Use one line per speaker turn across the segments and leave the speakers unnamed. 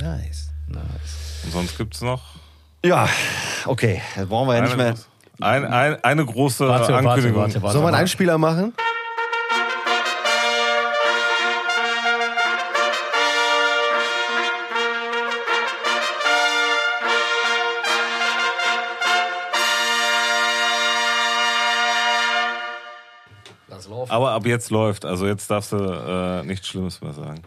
Nice.
Und sonst gibt es noch
Ja, okay. Jetzt brauchen wir ja nicht mehr.
ein, ein, eine große
Warte, warte,
Ankündigung.
warte, warte.
Sollen wir einen
warte.
Einspieler machen?
Aber ab jetzt läuft. Also jetzt darfst du äh, nichts Schlimmes mehr sagen.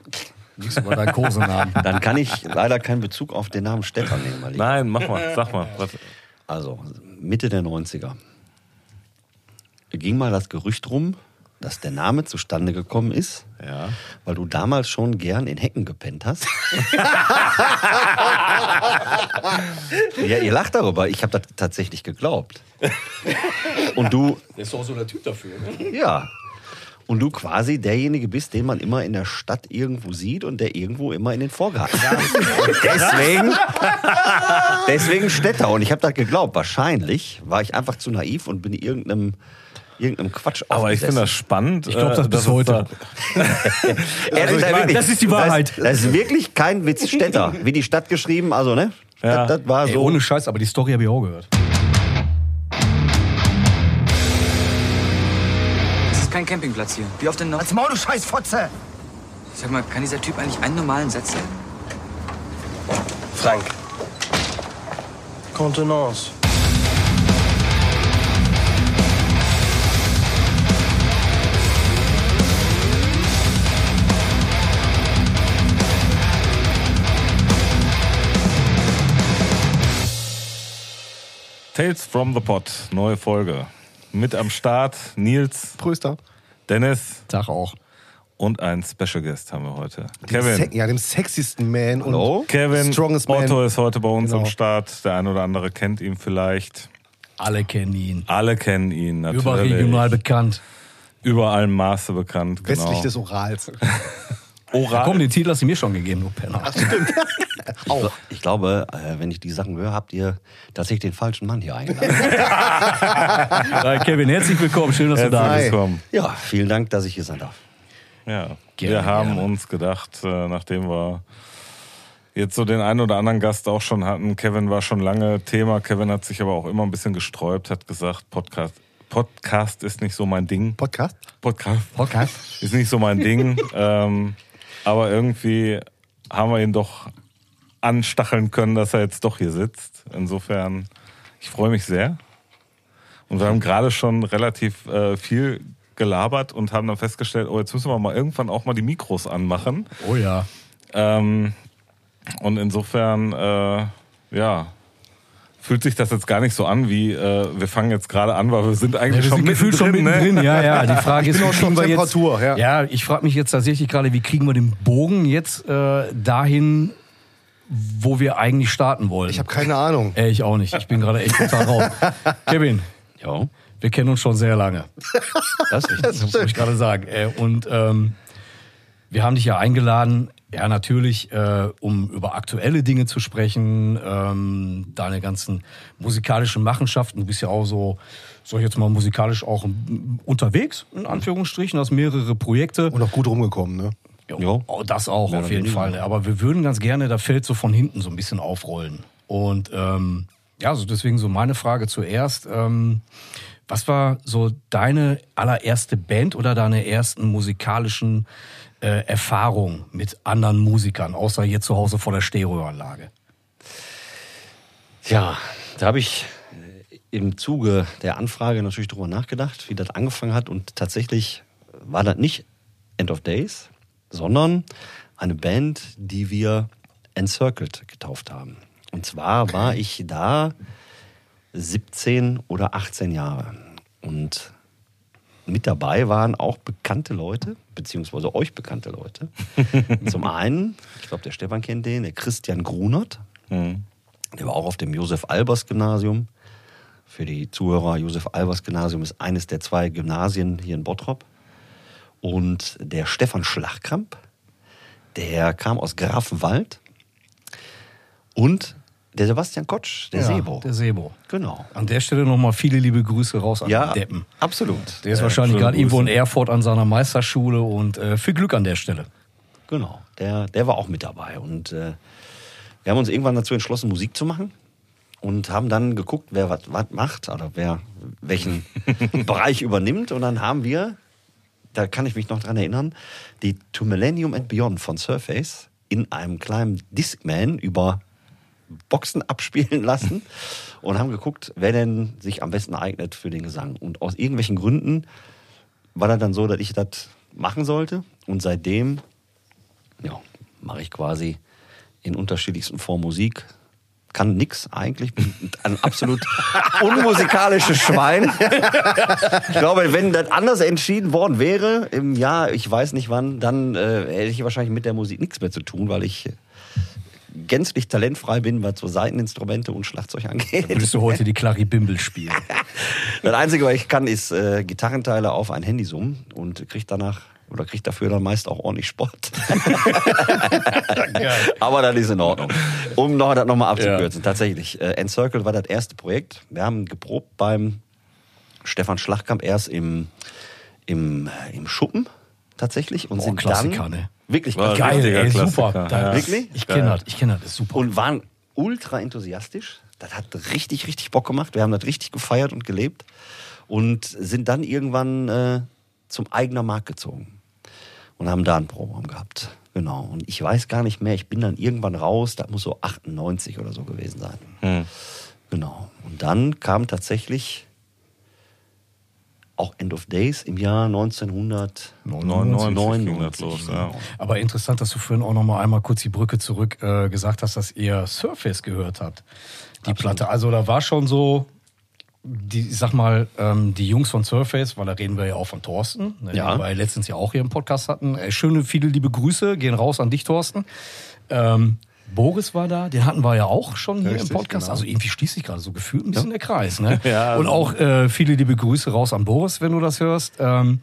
Nichts über deinen Kosenamen.
Dann kann ich leider keinen Bezug auf den Namen Stetter nehmen. Weil ich,
Nein, mach mal, sag mal. Was,
Also, Mitte der 90er. Ging mal das Gerücht rum, dass der Name zustande gekommen ist,
ja.
weil du damals schon gern in Hecken gepennt hast. ja, ihr lacht darüber. Ich habe das tatsächlich geglaubt. Und du,
Der ist doch so der Typ dafür. Ne?
ja. Und du quasi derjenige bist, den man immer in der Stadt irgendwo sieht und der irgendwo immer in den Vorgarten ist. Und deswegen, deswegen Städter. Und ich habe das geglaubt. Wahrscheinlich war ich einfach zu naiv und bin irgendeinem, irgendeinem Quatsch
Aber ich finde das spannend.
Ich glaub,
äh,
das bis heute.
Ehrlich,
ich mein,
wirklich.
das ist die Wahrheit.
Das, das ist wirklich kein Witz. Städter. Wie die Stadt geschrieben, also, ne?
Ja.
Das, das war
Ey,
so.
ohne Scheiß, aber die Story habe ich auch gehört.
Kein Campingplatz hier. Wie oft denn noch?
Als Maul, du Scheißfotze!
Sag mal, kann dieser Typ eigentlich einen normalen Satz sagen?
Frank. Contenance.
Tales from the Pot, neue Folge. Mit am Start Nils,
Pröster.
Dennis
Tag auch.
und ein Special Guest haben wir heute.
Dem
Kevin.
Se ja, dem sexiesten Man
Hallo?
und
Kevin
strongest Man.
Otto ist heute bei uns
Genau.
am Start. Der ein oder andere kennt ihn vielleicht.
Alle kennen ihn.
Alle kennen ihn natürlich.
Überregional bekannt.
Überall im Maße bekannt. Genau.
Westlich des Orals.
Oral.
Komm, den Titel hast du mir schon gegeben, du Penner.
Auch. Ich glaube, äh, wenn ich die Sachen höre, habt ihr tatsächlich den falschen Mann hier eingeladen.
Hi, Kevin, herzlich willkommen. Schön, dass du da
Herzlich
bist.
willkommen.
ja, vielen Dank, dass ich hier sein darf.
Ja,
Gerne,
wir haben
gerne.
uns gedacht, äh, nachdem wir jetzt so den einen oder anderen Gast auch schon hatten, Kevin war schon lange Thema, Kevin hat sich aber auch immer ein bisschen gesträubt, hat gesagt, Podcast, Podcast ist nicht so mein Ding.
Podcast?
Podcast
Podcast.
ist nicht so mein Ding. ähm, aber irgendwie haben wir ihn doch anstacheln können, dass er jetzt doch hier sitzt. Insofern, ich freue mich sehr. Und wir haben gerade schon relativ äh, viel gelabert und haben dann festgestellt, oh, jetzt müssen wir mal irgendwann auch mal die Mikros anmachen.
Oh ja.
Ähm, und insofern, äh, ja, fühlt sich das jetzt gar nicht so an, wie äh, wir fangen jetzt gerade an, weil wir sind eigentlich
Ja, wir
schon
sind gefühlt schon
mittendrin, ne?
Ja, ja. Die Frage ist,
bin
wie
auch schon
kriegen wir jetzt,
Temperatur, ja.
ja, ich frage mich jetzt tatsächlich gerade, wie kriegen wir den Bogen jetzt äh, dahin, wo wir eigentlich starten wollen?
Ich habe keine Ahnung.
äh, ich auch nicht. Ich bin gerade echt total raus. Kevin,
Ja,
wir kennen uns schon sehr lange.
das ist richtig.
Das muss ich gerade sagen. Äh, Und ähm, wir haben dich ja eingeladen, ja natürlich, äh, um über aktuelle Dinge zu sprechen, ähm, deine ganzen musikalischen Machenschaften. Du bist ja auch so, sag ich jetzt mal, musikalisch auch unterwegs, in Anführungsstrichen, hast mehrere Projekte.
Und auch gut rumgekommen, ne?
Ja.
Oh, das auch auf jeden. Fall. Aber wir würden ganz gerne das Feld so von hinten so ein bisschen aufrollen. Und ähm, ja, so deswegen so meine Frage zuerst. Ähm, was war so deine allererste Band oder deine ersten musikalischen äh, Erfahrungen mit anderen Musikern, außer hier zu Hause vor der Stereoanlage?
Ja, da habe ich äh, im Zuge der Anfrage natürlich drüber nachgedacht, wie das angefangen hat. Und tatsächlich war das nicht End of Days, sondern eine Band, die wir Encircled getauft haben. Und zwar war ich da 17 oder 18 Jahre. Und mit dabei waren auch bekannte Leute, beziehungsweise euch bekannte Leute. Zum einen, ich glaube, der Stefan kennt den, der Christian Grunert.
Mhm.
Der war auch auf dem Josef Albers Gymnasium. Für die Zuhörer, Josef Albers Gymnasium ist eines der zwei Gymnasien hier in Bottrop. Und der Stefan Schlachkramp, der kam aus Grafenwald. Und der Sebastian Kotsch, der Sebo.
Der Sebo.
Genau.
An der Stelle nochmal viele liebe Grüße raus an
Ja,
den Deppen.
absolut.
Der ist wahrscheinlich
schöne
gerade irgendwo in. Erfurt an seiner Meisterschule und äh, viel Glück an der Stelle.
Genau, der, der war auch mit dabei. Und äh, Wir haben uns irgendwann dazu entschlossen, Musik zu machen und haben dann geguckt, wer was was macht oder wer welchen Bereich übernimmt. Und dann haben wir, da kann ich mich noch dran erinnern, die To Millennium and Beyond von Surface in einem kleinen Discman über Boxen abspielen lassen und haben geguckt, wer denn sich am besten eignet für den Gesang. Und aus irgendwelchen Gründen war das dann so, dass ich das machen sollte. Und seitdem ja, mache ich quasi in unterschiedlichsten Formen Musik. Kann nix eigentlich, bin ein absolut unmusikalisches Schwein. Ich glaube, wenn das anders entschieden worden wäre, im Jahr, ich weiß nicht wann, dann äh, hätte ich wahrscheinlich mit der Musik nichts mehr zu tun, weil ich gänzlich talentfrei bin, was so Seiteninstrumente und Schlagzeug angeht.
Würdest du heute die Claribimbel spielen?
Das Einzige, was ich kann, ist äh, Gitarrenteile auf ein Handy summen und krieg danach oder krieg dafür dann meist auch ordentlich Sport. Aber das ist in Ordnung. Um noch das nochmal abzukürzen, tatsächlich. Äh, Encircle war das erste Projekt. Wir haben geprobt beim Stefan Schlachkamp erst im, im, im Schuppen tatsächlich und
Boah,
sind
Klassiker,
dann
ne?
Wirklich
War
Geil, ey, super. Da-
ja.
Wirklich?
Ich kenne das, ich kenne das, ist super.
und waren ultra enthusiastisch. Das hat richtig, richtig Bock gemacht. Wir haben das richtig gefeiert und gelebt und sind dann irgendwann äh, zum eigener Markt gezogen und haben da ein Programm gehabt. Genau. Und ich weiß gar nicht mehr, ich bin dann irgendwann raus, das muss so 98 oder so gewesen sein.
Hm.
Genau. Und dann kam tatsächlich auch End of Days im Jahr 1900.
99 ging das
99,
los,
genau.
ja.
Aber interessant, dass du vorhin auch noch mal einmal kurz die Brücke zurück äh, gesagt hast, dass ihr Surface gehört habt. Die Platte. Also da war schon so, die, ich sag mal, ähm, die Jungs von Surface, weil da reden wir ja auch von Thorsten, ne,
Ja.
den wir letztens ja auch hier im Podcast hatten. Äh, schöne, viele liebe Grüße, gehen raus an dich, Thorsten. Ähm, Boris war da, den hatten wir ja auch schon hier im
Richtig,
Podcast.
genau.
Also irgendwie schließt sich gerade so gefühlt ein bisschen der Kreis. Ne?
Ja,
Und
also-
auch äh, viele liebe Grüße raus an Boris, wenn du das hörst. Ähm,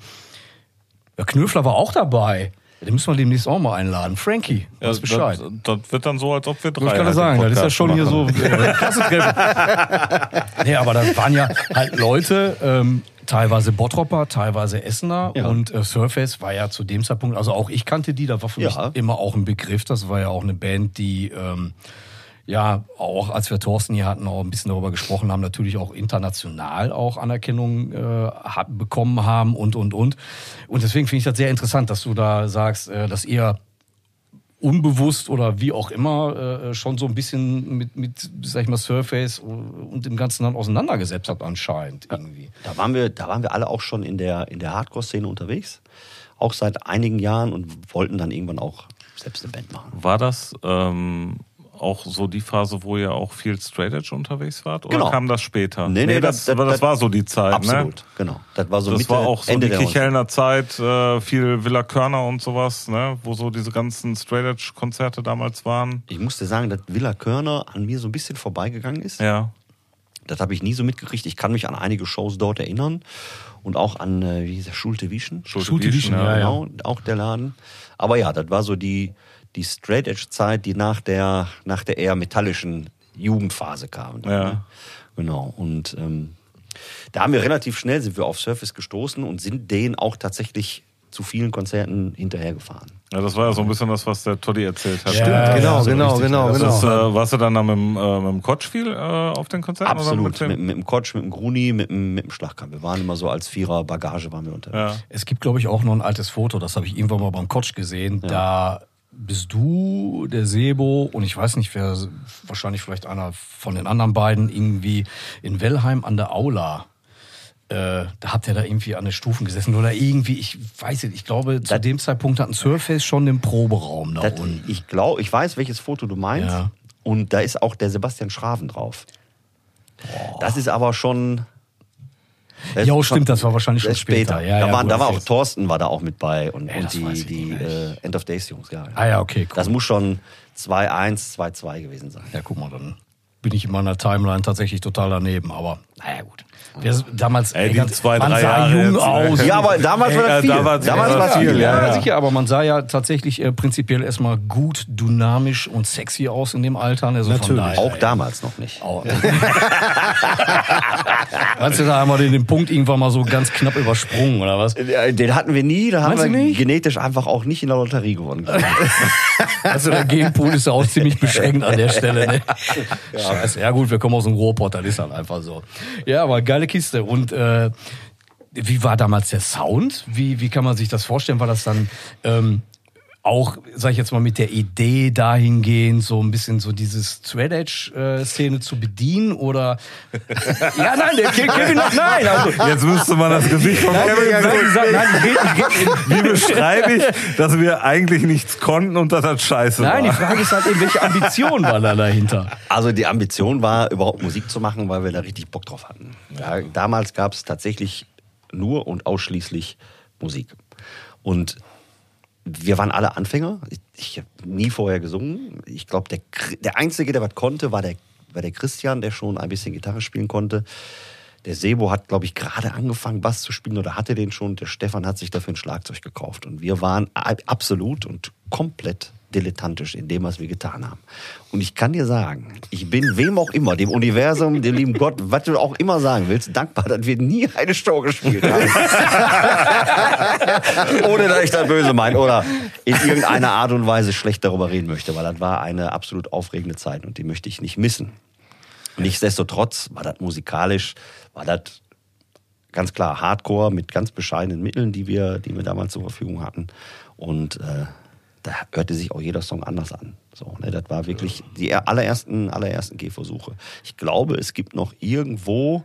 ja, Knöfler war auch dabei. Den müssen wir demnächst auch mal einladen. Frankie,
Ja,
weiß Bescheid.
Das, das wird dann so, als ob wir drei
Ich kann das
halt
sagen, das ist ja schon hier so
machen.
äh, Klassentreffen. nee, aber das waren ja halt Leute, ähm, teilweise Bottropper, teilweise Essener
Ja.
und äh, Surface war ja zu dem Zeitpunkt, also auch ich kannte die, da war für
Ja.
mich immer auch ein Begriff, das war ja auch eine Band, die ähm, ja, auch als wir Thorsten hier hatten, auch ein bisschen darüber gesprochen haben, natürlich auch international auch Anerkennung äh, bekommen haben und, und, und. Und deswegen finde ich das sehr interessant, dass du da sagst, äh, dass ihr unbewusst oder wie auch immer äh, schon so ein bisschen mit, mit, sag ich mal, Surface und dem Ganzen dann auseinandergesetzt habt anscheinend irgendwie.
Da waren wir, da waren wir alle auch schon in der, in der Hardcore-Szene unterwegs. Auch seit einigen Jahren und wollten dann irgendwann auch selbst eine Band machen.
War das ähm, auch so die Phase, wo ihr auch viel Straight Edge unterwegs wart? Oder
Genau.
kam das später?
Nee, nee,
das,
das-
das,
das-
war so die Zeit,
Absolut,
ne?
genau. Das war so
Das
Mitte,
war auch so
Ende
die
der
Kichelner Zeit, äh, viel Villa Körner und sowas, ne? wo so diese ganzen Straight Edge Konzerte damals waren.
Ich musste sagen, dass Villa Körner an mir so ein bisschen vorbeigegangen ist.
Ja.
Das habe ich nie so mitgekriegt. Ich kann mich an einige Shows dort erinnern. Und auch an, äh, wie hieß der, Schulte Wieschen.
Schulte
Schulte
Wieschen,
Wieschen, ja,
genau, auch der Laden. Aber ja, das war so die, die Straight Edge Zeit, die nach der, nach der eher metallischen Jugendphase kam.
Ja.
Ne? Genau. Und ähm, da haben wir relativ schnell sind wir auf Surface gestoßen und sind denen auch tatsächlich zu vielen Konzerten hinterhergefahren.
ja, das war ja so ein bisschen das, was der Toddy erzählt hat.
Ja,
genau,
ja, so
genau,
richtig.
genau,
Das
genau.
ist, äh, warst du dann da mit dem, äh, mit dem Kotsch viel äh, auf den Konzerten?
Absolut.
mit
Mit,
dem?
mit, dem Kotsch, mit dem Gruni, mit dem, mit dem Schlagkamp. Wir waren immer so als Vierer Bagage waren wir unterwegs.
ja.
Es gibt, glaube ich, auch noch ein altes Foto, das habe ich irgendwann mal beim Kotsch gesehen. Da bist du, der Sebo und ich weiß nicht, wer, wahrscheinlich vielleicht einer von den anderen beiden, irgendwie in Wellheim an der Aula. Äh, da habt ihr da irgendwie an den Stufen gesessen oder irgendwie, ich weiß nicht, ich glaube, zu
Das-
dem Zeitpunkt hatten Surface schon den Proberaum da
Das,
unten.
ich glaube, ich weiß, welches Foto du meinst.
Ja.
Und da ist auch der Sebastian Schraven drauf. Das ist aber schon.
Jo, stimmt, das war wahrscheinlich schon
später.
später. Ja,
da
ja,
waren, da war auch Thorsten war da auch mit bei und,
Ja,
und die, die äh, End of Days Jungs. Ja.
Ah ja, okay, cool.
Das muss schon 2-1, 2-2 gewesen sein.
Ja, guck mal, dann bin ich in meiner Timeline tatsächlich total daneben, aber naja, gut. Wer ist damals
Ey, die zwei,
man
drei
sah
Jahre
jung
jetzt,
aus.
Ja, aber damals war
Ja,
das viel.
damals
damals
war
war
das
viel,
Ja,
ja.
sicher, aber man sah ja tatsächlich äh, prinzipiell erstmal gut, dynamisch und sexy aus in dem Alter. Also Von
Natürlich.
daher,
Auch damals noch nicht.
Weißt du, da haben wir den, den Punkt irgendwann mal so ganz knapp übersprungen, oder was?
Äh, Den hatten wir nie, da haben
Meinst
wir genetisch einfach auch nicht in der Lotterie gewonnen.
Also der Genpool ist ja auch ziemlich beschränkt an der Stelle. Ne? Scheiße. Ja gut, wir kommen aus dem Ruhrpott, das ist halt einfach so. Ja, aber geile Kiste. Und äh, wie war damals der Sound? Wie, wie kann man sich das vorstellen? War das dann ähm, auch, sag ich jetzt mal, mit der Idee dahingehend, so ein bisschen so dieses Thread Edge-Szene zu bedienen? Oder ja, nein, der Ke- Kevin, nein, also
Jetzt müsste man das Gesicht von
Nein,
Kevin
nein,
sehen.
ich sag, nein, ich rede, ich rede,
Wie beschreibe ich, dass wir eigentlich nichts konnten und dass das scheiße
Nein, die
war?
Frage ist halt eben, welche Ambition war da dahinter?
Also die Ambition war, überhaupt Musik zu machen, weil wir da richtig Bock drauf hatten. Ja, damals gab es tatsächlich nur und ausschließlich Musik. Und wir waren alle Anfänger. Ich, ich habe nie vorher gesungen. Ich glaube, der, der Einzige, der was konnte, war der, war der Christian, der schon ein bisschen Gitarre spielen konnte. Der Sebo hat, glaube ich, gerade angefangen, Bass zu spielen oder hatte den schon. Der Stefan hat sich dafür ein Schlagzeug gekauft. Und wir waren absolut und komplett dilettantisch in dem, was wir getan haben. Und ich kann dir sagen, ich bin wem auch immer, dem Universum, dem lieben Gott, was du auch immer sagen willst, dankbar, dass wir nie eine Show gespielt haben. Ohne dass ich das böse meine oder in irgendeiner Art und Weise schlecht darüber reden möchte, weil das war eine absolut aufregende Zeit und die möchte ich nicht missen. Nichtsdestotrotz war das musikalisch, war das ganz klar Hardcore mit ganz bescheidenen Mitteln, die wir, die wir damals zur Verfügung hatten. Und äh, da hörte sich auch jeder Song anders an. So, ne, das war wirklich die allerersten, allerersten Gehversuche. Ich glaube, es gibt noch irgendwo,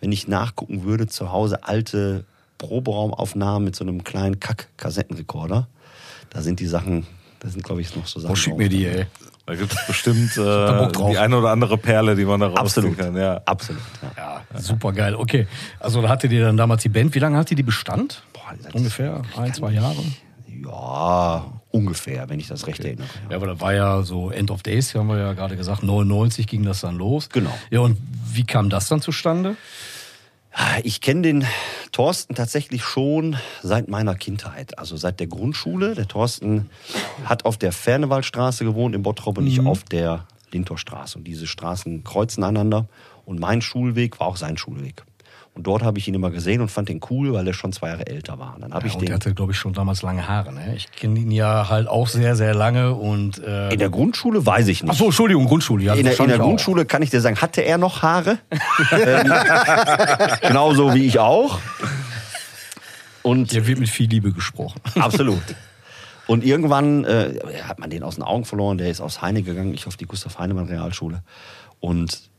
wenn ich nachgucken würde, zu Hause alte Proberaumaufnahmen mit so einem kleinen Kack-Kassettenrekorder. Da sind die Sachen, da sind, glaube ich, noch so Sachen.
Wo schick
drauf.
mir die, ey?
Da gibt es bestimmt äh,
drauf.
die eine oder andere Perle, die man da rausziehen
Absolut.
kann. Ja.
Absolut. Ja.
Ja, super geil. Okay, also da hattet ihr dann damals die Band. Wie lange hat die die Bestand?
Boah,
Ungefähr ein, zwei Jahre.
ja, ungefähr, wenn ich das recht erinnere.
Ja, aber da war ja so End of Days, haben wir ja gerade gesagt, 99 ging das dann los.
Genau.
Ja, und wie kam das dann zustande?
Ich kenne den Thorsten tatsächlich schon seit meiner Kindheit, also seit der Grundschule. Der Thorsten hat auf der Fernewaldstraße gewohnt in Bottrop und ich auf der Lintorstraße. Und diese Straßen kreuzen einander. Und mein Schulweg war auch sein Schulweg. Und dort habe ich ihn immer gesehen und fand ihn cool, weil er schon zwei Jahre älter war. Und dann habe
Ja,
ich
und der
den
hatte, glaube ich, schon damals lange Haare. Ne? Ich kenne ihn ja halt auch sehr, sehr lange. Und, äh,
in der Grundschule weiß ich nicht.
Ach so, Entschuldigung, Grundschule. Ja,
in, der, in der
wahrscheinlich auch.
Grundschule kann ich dir sagen, hatte er noch Haare. genauso wie ich auch. Und
Der wird mit viel Liebe gesprochen.
Absolut. Und irgendwann äh, hat man den aus den Augen verloren. Der ist aus Heine gegangen, ich auf die Gustav Heinemann Realschule. Und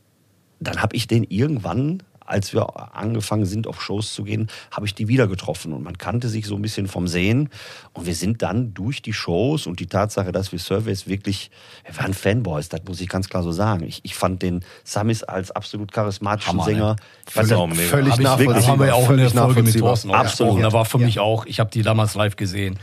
dann habe ich den irgendwann, als wir angefangen sind, auf Shows zu gehen, habe ich die wieder getroffen. Und man kannte sich so ein bisschen vom Sehen. Und wir sind dann durch die Shows und die Tatsache, dass wir Surveys wirklich, wir waren Fanboys, das muss ich ganz klar so sagen. Ich, ich fand den Samis als absolut charismatischen
Hammer, ne?
Sänger. Ich fand
Völlig-
Völlig nachvollziehbar.
haben wir ja auch in der Folge mit. Thorsten auch
Absolut.
Da war für mich auch, ich habe die damals live gesehen.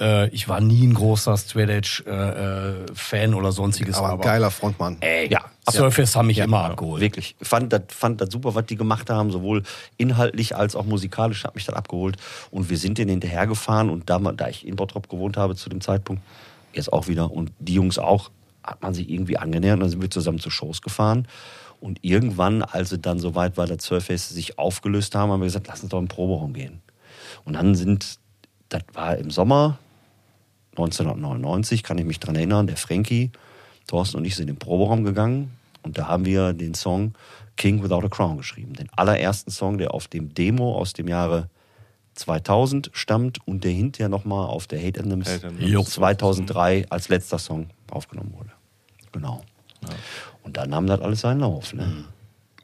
Äh, ich war nie ein großer Straight Edge äh, äh, Fan oder sonstiges.
Aber ein geiler Frontmann.
Ey,
Ja,
Surface haben mich immer abgeholt.
Wirklich. Ich fand das, fand das super, was die gemacht haben, sowohl inhaltlich als auch musikalisch hat mich das abgeholt. Und wir sind denen hinterhergefahren und da, da ich in Bottrop gewohnt habe zu dem Zeitpunkt, jetzt auch wieder und die Jungs auch, hat man sich irgendwie angenähert und dann sind wir zusammen zu Shows gefahren. Und irgendwann, als es dann soweit war, dass Surface sich aufgelöst haben, haben wir gesagt, lass uns doch im Proberaum gehen. Und dann sind, das war im Sommer 1999, kann ich mich dran erinnern, der Frankie, Thorsten und ich sind in den Proberaum gegangen und da haben wir den Song King Without a Crown geschrieben. Den allerersten Song, der auf dem Demo aus dem Jahre 2000 stammt und der hinterher nochmal auf der Hate Anthems
Hate Anthems.
Jo.
2003 als letzter Song aufgenommen wurde. Genau. Und dann nahm das alles seinen Lauf. Ne?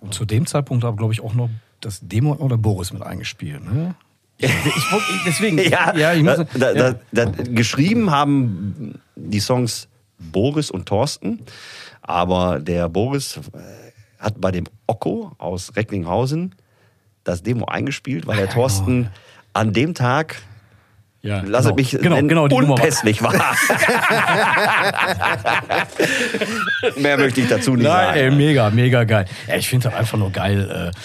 Und zu dem Zeitpunkt habe, glaube ich, auch noch das Demo oder Boris mit eingespielt. Ne? Ich, ich, deswegen.
Ja,
ich muss,
da, da,
ja.
da, geschrieben haben die Songs Boris und Thorsten, aber der Boris äh, hat bei dem Okko aus Recklinghausen das Demo eingespielt, weil der Thorsten an dem Tag,
ja,
lass
genau.
mich
genau, genau, die
unpässlich war. Mehr möchte ich dazu nicht
Nein, ey,
sagen.
mega, mega geil. Ja, ich finde das einfach nur geil. Äh,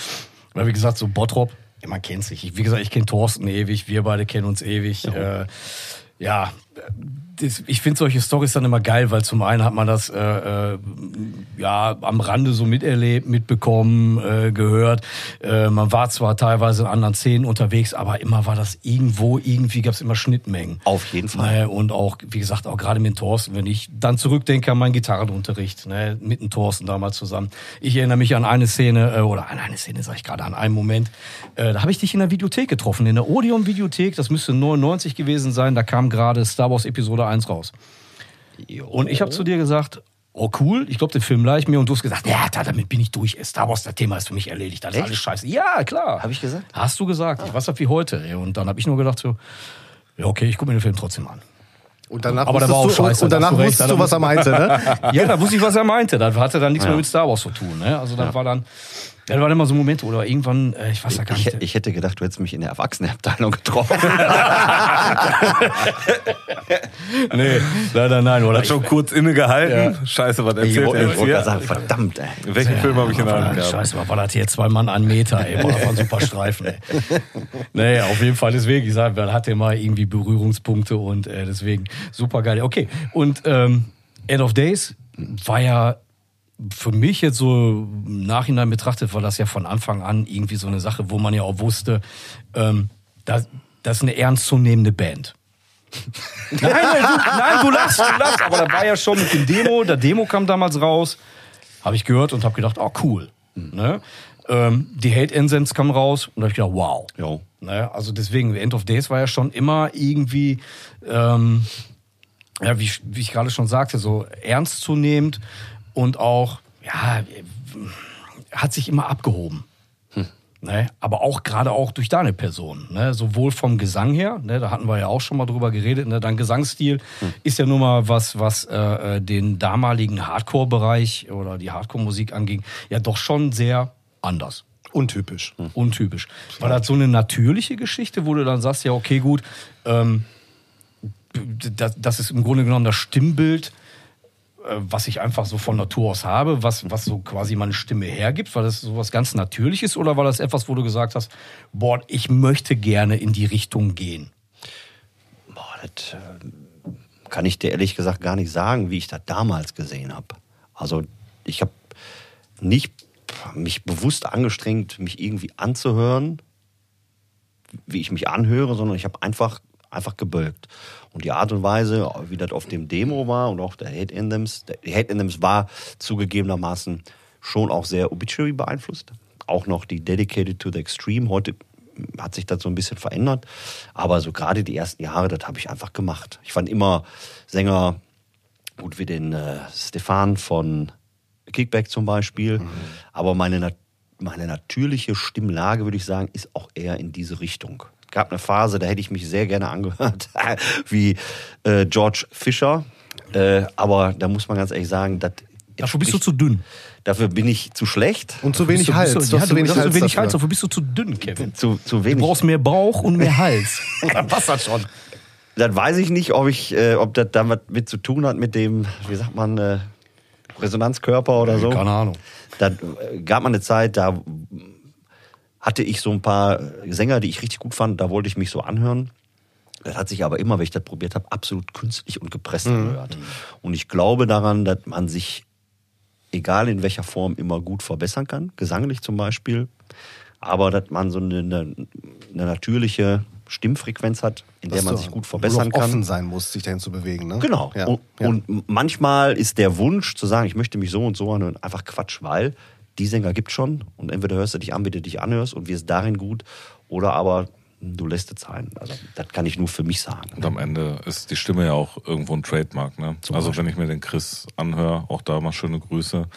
Weil wie gesagt, so Bottrop, ja, man kennt sich. Ich- Wie gesagt, ich kenne Thorsten ewig, wir beide kennen uns ewig. Ja, äh, ja das, ich finde solche Stories dann immer geil, weil zum einen hat man das äh, äh, ja am Rande so miterlebt, mitbekommen, äh, gehört. Äh, man war zwar teilweise in anderen Szenen unterwegs, aber immer war das irgendwo, irgendwie gab es immer Schnittmengen.
Auf jeden Fall.
Ne, und auch, wie gesagt, auch gerade mit Thorsten, wenn ich dann zurückdenke an meinen Gitarrenunterricht, ne, mit dem Thorsten damals zusammen. Ich erinnere mich an eine Szene, äh, oder an eine Szene, sag ich gerade, an einen Moment. Äh, da habe ich dich in der Videothek getroffen, in der Odeon-Videothek, das müsste 99 gewesen sein, da kam gerade Star Wars Episode 1 raus. Und ich habe zu dir gesagt, oh cool, ich glaube, den Film leih ich mir. Und du hast gesagt, ja, da, damit bin ich durch. Star Wars, das Thema ist für mich erledigt. Das ist
Echt?
alles scheiße. Ja, klar.
Hab ich gesagt?
Hast du gesagt. Ich weiß das wie heute. ey. Und dann habe ich nur gedacht so, ja, okay, ich gucke mir den Film trotzdem an.
Und danach
Aber der war auch scheiße,
und
da
danach
du recht,
wusstest
da
du, was er meinte, ne?
Ja, da wusste ich, was er meinte. Das hatte dann nichts
Ja.
mehr mit Star Wars zu tun. Ne? Also das war dann, ja, das waren immer so Momente, oder irgendwann, äh, ich weiß ja gar
Ich,
nicht.
ich hätte gedacht, du hättest mich in der Erwachsenenabteilung getroffen.
nee, leider nein. Oder
Hat schon kurz innegehalten. Scheiße, was
ich
erzählt
wollte
er
ich
jetzt hier?
sagen, verdammt, ey.
Welchen Film habe ich in der Hand gehabt?
Scheiße, was war das hier? Zwei Mann, ein Meter, ey. Das war ein super Streifen, ey. Nee, auf jeden Fall deswegen. Ich sage, man hatte mal irgendwie Berührungspunkte und äh, deswegen super geil. Okay, und ähm, End of Days war ja für mich jetzt so im Nachhinein betrachtet, war das ja von Anfang an irgendwie so eine Sache, wo man ja auch wusste, ähm, das, das ist eine ernstzunehmende Band. Nein, nein, du, nein, du lachst, du lachst. Aber da war ja schon mit dem Demo, der Demo kam damals raus, habe ich gehört und habe gedacht, oh cool. Ne? Ähm, die Hate Incense kam raus und da habe ich gedacht, wow.
Jo.
Ne? Also deswegen, End of Days war ja schon immer irgendwie, ähm, ja, wie, wie ich gerade schon sagte, so ernstzunehmend und auch, ja, hat sich immer abgehoben. Ne? Aber auch gerade auch durch deine Person. Ne? Sowohl vom Gesang her, ne? da hatten wir ja auch schon mal drüber geredet, ne? dein Gesangsstil ist ja nun mal was, was äh, den damaligen Hardcore-Bereich oder die Hardcore-Musik anging, ja doch schon sehr anders.
Untypisch.
Untypisch. War das so eine natürliche Geschichte, wo du dann sagst, ja, okay, gut, ähm, das, das ist im Grunde genommen das Stimmbild, was ich einfach so von Natur aus habe, was, was so quasi meine Stimme hergibt? War das sowas ganz Natürliches oder war das etwas, wo du gesagt hast, boah, ich möchte gerne in die Richtung gehen?
Boah, das äh, kann ich dir ehrlich gesagt gar nicht sagen, wie ich das damals gesehen habe. Also ich habe nicht mich bewusst angestrengt, mich irgendwie anzuhören, wie ich mich anhöre, sondern ich habe einfach einfach gebölkt. Und die Art und Weise, wie das auf dem Demo war und auch der Hate Anthems, der Hate Anthems war zugegebenermaßen schon auch sehr Obituary beeinflusst. Auch noch die Dedicated to the Extreme. Heute hat sich das so ein bisschen verändert. Aber so gerade die ersten Jahre, das habe ich einfach gemacht. Ich fand immer Sänger gut wie den äh, Stefan von Kickback zum Beispiel. Aber meine, meine natürliche Stimmlage, würde ich sagen, ist auch eher in diese Richtung. Es gab eine Phase, da hätte ich mich sehr gerne angehört, wie äh, George Fischer. Äh, aber da muss man ganz ehrlich sagen, das
Dafür bist du zu dünn.
Dafür bin ich zu schlecht,
Und zu wenig
du,
Hals.
Du,
Du
ja,
hast
du
zu wenig Hals.
wenig Hals,
dafür.
bist du zu dünn, Kevin.
zu, zu
Du
wenig.
brauchst mehr Bauch und mehr Hals. Dann passt das schon.
Das weiß ich nicht, ob ich, äh, ob das damit mit zu tun hat mit dem, wie sagt man, äh, Resonanzkörper oder so.
Keine Ahnung.
Da äh, gab man eine Zeit, da hatte ich so ein paar Sänger, die ich richtig gut fand, da wollte ich mich so anhören. Das hat sich aber immer, wenn ich das probiert habe, absolut künstlich und gepresst angehört. Und ich glaube daran, dass man sich, egal in welcher Form, immer gut verbessern kann, gesanglich zum Beispiel, aber dass man so eine, eine, natürliche Stimmfrequenz hat, in der man sich gut verbessern
nur offen
kann.
sein musst, sich dahin zu bewegen. Ne?
Genau.
Ja.
Und,
ja.
und manchmal ist der Wunsch zu sagen, ich möchte mich so und so anhören, einfach Quatsch, weil die Sänger gibt schon und entweder hörst du dich an, wie du dich anhörst und wirst darin gut oder aber du lässt es sein. Also das kann ich nur für mich sagen.
Und am Ende ist die Stimme ja auch irgendwo ein Trademark. Ne? Also wenn ich mir den Chris anhöre, auch da mal schöne Grüße.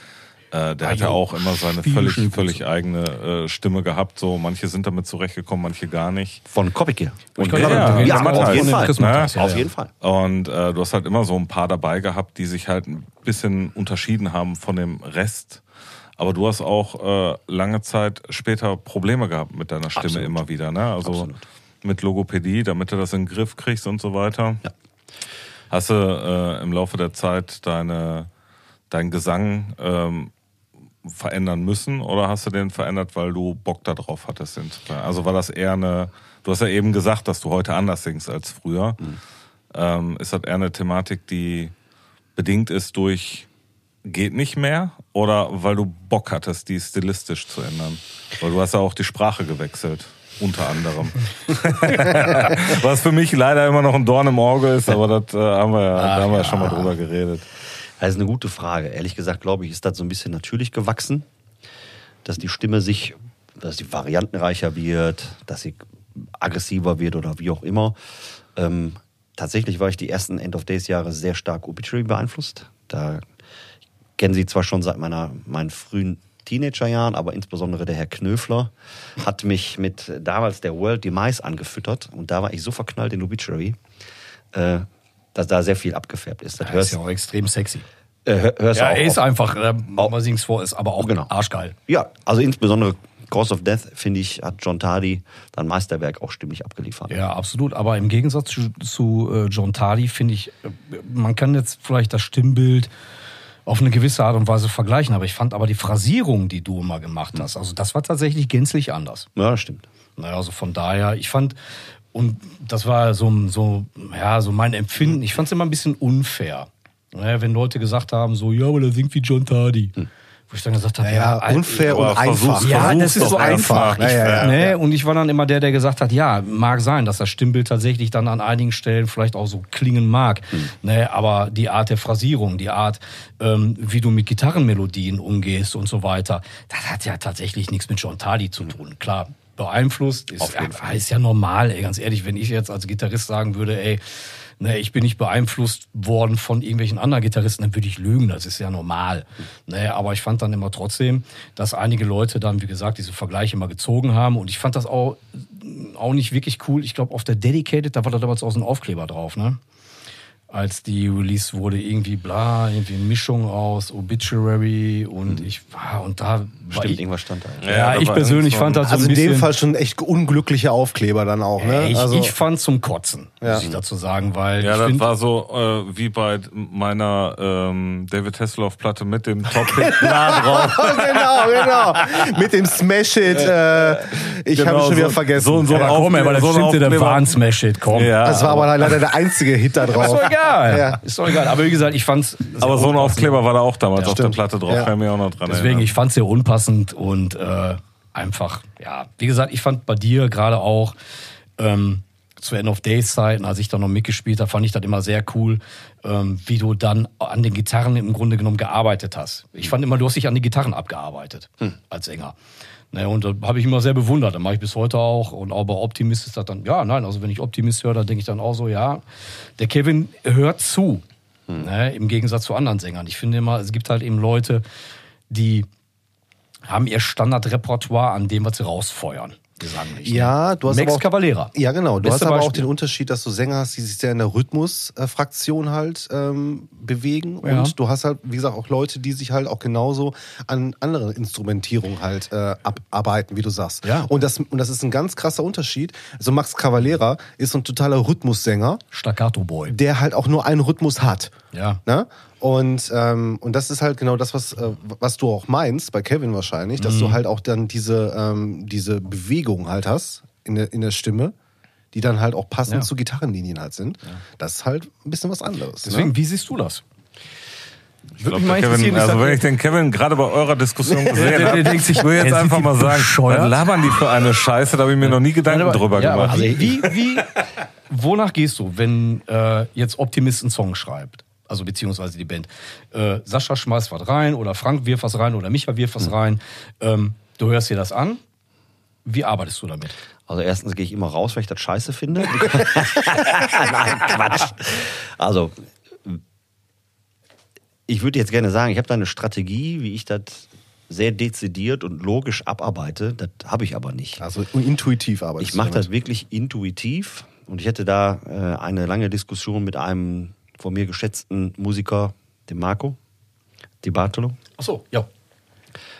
Äh, der hat ja
jo.
auch immer seine völlig, völlig eigene äh, Stimme gehabt. So manche sind damit zurechtgekommen, manche gar nicht.
Von Kopicke. Und
Ja, ja,
ja,
gerade
auf jeden
den
Fall.
Chris
Ne?
Ja,
auf
ja.
jeden Fall.
Und äh, du hast halt immer so ein paar dabei gehabt, die sich halt ein bisschen unterschieden haben von dem Rest. Aber du hast auch äh, lange Zeit später Probleme gehabt mit deiner Stimme
Absolut.
immer wieder. Ne? Also
Absolut.
mit Logopädie, damit du das in den Griff kriegst und so weiter.
Ja.
Hast du äh, im Laufe der Zeit deine, dein Gesang ähm, verändern müssen oder hast du den verändert, weil du Bock darauf hattest? Also war das eher eine, du hast ja eben gesagt, dass du heute anders singst als früher. Ähm, ist das eher eine Thematik, die bedingt ist durch geht nicht mehr oder weil du Bock hattest, die stilistisch zu ändern? Weil du hast ja auch die Sprache gewechselt. Unter anderem. Was für mich leider immer noch ein Dorn im Auge ist, aber das äh, haben wir, ja, da haben wir ja schon mal drüber geredet.
Das ist eine gute Frage. Ehrlich gesagt, glaube ich, ist das so ein bisschen natürlich gewachsen, dass die Stimme sich, dass sie variantenreicher wird, dass sie aggressiver wird oder wie auch immer. Ähm, tatsächlich war ich die ersten End of Days Jahre sehr stark Obituary beeinflusst. Da kennen Sie zwar schon seit meiner, meinen frühen Teenagerjahren, aber insbesondere der Herr Knöfler hat mich mit damals der World Demise angefüttert und da war ich so verknallt in Obituary, äh, dass da sehr viel abgefärbt ist. Das
Das ist ja auch extrem sexy.
äh, hör- hörst du
Ja,
auch
er ist
oft.
einfach, äh, man singt's vor, ist aber auch
Genau.
arschgeil.
Ja, also insbesondere Cause of Death, finde ich, hat John Tardy dann Meisterwerk auch stimmig abgeliefert.
Ja, absolut. Aber im Gegensatz zu, zu äh, John Tardy finde ich, äh, man kann jetzt vielleicht das Stimmbild auf eine gewisse Art und Weise vergleichen, aber ich fand aber die Phrasierung, die du immer gemacht hast, also das war tatsächlich gänzlich anders.
Ja, stimmt.
Naja, also von daher, ich fand, und das war so, so, ja, so mein Empfinden, ich fand es immer ein bisschen unfair. Naja, wenn Leute gesagt haben, so, ja, aber der singt wie John Tardy. Wo ich dann gesagt habe,
Ja,
Alter,
unfair und einfach.
versuch's-
ja,
versuch's
das ist so einfach.
einfach.
Ich,
Ja, ja, ja.
Ne? Und ich war dann immer der, der gesagt hat, ja, mag sein, dass das Stimmbild tatsächlich dann an einigen Stellen vielleicht auch so klingen mag. Ne? Aber die Art der Phrasierung, die Art, ähm, wie du mit Gitarrenmelodien umgehst und so weiter, das hat ja tatsächlich nichts mit John Tardy zu tun. Klar, beeinflusst ist, ja, ist ja normal, ey, ganz ehrlich, wenn ich jetzt als Gitarrist sagen würde, ey, Ne, ich bin nicht beeinflusst worden von irgendwelchen anderen Gitarristen, dann würde ich lügen, das ist ja normal. Ne, aber ich fand dann immer trotzdem, dass einige Leute dann, wie gesagt, diese Vergleiche mal gezogen haben und ich fand das auch, auch nicht wirklich cool. Ich glaube, auf der Dedicated, da war da damals auch so ein Aufkleber drauf, ne? Als die Release wurde, irgendwie bla, irgendwie eine Mischung aus Obituary und ich war, und da war
Stimmt,
ich,
irgendwas stand da.
ja,
da
ich
war
persönlich fand das so
Also
ein
in
bisschen...
dem Fall schon echt unglückliche Aufkleber dann auch, ne?
ich,
also,
ich fand zum Kotzen,
Ja.
muss ich dazu sagen, weil
Ja,
ich
das
find,
war so äh, wie bei meiner ähm, David Hasselhoff Platte mit dem Top-Hit nah drauf.
genau, genau. Mit dem Smash It. Äh, ich
Genau,
habe schon wieder
so-
vergessen.
so und so
Ja,
ein
komm, aber das
so ein
stimmt dir der
Aufkleber.
Wahn Smash It, komm.
Ja,
das war aber leider der einzige Hit da drauf.
doch egal.
Ja.
Ist doch egal. Aber wie gesagt, ich fand's.
aber so ein. Aufkleber war da auch damals
Ja,
auf der
stimmt.
Platte drauf,
Ja.
kann mich auch noch dran
Deswegen,
erinnern.
ich fand's sehr unpassend und äh, einfach, ja, wie gesagt, ich fand bei dir gerade auch ähm, zu End of Days Zeiten, als ich da noch mitgespielt habe, fand ich das immer sehr cool, ähm, wie du dann an den Gitarren im Grunde genommen gearbeitet hast. Ich fand immer, du hast dich an die Gitarren abgearbeitet als Sänger. Naja, und da habe ich immer sehr bewundert. Das mache ich bis heute auch. Und auch bei Optimist ist das dann, ja, nein, also wenn ich Optimist höre, dann denke ich dann auch so, ja, der Kevin hört zu. Ne, Im Gegensatz zu anderen Sängern. Ich finde immer, es gibt halt eben Leute, die haben ihr Standardrepertoire an dem, was sie rausfeuern. Gesanglich. ne?
Ja, du hast
Max
aber auch,
Cavalera.
Ja, genau. Du
Beste
hast aber auch
Beispiel.
den Unterschied, dass du Sänger hast, die sich sehr in der Rhythmusfraktion halt ähm, bewegen.
Ja.
Und du hast halt, wie gesagt, auch Leute, die sich halt auch genauso an anderen Instrumentierungen halt äh, abarbeiten, wie du sagst.
Ja.
Und das, und das ist ein ganz krasser Unterschied. Also Max Cavalera ist so ein totaler Rhythmussänger,
Staccato Boy.
der halt auch nur einen Rhythmus hat.
Ja.
Ne? Und, ähm, und das ist halt genau das, was, äh, was du auch meinst, bei Kevin wahrscheinlich, dass
Mhm.
du halt auch dann diese, ähm, diese Bewegung halt hast in der, in der Stimme, die dann halt auch passend
Ja.
zu Gitarrenlinien halt sind. Das ist halt ein bisschen was anderes.
Deswegen,
ne?
wie siehst du das?
Ich glaub, der Kevin, also wenn ich den Kevin gerade bei eurer Diskussion gesehen
der
habe,
denkt sich,
ich will jetzt einfach mal sagen,
bescheuert.
was labern die für eine Scheiße, da habe ich mir noch nie Gedanken
aber-
drüber
ja, aber
gemacht.
Wie, wie, wie, wonach gehst du, wenn äh, jetzt Optimist einen Song schreibt? Also beziehungsweise die Band. Äh, Sascha schmeißt was rein oder Frank wirft was rein oder Micha wirft was rein. Ähm, du hörst dir das an. Wie arbeitest du damit?
Also erstens gehe ich immer raus, weil ich das scheiße finde. Nein, Quatsch. Also, ich würde jetzt gerne sagen, ich habe da eine Strategie, wie ich das sehr dezidiert und logisch abarbeite. Das habe ich aber nicht.
Also intuitiv arbeitest
Ich mache
du damit.
das wirklich intuitiv und ich hatte da äh, eine lange Diskussion mit einem von mir geschätzten Musiker, dem Marco Di Bartolo.
Ach so, ja.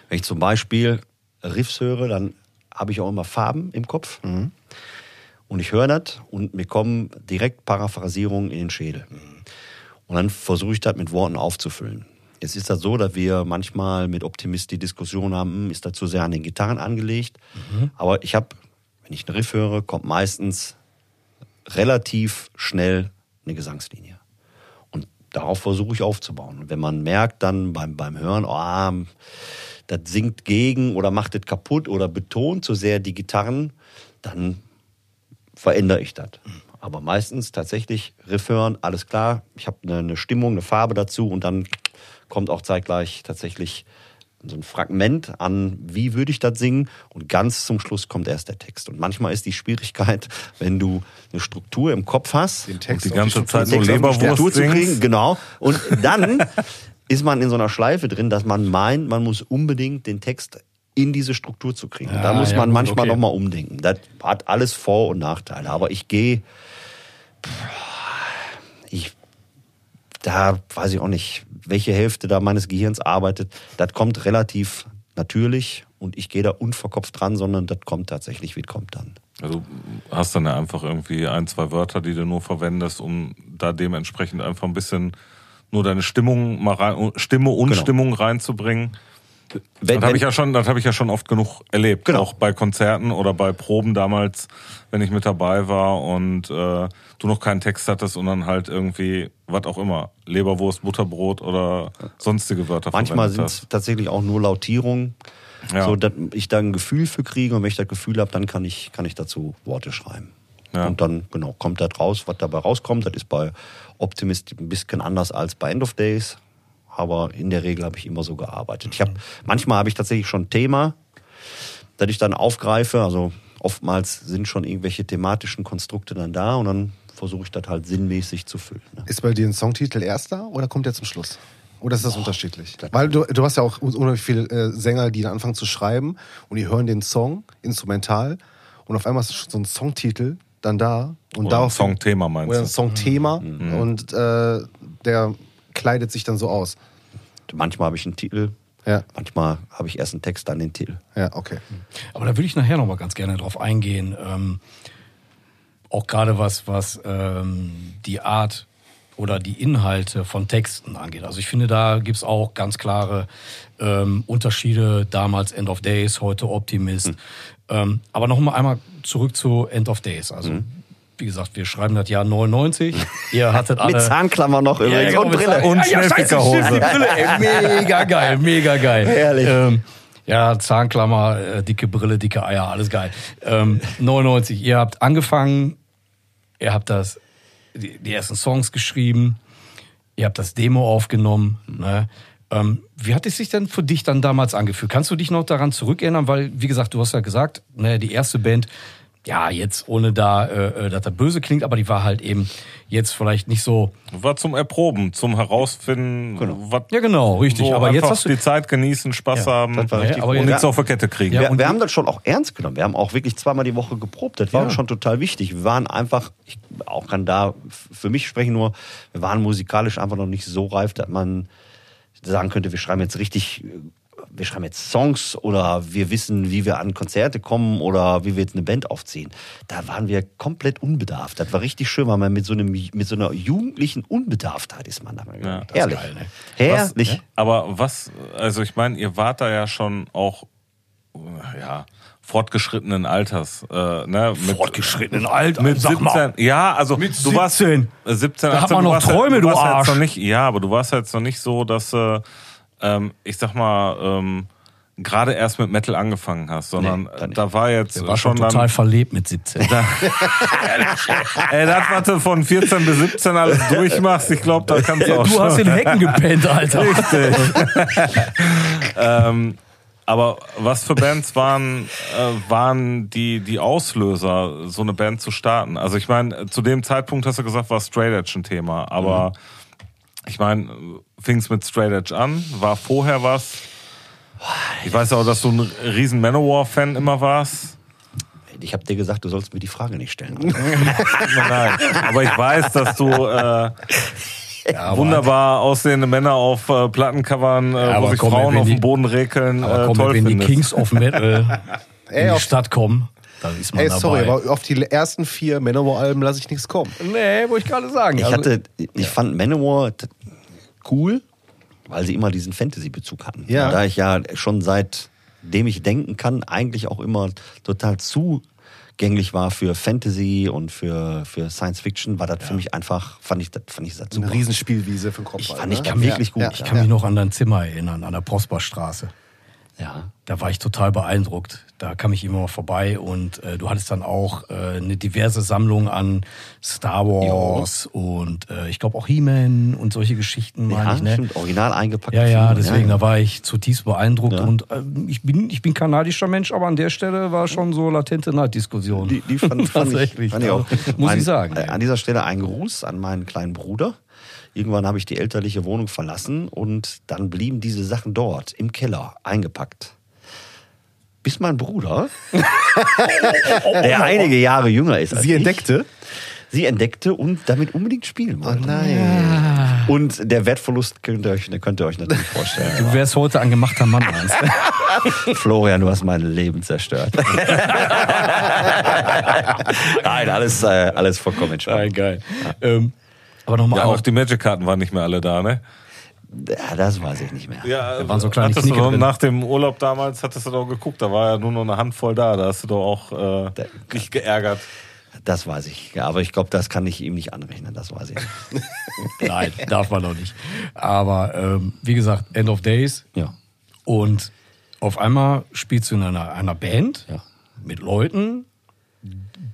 Wenn ich zum Beispiel Riffs höre, dann habe ich auch immer Farben im Kopf. Und ich höre das und mir kommen direkt Paraphrasierungen in den Schädel. Und dann versuche ich das mit Worten aufzufüllen. Jetzt ist das so, dass wir manchmal mit Optimist die Diskussion haben, hm, ist das zu sehr an den Gitarren angelegt. Aber ich habe, wenn ich einen Riff höre, kommt meistens relativ schnell eine Gesangslinie. Darauf versuche ich aufzubauen. Und wenn man merkt dann beim, beim Hören, oh, das singt gegen oder macht es kaputt oder betont zu sehr die Gitarren, dann verändere ich das. Aber meistens tatsächlich Riff hören, alles klar, ich habe eine, eine Stimmung, eine Farbe dazu und dann kommt auch zeitgleich tatsächlich so ein Fragment an, wie würde ich das singen und ganz zum Schluss kommt erst der Text. Und manchmal ist die Schwierigkeit, wenn du eine Struktur im Kopf hast,
Den Text
die
auf
ganze Zeit
die
Leberwurst
Struktur zu kriegen, genau. Und dann ist man in so einer Schleife drin, dass man meint, man muss unbedingt den Text in diese Struktur zu kriegen.
Ja,
da muss
ja,
man
gut,
manchmal
okay.
noch mal umdenken. Das hat alles Vor- und Nachteile. Aber ich gehe, da weiß ich auch nicht, welche Hälfte da meines Gehirns arbeitet. Das kommt relativ natürlich und ich gehe da unverkopft dran, sondern das kommt tatsächlich, wie es kommt dann.
Also du hast dann ja einfach irgendwie ein, zwei Wörter, die du nur verwendest, um da dementsprechend einfach ein bisschen nur deine Stimmung mal rein, Stimme und
Genau.
Stimmung reinzubringen.
Wenn,
das habe ich ja schon, das habe ich ja schon oft genug erlebt,
Genau.
auch bei Konzerten oder bei Proben damals, wenn ich mit dabei war und äh, du noch keinen Text hattest und dann halt irgendwie was auch immer, Leberwurst, Butterbrot oder sonstige Wörter
Manchmal sind es tatsächlich auch nur Lautierungen,
Ja.
so dass ich da ein Gefühl für kriege und wenn ich das Gefühl habe, dann kann ich, kann ich dazu Worte schreiben.
Ja.
Und dann, genau, kommt das raus, was dabei rauskommt. Das ist bei Optimist ein bisschen anders als bei End of Days. Aber in der Regel habe ich immer so gearbeitet. Ich habe, manchmal habe ich tatsächlich schon ein Thema, das ich dann aufgreife. Also oftmals sind schon irgendwelche thematischen Konstrukte dann da und dann versuche ich das halt sinnmäßig zu füllen. Ne?
Ist bei dir ein Songtitel erst da oder kommt der zum Schluss? Oder ist das unterschiedlich? Weil du, du hast ja auch unheimlich viele äh, Sänger, die dann anfangen zu schreiben und die hören den Song instrumental und auf einmal ist so ein Songtitel dann da und
Oder ein
darauf
Songthema meinst
oder ein
du?
Songthema und äh, der kleidet sich dann so aus.
Manchmal habe ich einen Titel,
Ja,
manchmal habe ich erst einen Text, dann den Titel.
ja, okay.
Aber da würde ich nachher noch mal ganz gerne drauf eingehen. Ähm, auch gerade was, was ähm, die Art oder die Inhalte von Texten angeht. Also ich finde, da gibt's auch ganz klare ähm, Unterschiede. Damals End of Days, heute Optimist. Ähm, aber noch mal einmal zurück zu End of Days. Also wie gesagt, wir schreiben das Jahr 99. Ihr hattet alle...
Mit Zahnklammer noch übrigens
ja,
und
genau,
Brille.
mit-
Und
ja, ja,
Schnellfickerhose.
Brille, mega geil, mega geil.
Herrlich.
Ähm, ja, Zahnklammer, äh, dicke Brille, dicke Eier, alles geil. Ähm, 99, ihr habt angefangen, ihr habt das, die, die ersten Songs geschrieben, ihr habt das Demo aufgenommen. Ne? Ähm, wie hat es sich denn für dich dann damals angefühlt? Kannst du dich noch daran zurückerinnern? Weil, wie gesagt, du hast ja gesagt, ne, die erste Band, ja, jetzt ohne da, äh, äh, dass das böse klingt, aber die war halt eben jetzt vielleicht nicht so.
War zum Erproben, zum Herausfinden, was
Ja, genau, richtig. aber jetzt hast du.
die Zeit genießen, Spaß haben
das war
und
richtig
aber
gut.
nichts
Ja.
auf der Kette kriegen.
Ja,
wir,
und
wir haben das schon auch ernst genommen. Wir haben auch wirklich zweimal die Woche geprobt. Das war
Ja.
uns schon total wichtig. Wir waren einfach, ich auch kann da für mich sprechen nur, wir waren musikalisch einfach noch nicht so reif, dass man sagen könnte, wir schreiben jetzt richtig, äh, wir schreiben jetzt Songs oder wir wissen, wie wir an Konzerte kommen oder wie wir jetzt eine Band aufziehen. Da waren wir komplett unbedarft. Das war richtig schön, weil man mit so, einem, mit so einer jugendlichen Unbedarftheit ist man da.
Ja,
Herrlich.
geil, ne?
Herrlich.
Aber was, also ich meine, ihr wart da ja schon auch, ja, fortgeschrittenen Alters. Äh, ne, mit,
Fortgeschrittenen Alter,
Mit
sag
17.
mal.
Ja, also
Mit
du warst
17.
äh, 17,
Da hat
18,
man
du
noch
warst ja-
Träume, du
warst ja jetzt
Arsch.
noch nicht, ja, aber du warst jetzt noch nicht so, dass äh, ähm, ich sag mal, ähm, gerade erst mit Metal angefangen hast, sondern
Nee, da
da war jetzt
Der war schon total
dann,
verlebt mit 17.
ey, das, was du von 14 bis 17 alles durchmachst, ich glaube, da kannst du auch
Du
schon.
hast in Hecken gepennt, Alter.
Richtig. ähm, aber was für Bands waren, äh, waren die, die Auslöser, so eine Band zu starten? Also ich meine, zu dem Zeitpunkt hast du gesagt, war Straight Edge ein Thema, aber ich meine, fing es mit Straight Edge an? War vorher was? Ich weiß auch, dass du ein riesen Manowar-Fan immer warst.
Ich habe dir gesagt, du sollst mir die Frage nicht stellen.
Nein, aber ich weiß, dass du äh, wunderbar aussehende Männer auf äh, Plattencovern, äh,
Ja,
wo sich
komm,
Frauen auf
die-
dem Boden rekeln,
Aber
äh,
komm,
toll
wenn die
findest.
Kings of Metal in die Stadt kommen, dann ist man
ey
dabei.
sorry, aber auf die ersten vier Manowar-Alben lasse ich nichts kommen.
nee, wollte ich gerade sagen.
Ich
Also-
hatte, ich fand Manowar cool, weil sie immer diesen Fantasy-Bezug hatten.
Ja.
Und da ich ja schon seitdem ich denken kann, eigentlich auch immer total zugänglich war für Fantasy und für, für Science Fiction, war das für mich einfach, fand ich das, fand ich das super.
Eine Riesenspielwiese für den Kopf.
Ich fand ich
ne?
kann wirklich
Ja,
gut.
ja,
Ich kann mich noch an dein Zimmer erinnern, an der Prosperstraße.
Ja.
Da war ich total beeindruckt. Da kam ich immer mal vorbei und äh, du hattest dann auch äh, eine diverse Sammlung an Star Wars und äh, ich glaube auch He-Man und solche Geschichten, meine
Ja,
ich. Ne?
stimmt, original eingepackt.
Ja, ja, deswegen,
ja.
da war ich zutiefst beeindruckt
Ja.
und äh, ich bin ich bin kanadischer Mensch, aber an der Stelle war schon so latente Neiddiskussion.
Die, die fand, fand ich,
Tatsächlich,
fand ich auch.
muss
Mein-
ich sagen.
äh, An dieser Stelle ein Gruß an meinen kleinen Bruder. Irgendwann habe ich die elterliche Wohnung verlassen und dann blieben diese Sachen dort im Keller eingepackt. Bis mein Bruder, der einige Jahre jünger ist als
Sie
ich,
entdeckte.
sie entdeckte und damit unbedingt spielen
Oh
wollte.
nein.
Und der Wertverlust könnt ihr euch, könnt ihr euch natürlich vorstellen.
Du wärst heute ein gemachter Mann?
Florian, du hast mein Leben zerstört. Nein, alles, äh, alles vollkommen entspannt.
geil. Ähm, aber nochmal
Ja,
einmal-
auch die Magic-Karten waren nicht mehr alle da, ne?
Ja, das weiß ich nicht mehr.
Ja,
Da waren so kleine
hattest du
Knicke
doch,
drin.
nach dem Urlaub damals hattest du doch geguckt, da war ja nur noch eine Handvoll da, da hast du doch auch äh, dich geärgert.
Das weiß ich. Ja, aber ich glaube, das kann ich ihm nicht anrechnen. Das weiß ich nicht.
Nein, darf man noch nicht. Aber ähm, wie gesagt, End of Days.
Ja.
Und auf einmal spielst du in einer, einer Band
Ja.
mit Leuten,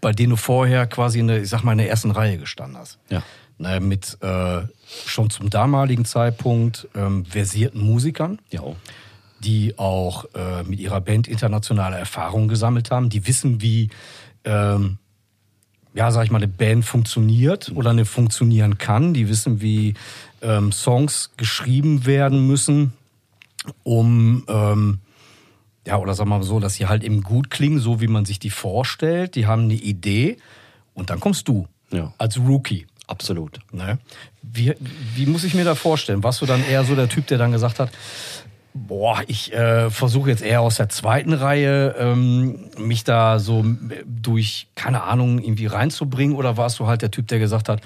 bei denen du vorher quasi in der, ich sag mal, in der ersten Reihe gestanden hast.
Ja.
Ne, mit äh, schon zum damaligen Zeitpunkt ähm, versierten Musikern,
Ja.
die auch äh, mit ihrer Band internationale Erfahrungen gesammelt haben, die wissen, wie, ähm, ja, sag ich mal, eine Band funktioniert oder eine funktionieren kann, die wissen, wie ähm, Songs geschrieben werden müssen, um, ähm, ja, oder sagen wir mal so, dass sie halt eben gut klingen, so wie man sich die vorstellt. Die haben eine Idee und dann kommst du
Ja.
als Rookie.
Absolut.
Ne? Wie, wie muss ich mir da vorstellen? Warst du dann eher so der Typ, der dann gesagt hat, boah, ich äh, versuche jetzt eher aus der zweiten Reihe ähm, mich da so durch, keine Ahnung, irgendwie reinzubringen? Oder warst du halt der Typ, der gesagt hat,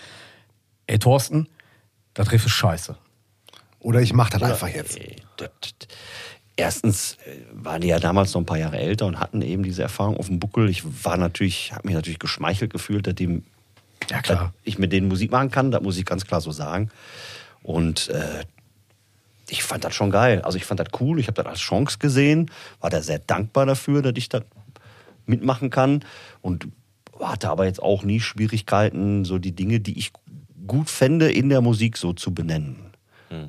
ey Thorsten, da trifft es scheiße?
Oder ich mach das einfach jetzt.
Äh, Erstens äh, waren die ja damals noch ein paar Jahre älter und hatten eben diese Erfahrung auf dem Buckel. Ich war natürlich, habe mich natürlich geschmeichelt gefühlt, dass, die,
Ja, klar.
ich mit denen Musik machen kann. Das muss ich ganz klar so sagen. Und äh, ich fand das schon geil. Also ich fand das cool. Ich habe das als Chance gesehen. War da sehr dankbar dafür, dass ich das mitmachen kann. Und hatte aber jetzt auch nie Schwierigkeiten, so die Dinge, die ich gut fände, in der Musik so zu benennen.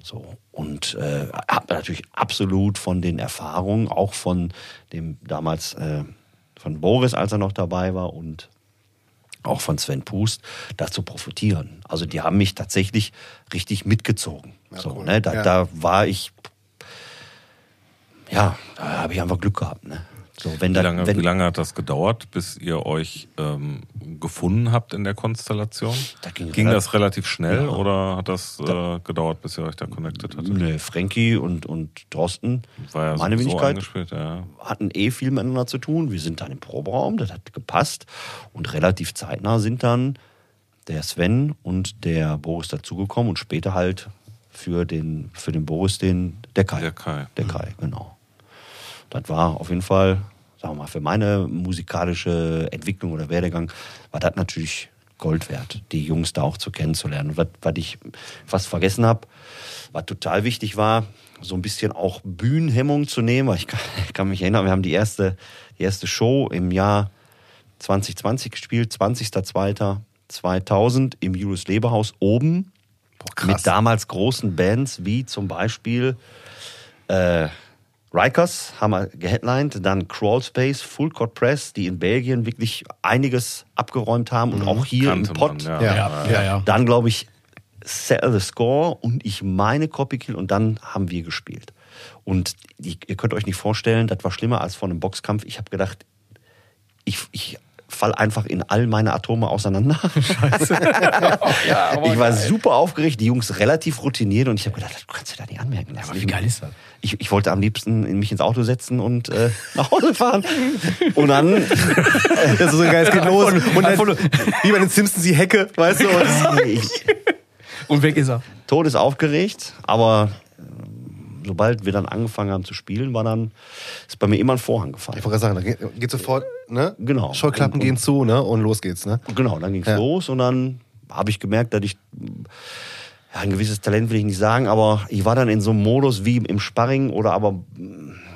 So. Und äh, habe natürlich absolut von den Erfahrungen, auch von dem damals äh, von Boris, als er noch dabei war, und auch von Sven Pust, dazu profitieren. Also die haben mich tatsächlich richtig mitgezogen. so,
cool.
ne? da,
Ja.
da war ich, ja, da habe ich einfach Glück gehabt. Ne? So, wenn
Wie
da,
lange,
wenn,
wie lange hat das gedauert, bis ihr euch ähm, gefunden habt in der Konstellation?
Das ging
ging
relativ-
das relativ schnell
Ja.
oder hat das äh, gedauert, bis ihr euch da connected hattet?
Ne, Frankie und, und
War ja
meine Wenigkeit,
ja.
hatten eh viel miteinander zu tun. Wir sind dann im Proberaum, das hat gepasst. Und relativ zeitnah sind dann der Sven und der Boris dazugekommen und später halt für den, für den Boris den, der Kai.
Der Kai.
Der Kai, genau. Das war auf jeden Fall, sagen wir mal, für meine musikalische Entwicklung oder Werdegang war das natürlich Gold wert, die Jungs da auch zu kennenzulernen. Und Was, was ich fast vergessen habe, was total wichtig war, so ein bisschen auch Bühnenhemmung zu nehmen. weil Ich kann, ich kann mich erinnern, wir haben die erste, die erste Show im Jahr 2020 gespielt, 20.02.2000 im Julius Leberhaus oben
krass.
mit damals großen Bands wie zum Beispiel äh, Rikers haben wir geheadlined, dann Crawlspace, Full Court Press, die in Belgien wirklich einiges abgeräumt haben und auch hier
Kannte
im Pott.
man, ja.
Ja.
Ja, ja, ja.
Dann glaube ich Sell the Score und ich meine Copykill und dann haben wir gespielt. Und ihr könnt euch nicht vorstellen, das war schlimmer als vor einem Boxkampf. Ich habe gedacht, ich, ich fall einfach in all meine Atome auseinander. ich war super aufgeregt, die Jungs relativ routiniert und ich habe gedacht, du kannst dir da nicht anmerken lassen.
aber wie geil ist das?
Ich, ich wollte am liebsten in mich ins Auto setzen und äh, nach Hause fahren. Und dann
Das ist so geil, es geht los. Und dann, wie bei den Simpsons die Hecke, weißt du? Und
Und weg ist er.
todesaufgeregt, aber sobald wir dann angefangen haben zu spielen, war dann, ist bei mir immer ein Vorhang gefallen.
Ich wollte gerade sagen, da geht, sofort, ne?
Genau.
Scheuklappen gehen zu, ne? Und los geht's, ne?
Genau, dann ging's
Ja.
los und dann habe ich gemerkt, dass ich ja, ein gewisses Talent will ich nicht sagen, aber ich war dann in so einem Modus wie im Sparring oder aber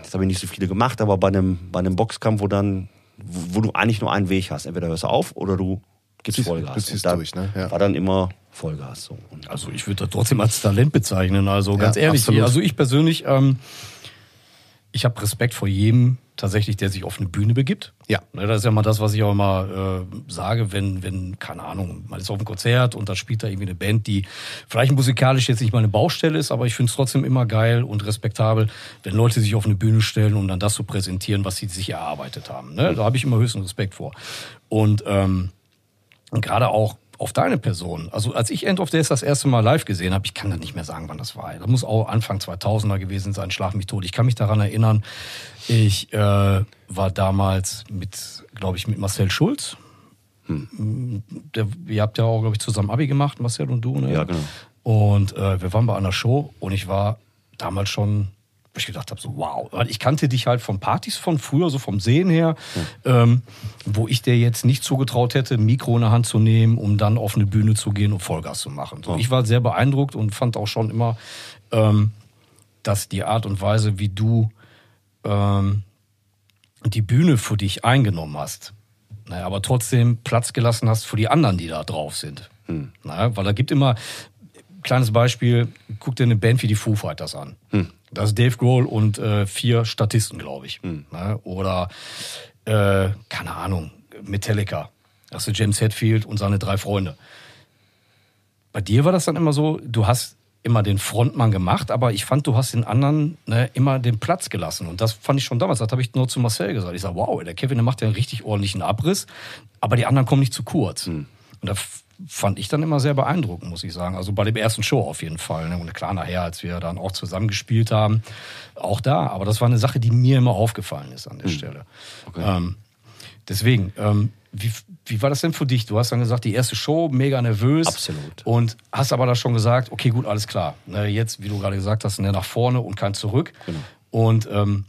das habe ich nicht so viele gemacht, aber bei einem bei einem Boxkampf, wo dann wo, wo du eigentlich nur einen Weg hast, entweder hörst du auf oder du gibst Vollgas.
du ziehst durch, ne? Ja.
War dann immer Vollgas so. Und
Also ich würde das trotzdem als Talent bezeichnen. Also ganz
Ja,
ehrlich,
absolut.
also ich persönlich, ähm, ich habe Respekt vor jedem tatsächlich, der sich auf eine Bühne begibt.
Ja.
Ne, Das ist ja mal das, was ich auch immer äh, sage, wenn, wenn, keine Ahnung, man ist auf einem Konzert und da spielt da irgendwie eine Band, die vielleicht musikalisch jetzt nicht mal eine Baustelle ist, aber ich finde es trotzdem immer geil und respektabel, wenn Leute sich auf eine Bühne stellen, um dann das zu präsentieren, was sie sich erarbeitet haben. Ne? Da habe ich immer höchsten Respekt vor. Und ähm, und gerade auch auf deine Person. Also als ich End of Days das erste Mal live gesehen habe, ich kann das nicht mehr sagen, wann das war. Das muss auch Anfang 2000er gewesen sein, Schlag mich tot. Ich kann mich daran erinnern, ich äh, war damals mit, glaube ich, mit Marcel Schulz. Der, ihr habt ja auch, glaube ich, zusammen Abi gemacht, Marcel und du. Ne?
Ja, genau.
Und äh, wir waren bei einer Show und ich war damals schon, ich gedacht habe, so wow, weil ich kannte dich halt von Partys von früher, so vom Sehen her, ähm, wo ich dir jetzt nicht zugetraut hätte, ein Mikro in der Hand zu nehmen, um dann auf eine Bühne zu gehen und Vollgas zu machen. So, Ich war sehr beeindruckt und fand auch schon immer, ähm, dass die Art und Weise, wie du ähm, die Bühne für dich eingenommen hast, naja, aber trotzdem Platz gelassen hast für die anderen, die da drauf sind. Naja, weil da gibt immer, kleines Beispiel, guck dir eine Band wie die Foo Fighters an. Da ist Dave Grohl und äh, vier Statisten, glaube ich. Ne? Oder, äh, keine Ahnung, Metallica. Da hast du James Hetfield und seine drei Freunde. Bei dir war das dann immer so, du hast immer den Frontmann gemacht, aber ich fand, du hast den anderen ne, immer den Platz gelassen. Und das fand ich schon damals, das habe ich nur zu Marcel gesagt. Ich sage, wow, der Kevin, der macht ja einen richtig ordentlichen Abriss, aber die anderen kommen nicht zu kurz. Und da fand ich dann immer sehr beeindruckend, muss ich sagen. Also bei dem ersten Show auf jeden Fall. Ne? Und klar, nachher, als wir dann auch zusammen gespielt haben, auch da. Aber das war eine Sache, die mir immer aufgefallen ist an der Stelle. Ähm, deswegen, ähm, wie, wie war das denn für dich? Du hast dann gesagt, die erste Show, mega nervös.
Absolut.
Und hast aber da schon gesagt, okay, gut, alles klar. Ne, jetzt, wie du gerade gesagt hast, ne, nach vorne und kein zurück. Und ähm,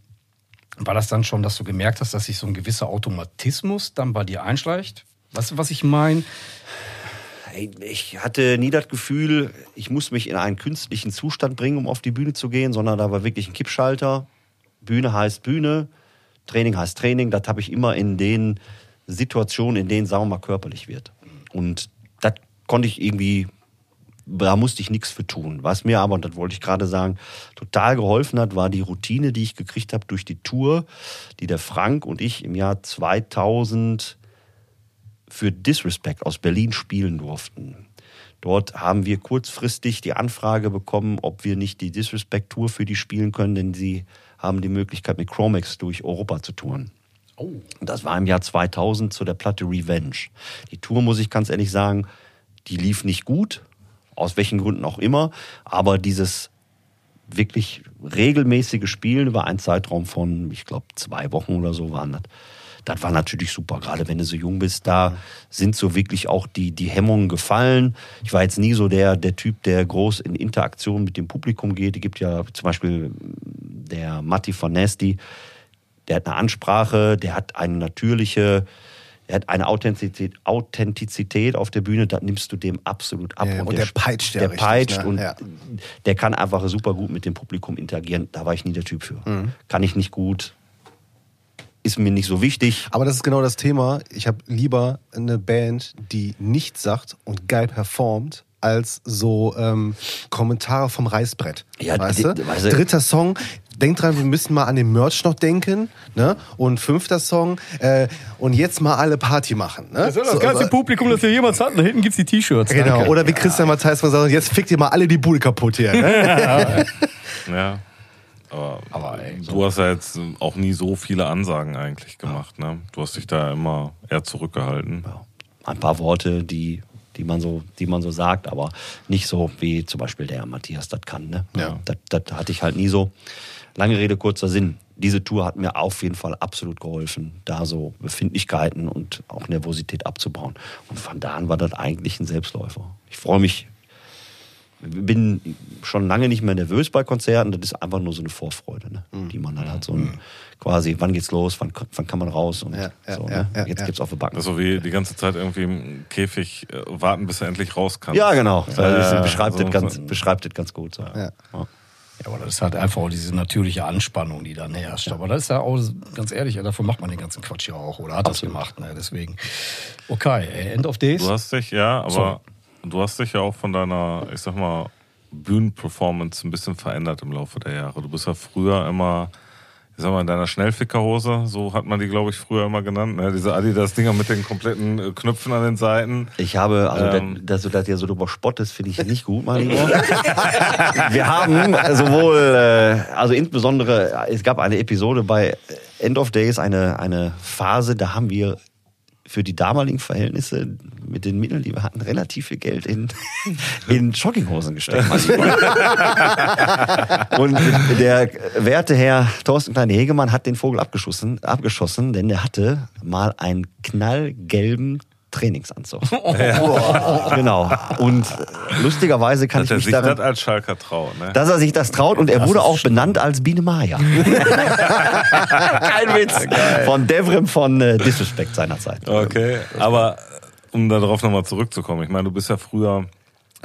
war das dann schon, dass du gemerkt hast, dass sich so ein gewisser Automatismus dann bei dir einschleicht? Weißt du, was ich meine?
Ich hatte nie das Gefühl, ich muss mich in einen künstlichen Zustand bringen, um auf die Bühne zu gehen, sondern da war wirklich ein Kippschalter. Bühne heißt Bühne, Training heißt Training. Das habe ich immer in den Situationen, in denen, mal, körperlich wird. Und das konnte ich irgendwie, da musste ich nichts für tun. Was mir aber, und das wollte ich gerade sagen, total geholfen hat, war die Routine, die ich gekriegt habe durch die Tour, die der Frank und ich im Jahr 2000 für Disrespect aus Berlin spielen durften. Dort haben wir kurzfristig die Anfrage bekommen, ob wir nicht die Disrespect-Tour für die spielen können, denn sie haben die Möglichkeit, mit Chromex durch Europa zu touren. Und das war im Jahr 2000 zu der Platte Revenge. Die Tour, muss ich ganz ehrlich sagen, die lief nicht gut, aus welchen Gründen auch immer, aber dieses wirklich regelmäßige Spielen über einen Zeitraum von, ich glaube, zwei Wochen oder so waren das. Das war natürlich super, gerade wenn du so jung bist. Da sind so wirklich auch die, die Hemmungen gefallen. Ich war jetzt nie so der, der Typ, der groß in Interaktion mit dem Publikum geht. Es gibt ja zum Beispiel der Matti von Nasty, der hat eine Ansprache, der hat eine natürliche, er hat eine Authentizität, Authentizität auf der Bühne, das nimmst du dem absolut ab.
Ja, und der peitscht ja
Der
richtig,
peitscht
ne?
und
Ja.
der kann einfach super gut mit dem Publikum interagieren. Da war ich nie der Typ für.
Mhm.
Kann ich nicht gut, ist mir nicht so wichtig.
Aber das ist genau das Thema. Ich habe lieber eine Band, die nichts sagt und geil performt, als so ähm, Kommentare vom Reißbrett.
Ja,
weißt
die-
du?
weißt du-
Dritter Song. Denkt dran, wir müssen mal an den Merch noch denken. Ne? Und fünfter Song. Äh, und jetzt mal alle Party machen. Ne? So, aber-
Publikum, das wir jemals hatten. Da hinten gibt's die T-Shirts.
Genau. Oder wie Christian Matthijs mal sagt, jetzt fickt ihr mal alle die Bude kaputt hier. Ne?
Ja. Aber,
Aber, ey,
du hast ja jetzt auch nie so viele Ansagen eigentlich gemacht, ne? Du hast dich da immer eher zurückgehalten.
Ein paar Worte, die, die, man so, die man so sagt, aber nicht so wie zum Beispiel der Matthias das kann. Ne?
Ja.
Das, das hatte ich halt nie so. Lange Rede, kurzer Sinn. Diese Tour hat mir auf jeden Fall absolut geholfen, da so Befindlichkeiten und auch Nervosität abzubauen. Und von da an war das eigentlich ein Selbstläufer. Ich freue mich bin schon lange nicht mehr nervös bei Konzerten. Das ist einfach nur so eine Vorfreude, ne?
Mhm.
die man dann hat. So ein, quasi, wann geht's los, wann, wann kann man raus und
Ja, ja,
so.
ja,
ne?
ja,
Jetzt
ja.
gibt's auf die Backen.
Das ist so wie die ganze Zeit irgendwie im Käfig äh, warten, bis er endlich raus kann.
ja, genau. Das
Ja,
beschreibt,
so-
das ganz,
so-
beschreibt das ganz gut. So.
Ja.
Ja, aber das ist halt einfach auch diese natürliche Anspannung, die dann herrscht. Aber das ist ja auch, ganz ehrlich, ja, dafür macht man den ganzen Quatsch ja auch. Oder hat das gemacht, ne? Deswegen. Okay, äh, End of Days.
Du hast dich, ja, aber
Sorry.
Du hast dich ja auch von deiner, ich sag mal, Bühnenperformance ein bisschen verändert im Laufe der Jahre. Du bist ja früher immer, ich sag mal, in deiner Schnellfickerhose, so hat man die, glaube ich, früher immer genannt, ne? diese Adidas-Dinger mit den kompletten äh, Knöpfen an den Seiten.
Ich habe, also,
Ähm.
dass du das ja so drüber spottest, finde ich nicht gut, mein Lieber. Wir haben sowohl, äh, also insbesondere, es gab eine Episode bei End of Days, eine, eine Phase, da haben wir für die damaligen Verhältnisse mit den Mitteln, die wir hatten, relativ viel Geld in, in Jogginghosen gesteckt. Und der werte Herr Thorsten Kleine-Hegemann hat den Vogel abgeschossen, abgeschossen, denn er hatte mal einen knallgelben Trainingsanzug. Genau. Und lustigerweise kann
Dass
ich
er
mich
sich das
daran,
als Schalker traut. Ne?
dass er sich das traut und er wurde auch benannt als Biene Maya. Kein Witz. Von Devrim von äh, Disrespect seinerzeit.
Okay, aber um darauf nochmal zurückzukommen, ich meine, du bist ja früher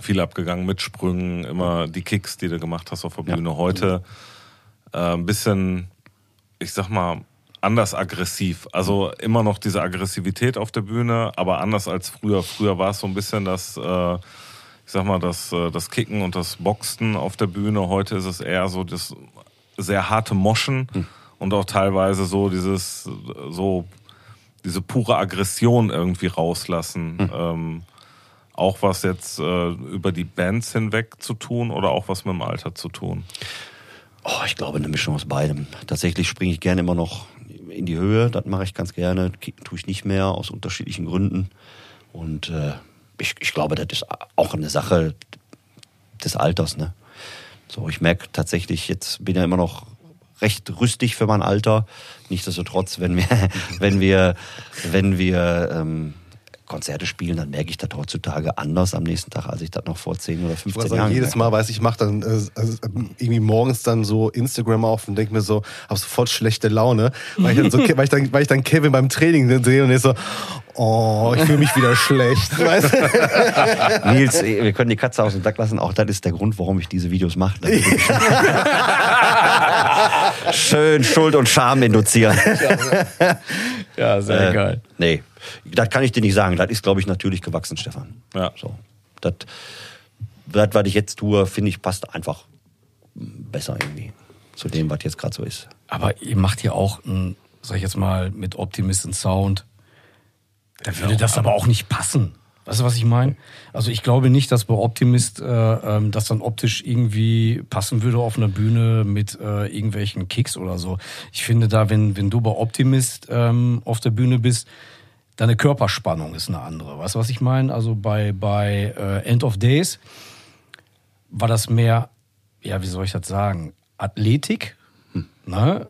viel abgegangen mit Sprüngen, immer die Kicks, die du gemacht hast auf der Bühne. Heute äh, ein bisschen, ich sag mal, anders aggressiv. Also immer noch diese Aggressivität auf der Bühne, aber anders als früher. Früher war es so ein bisschen das, äh, ich sag mal, das, äh, das Kicken und das Boxen auf der Bühne. Heute ist es eher so das sehr harte Moschen und auch teilweise so dieses, so diese pure Aggression irgendwie rauslassen. Ähm, auch was jetzt äh, über die Bands hinweg zu tun oder auch was mit dem Alter zu tun.
Oh, ich glaube, eine Mischung aus beidem. Tatsächlich springe ich gerne immer noch in die Höhe. Das mache ich ganz gerne. Kicken tue ich nicht mehr, aus unterschiedlichen Gründen. Und äh, ich, ich glaube, das ist auch eine Sache des Alters. Ne? So, ich merke tatsächlich, jetzt bin ja immer noch recht rüstig für mein Alter. Nichtsdestotrotz, wenn wir, wenn wir, wenn wir ähm, Konzerte spielen, dann merke ich das heutzutage anders am nächsten Tag, als ich das noch vor 10 oder
Ich
15
muss sagen,
Jahren
jedes Mal, weiß ich, mache dann äh, also, äh, irgendwie morgens dann so Instagram auf und denke mir so, hab sofort schlechte Laune, weil ich dann, so, weil ich dann, weil ich dann Kevin beim Training sehe und ich so, oh, ich fühle mich wieder schlecht. Weißt?
Nils, wir können die Katze aus dem Sack lassen. Auch das ist der Grund, warum ich diese Videos mache. Schön Schuld und Scham induzieren.
Ja, sehr
Äh,
geil.
Nee, das kann ich dir nicht sagen. Das ist, glaube ich, natürlich gewachsen, Stefan.
Ja.
So. Das, das was ich jetzt tue, finde ich, passt einfach besser irgendwie zu dem, was jetzt gerade so ist.
Aber ihr macht ja auch, ein, sag ich jetzt mal, mit Optimist und Sound. Da würde das aber auch nicht passen. Weißt du, was ich meine? Also ich glaube nicht, dass bei Optimist äh, ähm, das dann optisch irgendwie passen würde auf einer Bühne mit äh, irgendwelchen Kicks oder so. Ich finde da, wenn, wenn du bei Optimist ähm, auf der Bühne bist, deine Körperspannung ist eine andere. Weißt du, was ich meine? Also bei, bei äh, End of Days war das mehr, ja, wie soll ich das sagen, Athletik, ne?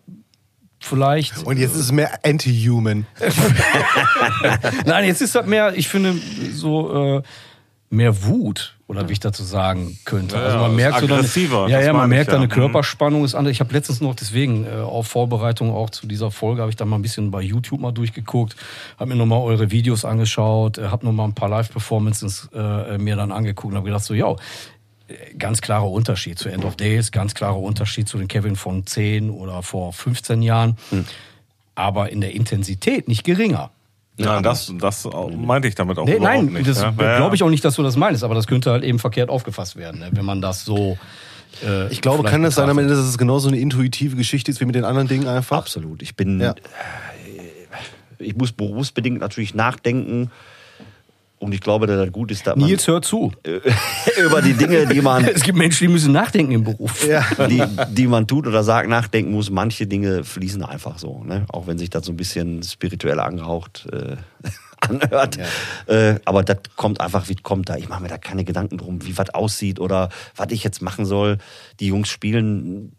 Vielleicht.
Und jetzt ist es mehr anti-human.
Nein, jetzt ist das mehr, ich finde, so äh, mehr Wut, oder wie ich dazu sagen könnte.
Ja,
also man merkt so
aggressiver,
dann, ja, ja, man
meine ich
merkt
ja.
deine
Mhm.
Körperspannung ist anders. Ich habe letztens noch deswegen äh, auf Vorbereitung auch zu dieser Folge habe ich dann mal ein bisschen bei YouTube mal durchgeguckt, habe mir nochmal eure Videos angeschaut, äh, habe nochmal ein paar Live-Performances äh, mir dann angeguckt und habe gedacht so, ja, ganz klarer Unterschied zu End of Days, ganz klarer Unterschied zu den Kevin von 10 oder vor 15 Jahren.
Hm.
Aber in der Intensität nicht geringer.
Ja, das, das meinte ich damit auch
Nee,
überhaupt
nein,
nicht.
das
ja.
glaube ich auch nicht, dass du das meinst, aber das könnte halt eben verkehrt aufgefasst werden, ne, wenn man das so. Äh,
Ich glaube, kann das sein, am. Ende, dass es genauso eine intuitive Geschichte ist wie mit den anderen Dingen einfach?
Absolut. Ich bin,
Ja.
ich muss berufsbedingt natürlich nachdenken. Und ich glaube, dass das gut ist, dass
Nils, hör zu.
man über die Dinge, die man,
Es gibt Menschen, die müssen nachdenken im Beruf.
Ja.
die, die man tut oder sagt, nachdenken muss. Manche Dinge fließen einfach so. Ne? Auch wenn sich das so ein bisschen spirituell angehaucht äh, anhört. Äh, aber das kommt einfach, wie kommt da. Ich mache mir da keine Gedanken drum, wie was aussieht oder was ich jetzt machen soll. Die Jungs spielen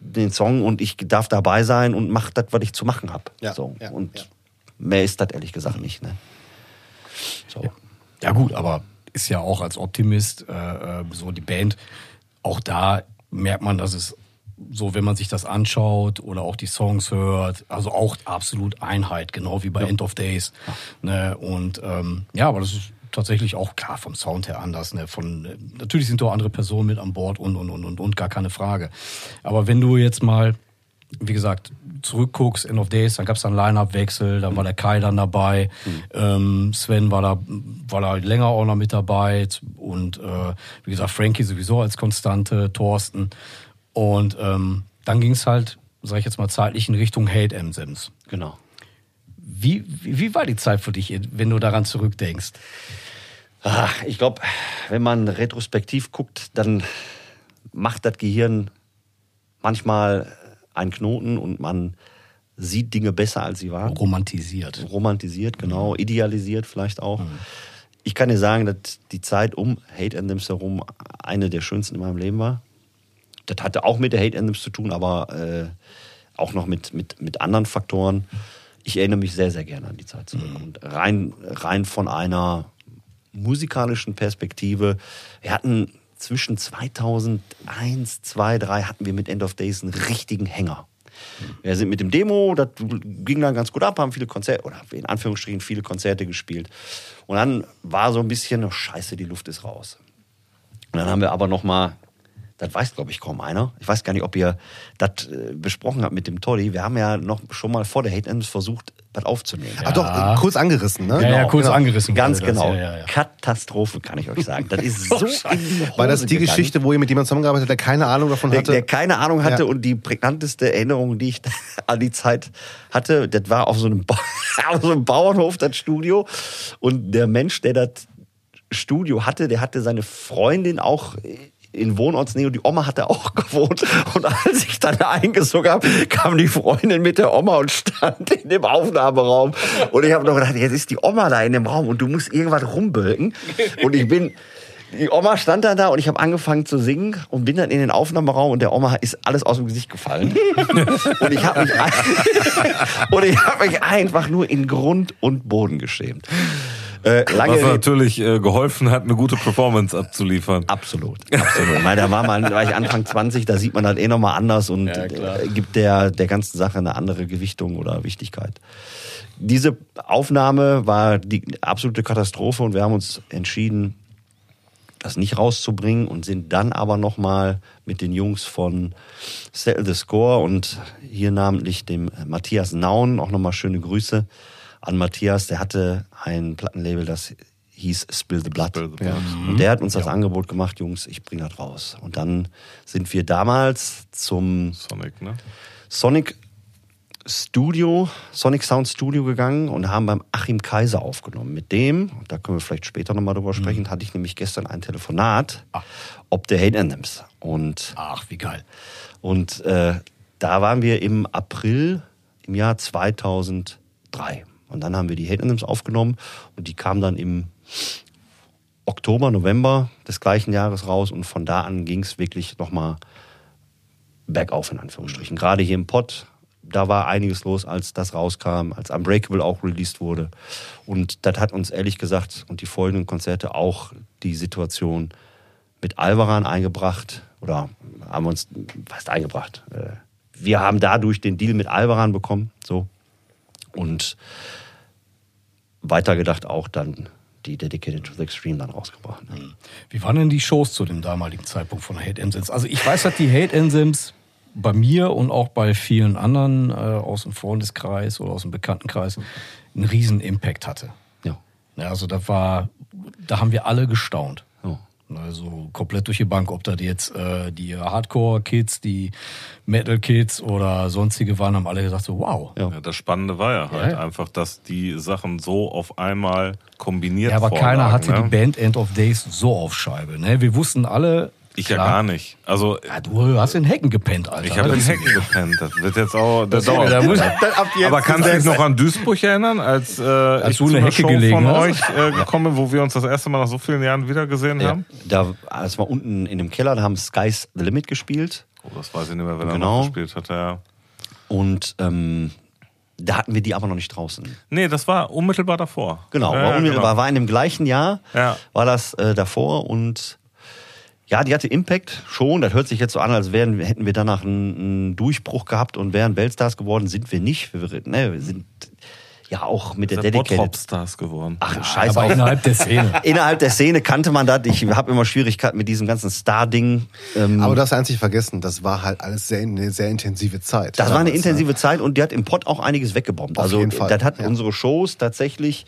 den Song und ich darf dabei sein und mache das, was ich zu machen habe.
Ja,
So.
ja,
und
ja.
mehr ist das ehrlich gesagt nicht. Ne? So.
Ja gut, aber ist ja auch als Optimist äh, äh, so die Band. Auch da merkt man, dass es so, wenn man sich das anschaut oder auch die Songs hört, also auch absolut Einheit, genau wie bei End of Days. Ne? Und ähm, ja, aber das ist tatsächlich auch klar vom Sound her anders. Ne? Von, natürlich sind da andere Personen mit an Bord und, und, und, und, und, gar keine Frage. Aber wenn du jetzt mal, wie gesagt, zurückguckst, End of Days, dann gab es dann Line-Up-Wechsel, dann war der Kai dann dabei, ähm, Sven war da, war da länger auch noch mit dabei und äh, wie gesagt, Frankie sowieso als Konstante, Thorsten. Und ähm, dann ging es halt, sag ich jetzt mal, zeitlich in Richtung Hate M-Sims.
Genau.
Wie, wie, wie war die Zeit für dich, wenn du daran zurückdenkst?
Ah, ich glaube, wenn man retrospektiv guckt, dann macht das Gehirn manchmal einen Knoten und man sieht Dinge besser, als sie waren.
Romantisiert.
Romantisiert, genau.
Mhm.
Idealisiert vielleicht auch. Ich kann dir sagen, dass die Zeit um Hate Anthems herum eine der schönsten in meinem Leben war. Das hatte auch mit der Hate Anthems zu tun, aber äh, auch noch mit, mit, mit anderen Faktoren. Ich erinnere mich sehr, sehr gerne an die Zeit zurück.
Mhm.
Und rein, rein von einer musikalischen Perspektive. Wir hatten zwischen 2001, 2, 3 hatten wir mit End of Days einen richtigen Hänger. Wir sind mit dem Demo, das ging dann ganz gut ab, haben viele Konzerte, oder in Anführungsstrichen viele Konzerte gespielt. Und dann war so ein bisschen, oh, scheiße, die Luft ist raus. Und dann haben wir aber noch mal, das weiß glaube ich kaum einer, ich weiß gar nicht, ob ihr das äh, besprochen habt mit dem Toddy, wir haben ja noch schon mal vor der Hate Ends versucht, was aufzunehmen.
Ah, doch, äh, kurz angerissen, ne?
Ja, ja, kurz angerissen.
Ganz
wurde das.
genau.
Ja, ja, ja.
Katastrophe, kann ich euch sagen. Das ist so
War das die
gegangen.
Geschichte, wo ihr mit jemandem zusammengearbeitet habt, der keine Ahnung davon
der,
hatte?
der keine Ahnung hatte
Ja.
und die prägnanteste Erinnerung, die ich an die Zeit hatte, das war auf so einem, ba auf so einem Bauernhof, das Studio. Und der Mensch, der das Studio hatte, der hatte seine Freundin auch in Wohnortsnähe. Die Oma hatte auch gewohnt. Und als ich dann eingezogen habe, kam die Freundin mit der Oma und stand in dem Aufnahmeraum. Und ich habe noch gedacht, jetzt ist die Oma da in dem Raum und du musst irgendwas rumbölken. Und ich bin die Oma stand dann da und ich habe angefangen zu singen und bin dann in den Aufnahmeraum und der Oma ist alles aus dem Gesicht gefallen. und ich habe mich, hab mich einfach nur in Grund und Boden geschämt. Äh,
Was natürlich äh, geholfen hat, eine gute Performance abzuliefern.
Absolut, absolut. Weil da war man, war ich Anfang 20, da sieht man das eh nochmal anders und
Ja,
äh, gibt der, der ganzen Sache eine andere Gewichtung oder Wichtigkeit. Diese Aufnahme war die absolute Katastrophe und wir haben uns entschieden, das nicht rauszubringen und sind dann aber nochmal mit den Jungs von Settle the Score und hier namentlich dem Matthias Naun, auch nochmal schöne Grüße an Matthias, der hatte ein Plattenlabel, das hieß Spill the Blood.
Spill the Blood.
Und der hat uns das Angebot gemacht, Jungs, ich bring das raus. Und dann sind wir damals zum
Sonic, ne?
Sonic Studio, Sonic Sound Studio gegangen und haben beim Achim Kaiser aufgenommen. Mit dem, da können wir vielleicht später nochmal drüber sprechen, hatte ich nämlich gestern ein Telefonat, ob der Hate Anthems. Und,
Ach, wie geil.
und äh, da waren wir im April im Jahr 2003. Und dann haben wir die Hate Anthems aufgenommen und die kamen dann im Oktober, November des gleichen Jahres raus und von da an ging es wirklich nochmal bergauf in Anführungsstrichen. Gerade hier im Pott, da war einiges los, als das rauskam, als Unbreakable auch released wurde. Und das hat uns ehrlich gesagt und die folgenden Konzerte auch die Situation mit Alvaran eingebracht oder haben uns fast eingebracht. Äh, Wir haben dadurch den Deal mit Alvaran bekommen, so und weitergedacht auch dann die Dedicated to the Extreme dann rausgebracht.
Wie waren denn die Shows zu dem damaligen Zeitpunkt von Hate Enzyms? Also ich weiß, dass die Hate Enzyms bei mir und auch bei vielen anderen äh, aus dem Freundeskreis oder aus dem Bekanntenkreis einen riesen Impact hatte.
Ja.
Ja, also da war, da haben wir alle gestaunt. Also komplett durch die Bank, ob da die jetzt äh, die Hardcore-Kids, die Metal-Kids oder sonstige waren, haben alle gesagt so, wow.
Ja.
Ja, das Spannende war ja halt
Ja,
einfach, dass die Sachen so auf einmal kombiniert
Ja, aber
vorlagen,
keiner hatte
ne?
die Band End of Days so auf Scheibe. Ne? Wir wussten alle.
Ich ja
klar,
gar nicht. Also
Ja, du hast in Hecken gepennt, Alter.
ich habe
Das
in Hecken gepennt. Das wird jetzt auch. Das dauert.
da muss-
aber kannst du dich noch an Duisburg erinnern, als, äh, ich
du
zu
eine
einer
Hecke
Show
gelegen
von
hast?
euch äh, gekommen bin, wo wir uns das erste Mal nach so vielen Jahren wiedergesehen
Ja.
haben?
Da, das war unten in dem Keller, da haben Sky's the Limit gespielt.
Oh, das weiß ich nicht mehr, wer da
Genau.
noch gespielt hat. Ja.
Und ähm, Da hatten wir die aber noch nicht draußen.
Nee, das war unmittelbar davor.
Genau,
Ja,
war, unmittelbar,
genau.
war in dem gleichen Jahr,
Ja.
war das äh, davor und ja, die hatte Impact schon. Das hört sich jetzt so an, als wären, hätten wir danach einen, einen Durchbruch gehabt und wären Weltstars geworden. Sind wir nicht. Wir, ne, wir sind ja auch mit der Dedicated.
Bottrop-Stars geworden.
Ach, scheiß
Aber
auf.
innerhalb der Szene.
Innerhalb der Szene kannte man das. Ich habe immer Schwierigkeiten mit diesem ganzen Star-Ding. Ähm,
Aber das einzig vergessen, das war halt alles sehr, eine sehr intensive Zeit.
Das war eine
ne?
intensive Zeit und die hat im Pott auch einiges weggebombt.
Auf
also
jeden Fall,
das hat
ja.
unsere Shows tatsächlich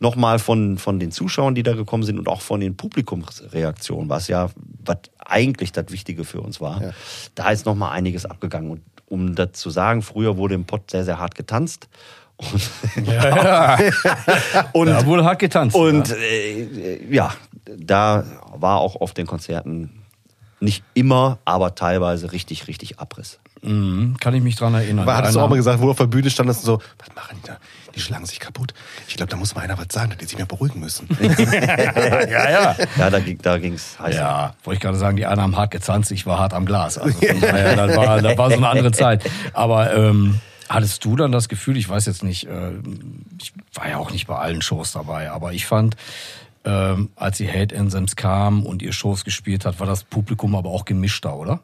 nochmal von, von den Zuschauern, die da gekommen sind und auch von den Publikumsreaktionen, was ja was eigentlich das Wichtige für uns war.
Ja.
Da ist nochmal einiges abgegangen. Und um das zu sagen, früher wurde im Pott sehr, sehr hart getanzt. Und,
Ja, ja.
und,
Da wurde hart getanzt.
und
ja.
äh, ja, da war auch auf den Konzerten nicht immer, aber teilweise richtig, richtig Abriss.
Mhm, kann ich mich dran erinnern.
Aber hattest du auch mal gesagt, wo du auf der Bühne standest, so, was machen die da? Die schlagen sich kaputt. Ich glaube, da muss mal einer was sagen, dass die sich mehr beruhigen müssen.
ja, ja.
Ja, da, ging- da ging's heiß.
Ja, wollte ich gerade sagen, die einen haben hart getanzt, ich war hart am Glas. Also daher, das, war, das war so eine andere Zeit. Aber ähm, hattest du dann das Gefühl, ich weiß jetzt nicht, äh, ich war ja auch nicht bei allen Shows dabei, aber ich fand, ähm, als die Hate Anthems kam und ihr Shows gespielt hat, war das Publikum aber auch gemischter, oder?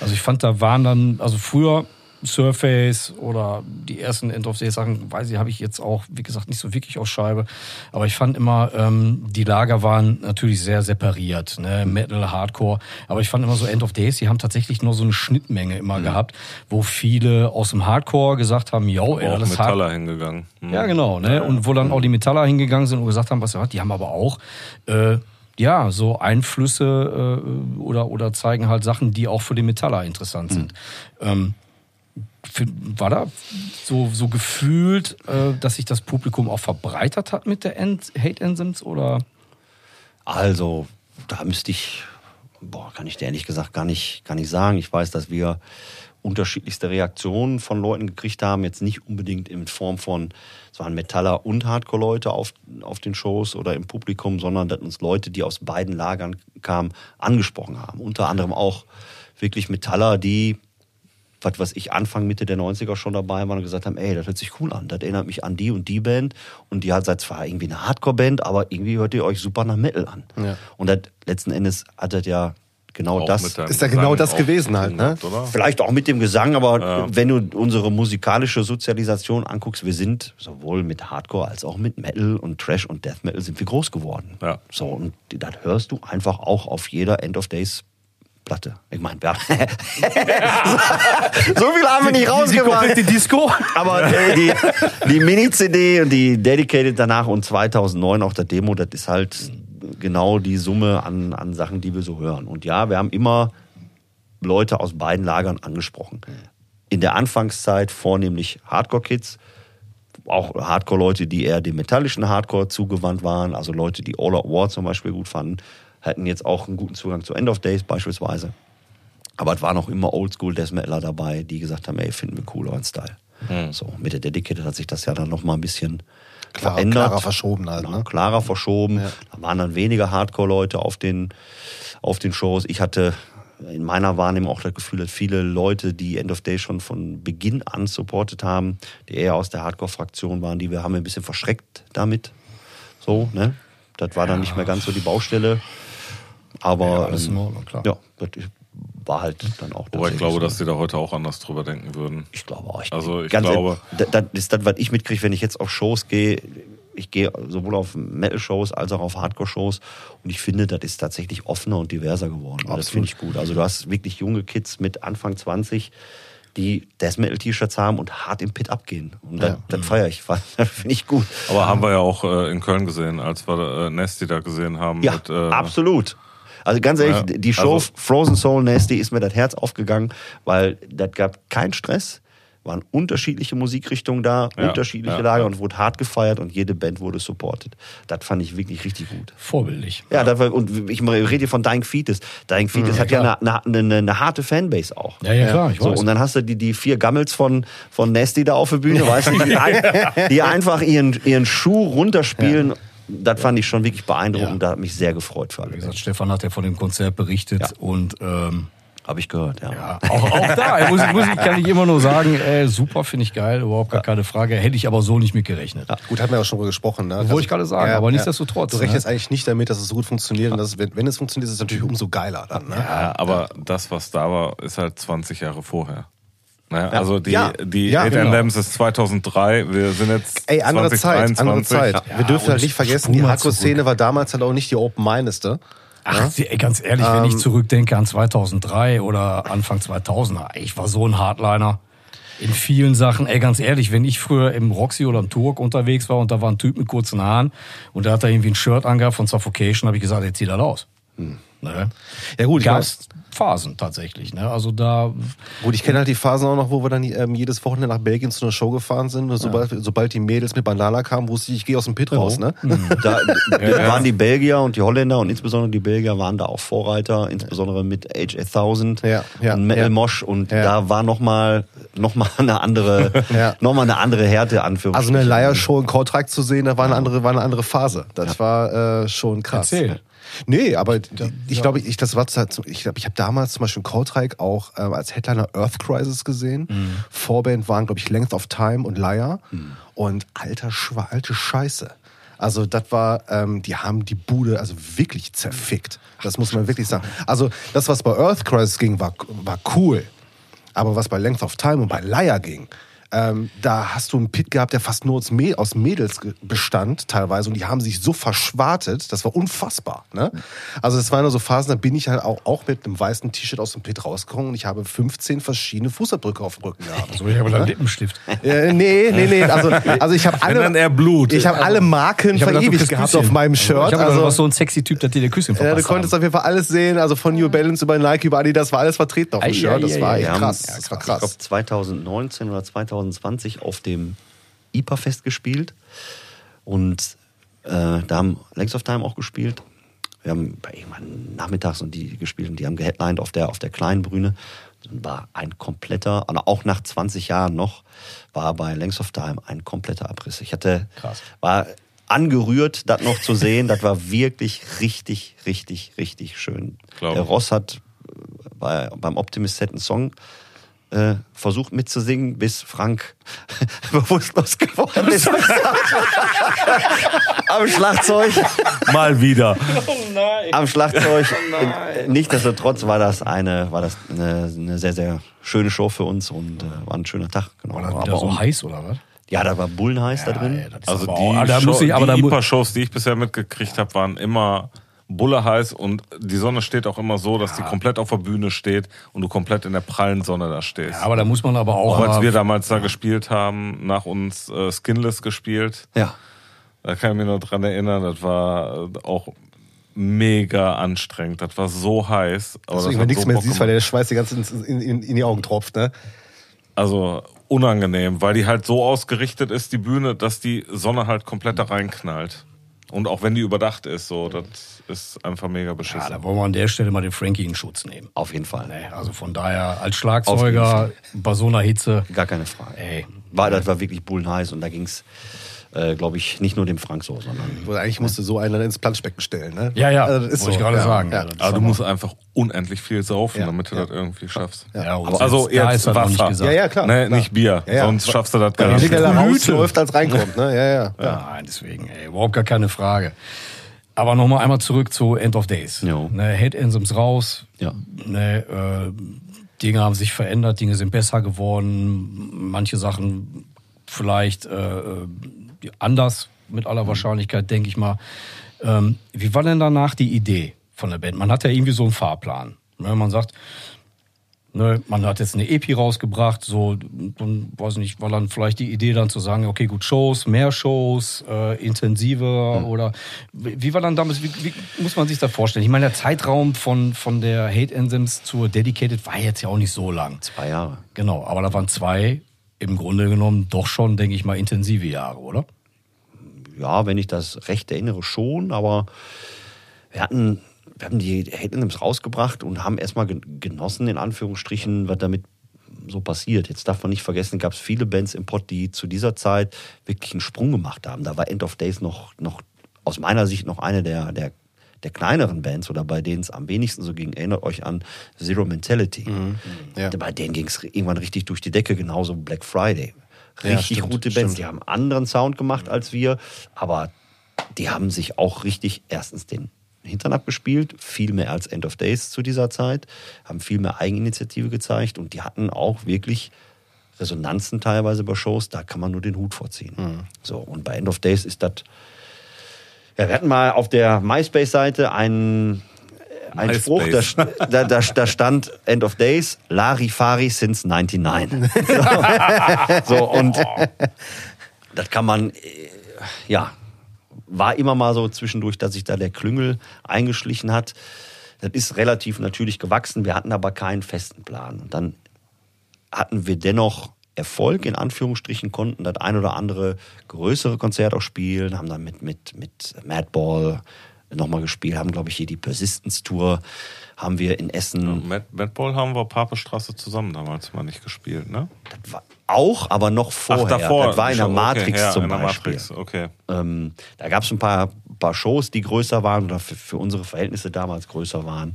Also ich fand, da waren dann, also früher Surface oder die ersten End of Day Sachen, weiß ich, habe ich jetzt auch, wie gesagt, nicht so wirklich auf Scheibe. Aber ich fand immer, ähm, die Lager waren natürlich sehr separiert, ne? Metal, Hardcore. Aber ich fand immer so End of Days, die haben tatsächlich nur so eine Schnittmenge immer gehabt, wo viele aus dem Hardcore gesagt haben, yo, ey,
auch
das ist Hard
Metaller hingegangen. Hm.
ja, genau. Ne? Und wo dann auch die Metaller hingegangen sind und gesagt haben, was ja, die haben aber auch äh, ja so Einflüsse äh, oder oder zeigen halt Sachen, die auch für die Metaller interessant sind. Ähm, für- war da so so gefühlt, äh, dass sich das Publikum auch verbreitert hat mit der End Hate Anthems oder?
Also, da müsste ich, boah, kann ich dir ehrlich gesagt gar nicht, gar nicht sagen. Ich weiß, dass wir unterschiedlichste Reaktionen von Leuten gekriegt haben. Jetzt nicht unbedingt in Form von, es waren Metaller und Hardcore-Leute auf, auf den Shows oder im Publikum, sondern dass uns Leute, die aus beiden Lagern kamen, angesprochen haben. Unter anderem auch wirklich Metaller, die was, was ich Anfang, Mitte der 90er schon dabei war und gesagt haben, ey, das hört sich cool an. Das erinnert mich an die und die Band. Und die hat seit zwar irgendwie eine Hardcore-Band, aber irgendwie hört ihr euch super nach Metal an.
Ja.
Und das, letzten Endes hat das ja genau
Auch
das.
Ist ja genau das gewesen halt, ne?
Oder?
Vielleicht auch mit dem Gesang, aber
Ja.
wenn du unsere musikalische Sozialisation anguckst, wir sind sowohl mit Hardcore als auch mit Metal und Trash und Death Metal sind wir groß geworden.
Ja.
So, und das hörst du einfach auch auf jeder End of Days Platte. Ich meine, ja. so viel haben wir nicht rausgebracht.
Disco.
Aber äh, die, die Mini-CD und die Dedicated danach und 2009 auch der Demo, das ist halt genau die Summe an, an Sachen, die wir so hören. Und ja, wir haben immer Leute aus beiden Lagern angesprochen. In der Anfangszeit vornehmlich Hardcore-Kids, auch Hardcore-Leute, die eher dem metallischen Hardcore zugewandt waren, also Leute, die All Out War zum Beispiel gut fanden, hatten jetzt auch einen guten Zugang zu End of Days beispielsweise. Aber es waren auch immer Oldschool Death Metaler dabei, die gesagt haben, ey, finden wir cool euren Style. So, mit der Dedicated hat sich das ja dann noch mal ein bisschen
Klarer-
verändert.
klarer verschoben halt,
Genau,
ne?
Klarer verschoben. Da waren dann weniger Hardcore-Leute auf den, auf den Shows. Ich hatte in meiner Wahrnehmung auch das Gefühl, dass viele Leute, die End of Day schon von Beginn an supportet haben, die eher aus der Hardcore-Fraktion waren, die wir haben ein bisschen verschreckt damit. So, ne? Das war dann nicht mehr ganz so die Baustelle. Aber
Ja, alles in
ähm,
Ordnung, klar.
ja, das war halt dann auch.
Wobei ich glaube,
so.
dass die da heute auch anders drüber denken würden.
Ich glaube auch. Ich,
Also ich
ganz
glaube-
ehrlich, Das, ist das, was ich mitkriege, wenn ich jetzt auf Shows gehe. Ich gehe sowohl auf Metal-Shows als auch auf Hardcore-Shows. Und ich finde, das ist tatsächlich offener und diverser geworden. Und das finde ich gut. Also du hast wirklich junge Kids mit Anfang 20, die Death Metal-T-Shirts haben und hart im Pit abgehen. Und das,
Ja.
das feiere ich. Das finde ich gut.
Aber haben wir ja auch äh, in Köln gesehen, als wir äh, Nasty da gesehen haben.
Ja,
mit, äh,
absolut. Also ganz ehrlich,
Ja,
die Show
also-
Frozen Soul Nasty ist mir das Herz aufgegangen, weil das gab keinen Stress, waren unterschiedliche Musikrichtungen da,
Ja,
unterschiedliche
ja,
Lager
ja.
und wurde hart gefeiert und jede Band wurde supported. Das fand ich wirklich richtig gut.
Vorbildlich.
Ja, das war, und ich rede hier von Dying Fetus. Dying Fetus hat ja eine, eine, eine, eine harte Fanbase auch.
Ja, ja, klar, ich
So,
weiß.
und dann hast du die, die vier Gammels von, von Nasty da auf der Bühne, weißt du, die, die einfach ihren, ihren Schuh runterspielen. Das fand ich schon wirklich beeindruckend.
Ja.
Da hat mich sehr gefreut für alle.
Wie gesagt, Stefan hat ja von dem Konzert berichtet
Ja.
und ähm,
Habe ich gehört, ja.
Ja, auch, auch da muss, ich- muss ich, kann ich immer nur sagen, ey, super, finde ich geil, überhaupt gar keine Frage. Hätte ich aber so nicht mit gerechnet.
Gut, hatten wir auch schon drüber gesprochen. Ne?
Wollte ich gerade sagen, aber nichtsdestotrotz,
Du rechnest
ne?
eigentlich nicht damit, dass es so gut funktioniert. Und dass wenn, wenn es funktioniert, ist es natürlich umso geiler dann. Ne?
Ja, aber das, was da war, ist halt 20 Jahre vorher. Naja, also die,
Ja.
die
Ja,
Hate
genau.
Ist 2003, wir sind jetzt
Ey, andere Zeit,
2023.
andere Zeit.
Ja,
wir dürfen halt nicht vergessen, die Hardcore-Szene war damals halt auch nicht die open-mindeste.
Ach, ey, ganz ehrlich, wenn ich zurückdenke an 2003 oder Anfang 2000er, ey, ich war so ein Hardliner in vielen Sachen. Ey, ganz ehrlich, wenn ich früher im Roxy oder im Turk unterwegs war und da war ein Typ mit kurzen Haaren und der hat da irgendwie ein Shirt angehabt von Suffocation, habe ich gesagt, jetzt zieh das aus. Ne?
Ja gut, ich
Gab's Phasen tatsächlich. Ne? Also da
Gut, ich kenne halt die Phasen auch noch, wo wir dann ähm, jedes Wochenende nach Belgien zu einer Show gefahren sind. Und sobald, sobald die Mädels mit Bandana kamen, wusste ich, ich gehe aus dem Pit raus. Ne?
Da waren die Belgier und die Holländer und insbesondere die Belgier waren da auch Vorreiter, insbesondere mit Age 1000
Ja, ja,
und Metal
ja.
Mosh und
Ja.
da war nochmal noch mal eine andere,
Ja.
noch mal eine andere Härte
Also
Anführungsstrichen.
eine Leier-Show in Kortrijk zu sehen, da war eine andere, war eine andere Phase. Das war äh, schon krass.
Erzähl.
Nee, aber ich glaube, ich, das war, ich glaube, ich habe damals zum Beispiel Kortrijk auch ähm, als Headliner Earth Crisis gesehen. Vorband waren, glaube ich, Length of Time und Liar. Und alter, alte Scheiße. Also das war, ähm, die haben die Bude also wirklich zerfickt. Das muss man wirklich sagen. Also das, was bei Earth Crisis ging, war, war cool. Aber was bei Length of Time und bei Liar ging, ähm, da hast du einen Pit gehabt, der fast nur aus, Mä- aus Mädels bestand, teilweise. Und die haben sich so verschwartet, das war unfassbar. Ne? Also, das waren nur so Phasen, da bin ich halt auch, auch mit einem weißen T-Shirt aus dem Pit rausgekommen und ich habe 15 verschiedene Fußabdrücke auf dem Rücken gehabt.
so ich habe da einen Lippenstift.
Äh, nee, nee, nee. Also, also ich habe alle.
dann eher Blut.
Ich habe alle Marken verewigt gehabt
Küsschen.
auf meinem Shirt.
Ich habe
also,
du warst so ein sexy Typ, der dir der Küsschen
ja,
verpasst
du konntest
haben.
auf jeden Fall alles sehen, also von New Balance über Nike, über Adidas, war alles vertreten auf dem Shirt. Das war echt krass. Das war
Ich glaube
krass.
2019 oder 2020 auf dem IPA-Fest gespielt und äh, da haben Lengths of Time auch gespielt. Wir haben bei irgendwann nachmittags und die gespielt und die haben geheadlined auf der, auf der kleinen Bühne. Dann war ein kompletter, auch nach 20 Jahren noch, war bei Lengths of Time ein kompletter Abriss. Ich hatte,
Krass.
war angerührt, das noch zu sehen. Das war wirklich richtig, richtig, richtig schön.
Glaub
Der. Ross hat äh, bei, beim Optimist Set einen Song äh, versucht mitzusingen, bis Frank bewusstlos geworden ist. Am Schlagzeug.
Mal wieder.
Am Schlagzeug. Nichtsdestotrotz war das eine, war das eine, eine sehr, sehr schöne Show für uns und äh, war ein schöner Tag. Genau.
War das
Aber
wieder so
um-
heiß oder was?
ja, da war Bullenheiß da drin.
ey,
Also
aber
die,
auch- ah, da muss ich, aber
die IPA-Shows, die ich bisher mitgekriegt habe, waren immer Bulle heiß und die Sonne steht auch immer so, dass die komplett auf der Bühne steht und du komplett in der prallen Sonne da stehst.
Ja, aber da muss man aber auch,
auch als wir damals da gespielt haben, nach uns äh, Skinless gespielt,
Ja.
da kann ich mich noch dran erinnern, das war äh, auch mega anstrengend. Das war so heiß. Aber das
Deswegen, wenn nichts
so
mehr siehst, weil der Schweiß die ganze in, in, in die Augen tropft, ne?
Also unangenehm, weil die halt so ausgerichtet ist, die Bühne, dass die Sonne halt komplett da reinknallt. Und auch wenn die überdacht ist, so, das ist einfach mega
ja,
beschissen.
da wollen wir an der Stelle mal den Frankie in Schutz nehmen.
Auf jeden Fall.
Nee, also von daher als Schlagzeuger bei so einer Hitze.
Gar keine Frage.
Ey.
War, das war wirklich bullenheiß und da ging es, äh, glaube ich, nicht nur dem Frank so, sondern
Wo eigentlich musste so einer ins Planschbecken stellen, ne?
Ja, ja,
Also das ist
wollte
so.
ich gerade
ja.
sagen.
Ja.
Ja,
Aber du
aber-
musst einfach unendlich viel saufen,
Ja,
damit du
ja.
das irgendwie schaffst.
Ja, und
Also
da
jetzt
nicht
Wasser.
gesagt.
Ja, ja, klar.
Nee,
klar.
nicht Bier,
Ja, ja.
sonst schaffst du das
Weil
gar nicht.
schneller rausläuft, als reinkommt, ne? Ja, ja.
Ja, nein, deswegen, ey, überhaupt gar keine Frage. Aber nochmal einmal zurück zu End of Days.
Jo.
Ne, Head Enzymes raus.
Ja.
Ne, äh, Dinge haben sich verändert, Dinge sind besser geworden, manche Sachen vielleicht äh, äh, anders mit aller Wahrscheinlichkeit, denke ich mal. Ähm, wie war denn danach die Idee von der Band? Man hat ja irgendwie so einen Fahrplan. Ne, man sagt, Ne, man hat jetzt eine EP rausgebracht, so, dann weiß nicht, war dann vielleicht die Idee dann zu sagen, okay, gut, Shows, mehr Shows, äh, intensiver oder wie war dann damals, wie, wie muss man sich das vorstellen? Ich meine, der Zeitraum von, von der Hate Enzymes zur Dedicated war jetzt ja auch nicht so lang.
zwei Jahre.
Genau, aber da waren zwei im Grunde genommen doch schon, denke ich mal, intensive Jahre, oder?
Ja, wenn ich das recht erinnere, schon, aber wir hatten, wir haben die Anthems rausgebracht und haben erstmal gen- genossen, in Anführungsstrichen, was damit so passiert. Jetzt darf man nicht vergessen, gab es viele Bands im Pott, die zu dieser Zeit wirklich einen Sprung gemacht haben. Da war End of Days noch, noch aus meiner Sicht noch eine der, der, der kleineren Bands oder bei denen es am wenigsten so ging, erinnert euch an Zero Mentality.
Ja.
Bei denen ging es irgendwann richtig durch die Decke, genauso Black Friday.
Ja,
Richtig
stimmt,
gute Bands,
stimmt.
die haben anderen Sound gemacht als wir, aber die haben sich auch richtig erstens den Hintern abgespielt, viel mehr als End of Days zu dieser Zeit, haben viel mehr Eigeninitiative gezeigt und die hatten auch wirklich Resonanzen teilweise bei Shows, da kann man nur den Hut vorziehen.
Mhm.
So, und bei End of Days ist das. Ja, wir hatten mal auf der MySpace-Seite einen, einen
MySpace.
Spruch, da, da, da, da stand End of Days, Larifari since 99. So, so und das kann man, äh, ja, war immer mal so zwischendurch, dass sich da der Klüngel eingeschlichen hat. Das ist relativ natürlich gewachsen. Wir hatten aber keinen festen Plan. Und dann hatten wir dennoch Erfolg, in Anführungsstrichen, konnten das ein oder andere größere Konzert auch spielen, haben dann mit, mit, mit Madball nochmal gespielt, haben, glaube ich, hier die Persistence Tour, haben wir in Essen
Mad, Madball haben wir Papestraße zusammen damals mal nicht gespielt, ne?
das war auch, aber noch vorher.
Ach, davor.
Das war in der
Okay,
Matrix
ja,
zum
in der
Beispiel.
Matrix, okay.
Ähm, da gab es ein paar, paar Shows, die größer waren oder für, für unsere Verhältnisse damals größer waren.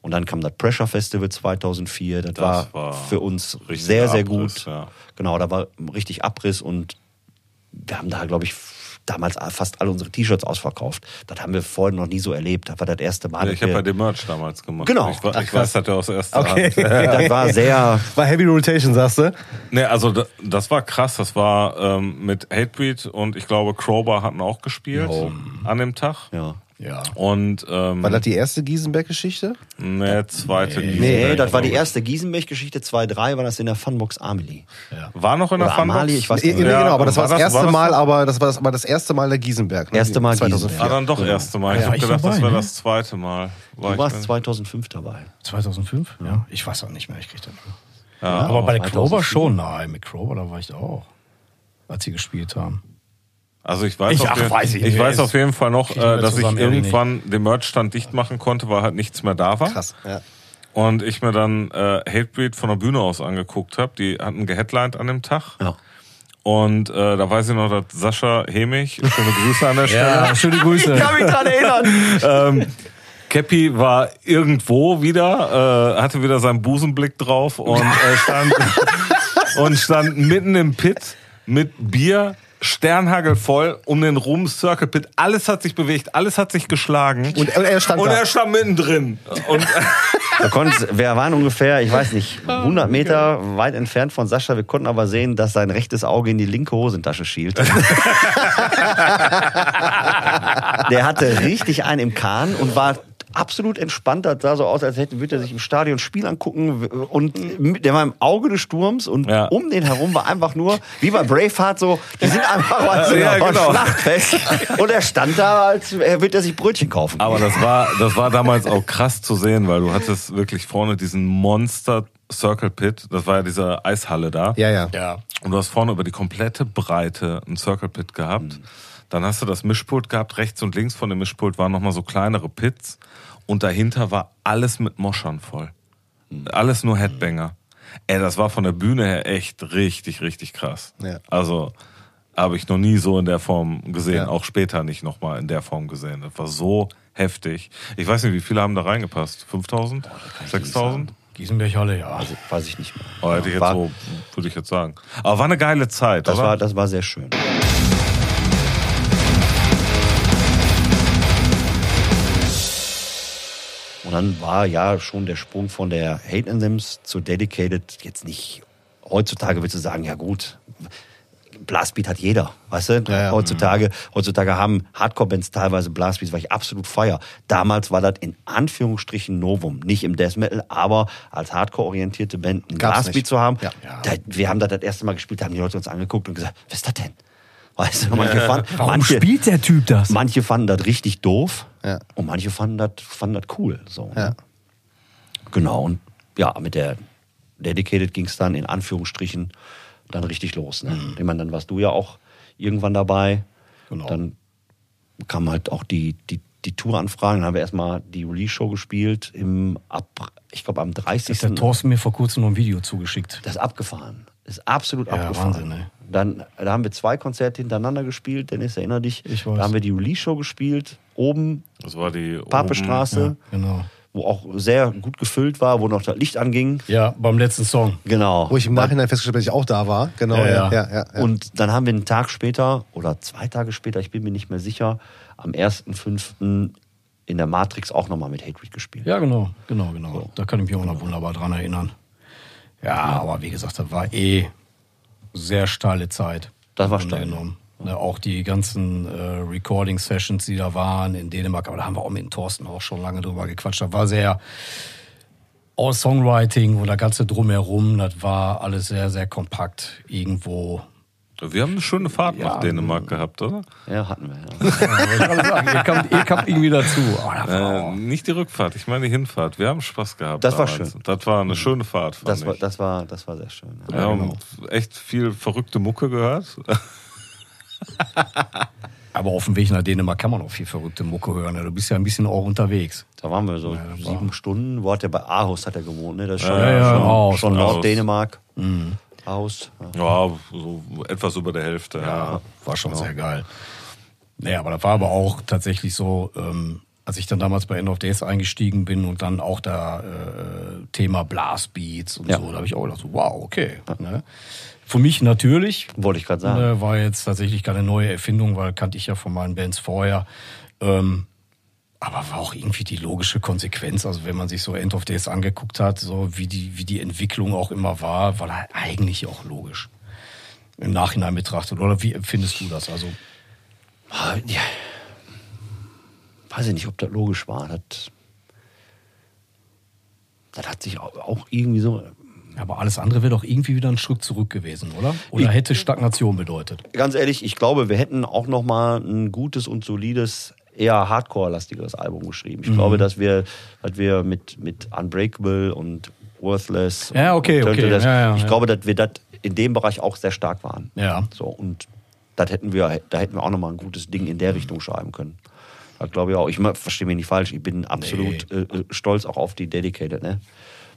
Und dann kam das Pressure Festival 2004. Das, war,
war
für uns sehr, sehr
Abriss,
gut.
ja.
Genau, da war richtig Abriss und wir haben da, glaube ich, damals fast alle unsere T-Shirts ausverkauft. Das haben wir vorhin noch nie so erlebt. Das war das erste Mal.
Ja, ich habe
wir-
bei dem Merch damals gemacht.
Genau.
Ich, wa-
Ach,
ich weiß, dass der aus erster
Okay.
Hand.
das war sehr,
War Heavy Rotation, sagst du?
Nee, also da- das war krass. Das war ähm, mit Hatebreed und ich glaube Crowbar hatten auch gespielt an dem Tag.
ja.
Ja.
Und ähm,
War das die erste Giesenberg-Geschichte?
nee, zweite
Nee,
Giesenberg,
das war die erste Giesenberg-Geschichte 2-3, war das in der Funbox Amelie.
War noch in der
Oder
Funbox?
Amalie, ich weiß
Nee,
nicht.
nee, genau, aber das war
war
das
das-
erste
war das
Mal,
noch?
aber das war das, aber das erste Mal der Giesenberg. Ne?
Erste Mal
2004.
Ah, dann doch erste Mal. Ich
Ja,
habe
ich
gedacht, das
dabei,
wäre
ne?
das zweite Mal. War
Du warst
dann-
2005 dabei.
2005? Ja. Ich weiß auch nicht mehr, ich krieg das.
ja,
Aber bei der
2004.
Clover schon, nein, mit Clover, da war ich auch. Als sie gespielt haben.
Also ich weiß,
Ich-
auf,
ach,
jeden,
weiß ich
ich weiß auf jeden Fall noch,
ich
äh, dass ich irgendwann den Merchstand dicht machen konnte, weil halt nichts mehr da war.
Krass, ja.
Und ich mir dann äh, Hatebreed von der Bühne aus angeguckt habe. Die hatten geheadlined an dem Tag.
Ja.
Und äh, da weiß ich noch, dass Sascha Hemig, schöne Grüße an der Stelle,
schöne Grüße.
mich dran erinnern.
Cappy war irgendwo wieder, äh, hatte wieder seinen Busenblick drauf und äh, stand, und stand mitten im Pit mit Bier, Sternhagel voll um den rum, Circle Pit. Alles hat sich bewegt, alles hat sich geschlagen.
Und er stand
und
da.
er stand mittendrin. Und
Wir, konnten, wir waren ungefähr, ich weiß nicht, 100 Meter weit entfernt von Sascha. Wir konnten aber sehen, dass sein rechtes Auge in die linke Hosentasche schielt. Der hatte richtig einen im Kahn und war absolut entspannt. Das sah so aus, als hätte, würde er sich im Stadion ein Spiel angucken. Und der war im Auge des Sturms und
Ja.
um den herum war einfach nur, wie bei Braveheart so, die sind einfach mal so
Ja, genau.
Schlachtfest. Und er stand da, als er würde er sich Brötchen kaufen.
Aber das war, das war damals auch krass zu sehen, weil du hattest wirklich vorne diesen Monster Circle Pit. Das war ja diese Eishalle da.
Ja, ja.
Ja.
Und du hast vorne über die komplette Breite einen Circle Pit gehabt. Dann hast du das Mischpult gehabt. Rechts und links von dem Mischpult waren nochmal so kleinere Pits. Und dahinter war alles mit Moschern voll. Alles nur Headbanger. Ey, das war von der Bühne her echt richtig, richtig krass.
Ja.
Also habe ich noch nie so in der Form gesehen.
Ja.
Auch später nicht nochmal in der Form gesehen. Das war so heftig. Ich weiß nicht, wie viele haben da reingepasst? 5000? 6000?
Gießenberg Halle, ja.
Also, weiß ich nicht mehr.
Oh, hätte ich jetzt
War-
so, würde ich jetzt sagen. Aber war eine geile Zeit,
Das
oder?
war, das war sehr schön. Und dann war ja schon der Sprung von der Hate Anthems zu Dedicated jetzt nicht. Heutzutage würdest du sagen, ja gut, Blastbeat hat jeder, weißt du?
Ja, ja.
Heutzutage, heutzutage haben Hardcore-Bands teilweise Blastbeats, weil ich absolut feier. Damals war das in Anführungsstrichen Novum, nicht im Death Metal, aber als Hardcore-orientierte Band einen
Gab's
Blastbeat
nicht.
zu haben.
Ja.
Da, wir haben das das erste Mal gespielt, da haben die Leute uns angeguckt und gesagt, was ist das denn? Weißt du, manche fanden,
Warum
manche,
spielt der Typ das?
manche fanden das richtig doof
Ja.
und manche fanden das, fanden das cool. So, ne?
Ja.
Genau, und ja, mit der Dedicated ging es dann in Anführungsstrichen dann richtig los. Ne?
Mhm.
Ich meine, dann warst du ja auch irgendwann dabei.
Genau.
Dann kamen halt auch die, die, die Touranfragen. Dann haben wir erstmal die Release-Show gespielt im ab, ich glaube am 30.
Das hat der Thorsten mir vor kurzem noch ein Video zugeschickt.
Das ist abgefahren. Das ist absolut
Ja,
abgefahren.
Wahnsinn, ey.
Dann da haben wir zwei Konzerte hintereinander gespielt. Dennis, erinner dich.
Ich weiß.
Da haben wir die Release-Show gespielt. Oben
Das war die
Papestraße,
Genau.
wo auch sehr gut gefüllt war, wo noch das Licht anging.
Ja, beim letzten Song.
Genau.
Wo ich im Nachhinein festgestellt habe, dass ich auch da war. Genau,
Ja,
ja,
ja.
ja. ja, ja.
Und dann haben wir einen Tag später oder zwei Tage später, ich bin mir nicht mehr sicher, am 1.5. in der Matrix auch nochmal mit Hatred gespielt.
Ja, genau, genau, genau. Da kann ich mich auch noch wunderbar dran erinnern. Ja, aber wie gesagt, das war eh sehr steile Zeit.
Das war steil,
genommen. Ne, auch die ganzen äh, Recording-Sessions, die da waren in Dänemark, aber da haben wir auch mit Thorsten auch schon lange drüber gequatscht. Das war sehr all Songwriting und das ganze drumherum, das war alles sehr, sehr kompakt irgendwo.
Wir haben eine schöne Fahrt
Ja,
nach Dänemark gehabt, oder?
Ja, hatten wir. Ja.
Ja, sagen, ihr kamt, ihr kamt irgendwie dazu. Oh, war
Äh, nicht die Rückfahrt, ich meine die Hinfahrt. Wir haben Spaß gehabt.
Das war
damals.
schön.
Das war eine schöne Fahrt. Fand
Das, war,
ich.
das, war, das war sehr schön. Ja.
Wir haben echt viel verrückte Mucke gehört.
aber auf dem Weg nach Dänemark kann man auch viel verrückte Mucke hören. ne? Du bist ja ein bisschen auch unterwegs.
Da waren wir so sieben Stunden. Wo hat er bei Aarhus hat er gewohnt, ne? Das ist schon,
Ja,
ja,
schon,
Aarhus,
schon
Aarhus.
Norddänemark. Aarhus. Ja.
Ja, so etwas über der Hälfte. Ja,
War schon sehr geil. Naja, aber das war aber auch tatsächlich so, ähm, als ich dann damals bei End of Days eingestiegen bin und dann auch da äh, Thema Blastbeats und
Ja.
so, da habe ich auch gedacht, so, wow, okay. Ne? Für mich natürlich,
Wollte ich gerade sagen.
äh, war jetzt tatsächlich keine neue Erfindung, weil kannte ich ja von meinen Bands vorher. Ähm, aber war auch irgendwie die logische Konsequenz. Also wenn man sich so End of Days angeguckt hat, so wie die, wie die Entwicklung auch immer war, war das eigentlich auch logisch. Im Nachhinein betrachtet. Oder wie empfindest du das? Also
Ja. Weiß ich nicht, ob das logisch war. Das, das hat sich auch irgendwie so.
Aber alles andere wäre doch irgendwie wieder ein Schritt zurück gewesen, oder? Oder
Ich-
hätte Stagnation bedeutet?
Ganz ehrlich, ich glaube, wir hätten auch noch mal ein gutes und solides, eher Hardcore-lastigeres Album geschrieben. Ich
Mhm.
glaube, dass wir, dass wir mit, mit Unbreakable und Worthless.
Ja, okay, okay.
Dust-
Ja, ja,
ich
ja.
glaube, dass wir das in dem Bereich auch sehr stark waren.
Ja.
So, und das hätten wir, da hätten wir auch noch mal ein gutes Ding in der Richtung schreiben können. Das glaube ich auch. Ich verstehe mich nicht falsch. Ich bin absolut äh, äh, stolz auch auf die Dedicated. Ne?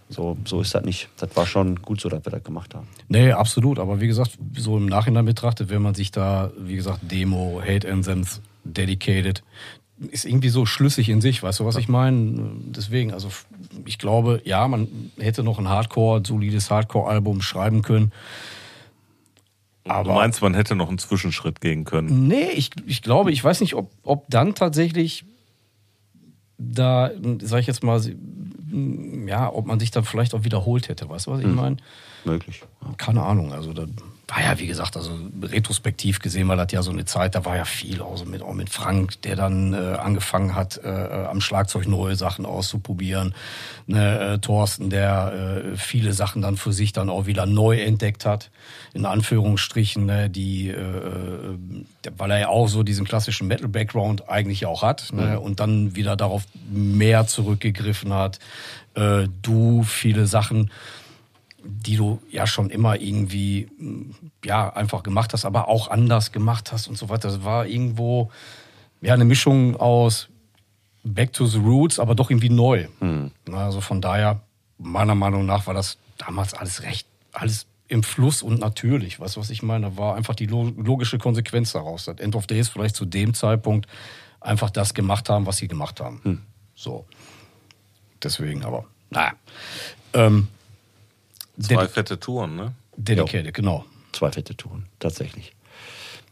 So, so ist das nicht. Das war schon gut so, dass wir das gemacht haben.
Nee, absolut. Aber wie gesagt, so im Nachhinein betrachtet, wenn man sich da, wie gesagt, Demo, Hate Anthems, Dedicated, ist irgendwie so schlüssig in sich, weißt du, was ich meine? Deswegen, also ich glaube, ja, man hätte noch ein Hardcore, solides Hardcore-Album schreiben können.
du meinst, man hätte noch einen Zwischenschritt gehen können.
Nee, ich, ich glaube, ich weiß nicht, ob, ob dann tatsächlich da, sag ich jetzt mal, ja, ob man sich dann vielleicht auch wiederholt hätte, weißt du, was ich meine?
Möglich. Ja.
Keine Ahnung, also da war ja, wie gesagt, also retrospektiv gesehen war das ja so eine Zeit, da war ja viel, also mit, auch mit Frank, der dann äh, angefangen hat, äh, am Schlagzeug neue Sachen auszuprobieren. Ne, äh, Thorsten, der äh, viele Sachen dann für sich dann auch wieder neu entdeckt hat, in Anführungsstrichen, ne, die, äh, äh, weil er ja auch so diesen klassischen Metal-Background eigentlich auch hat ne, und dann wieder darauf mehr zurückgegriffen hat. Äh, du, viele Sachen die du ja schon immer irgendwie mh, ja einfach gemacht hast, aber auch anders gemacht hast und so weiter. Das war irgendwo ja eine Mischung aus Back to the Roots, aber doch irgendwie neu. Na, Also von daher meiner Meinung nach war das damals alles recht, alles im Fluss und natürlich. Weißt du, was ich meine? Da war einfach die lo- logische Konsequenz daraus. Das End of Days vielleicht zu dem Zeitpunkt einfach das gemacht haben, was sie gemacht haben. So. Deswegen, aber naja. Ähm,
Zwei
Dedi-
fette Touren, ne?
Dedicated, genau.
Zwei fette Touren, tatsächlich.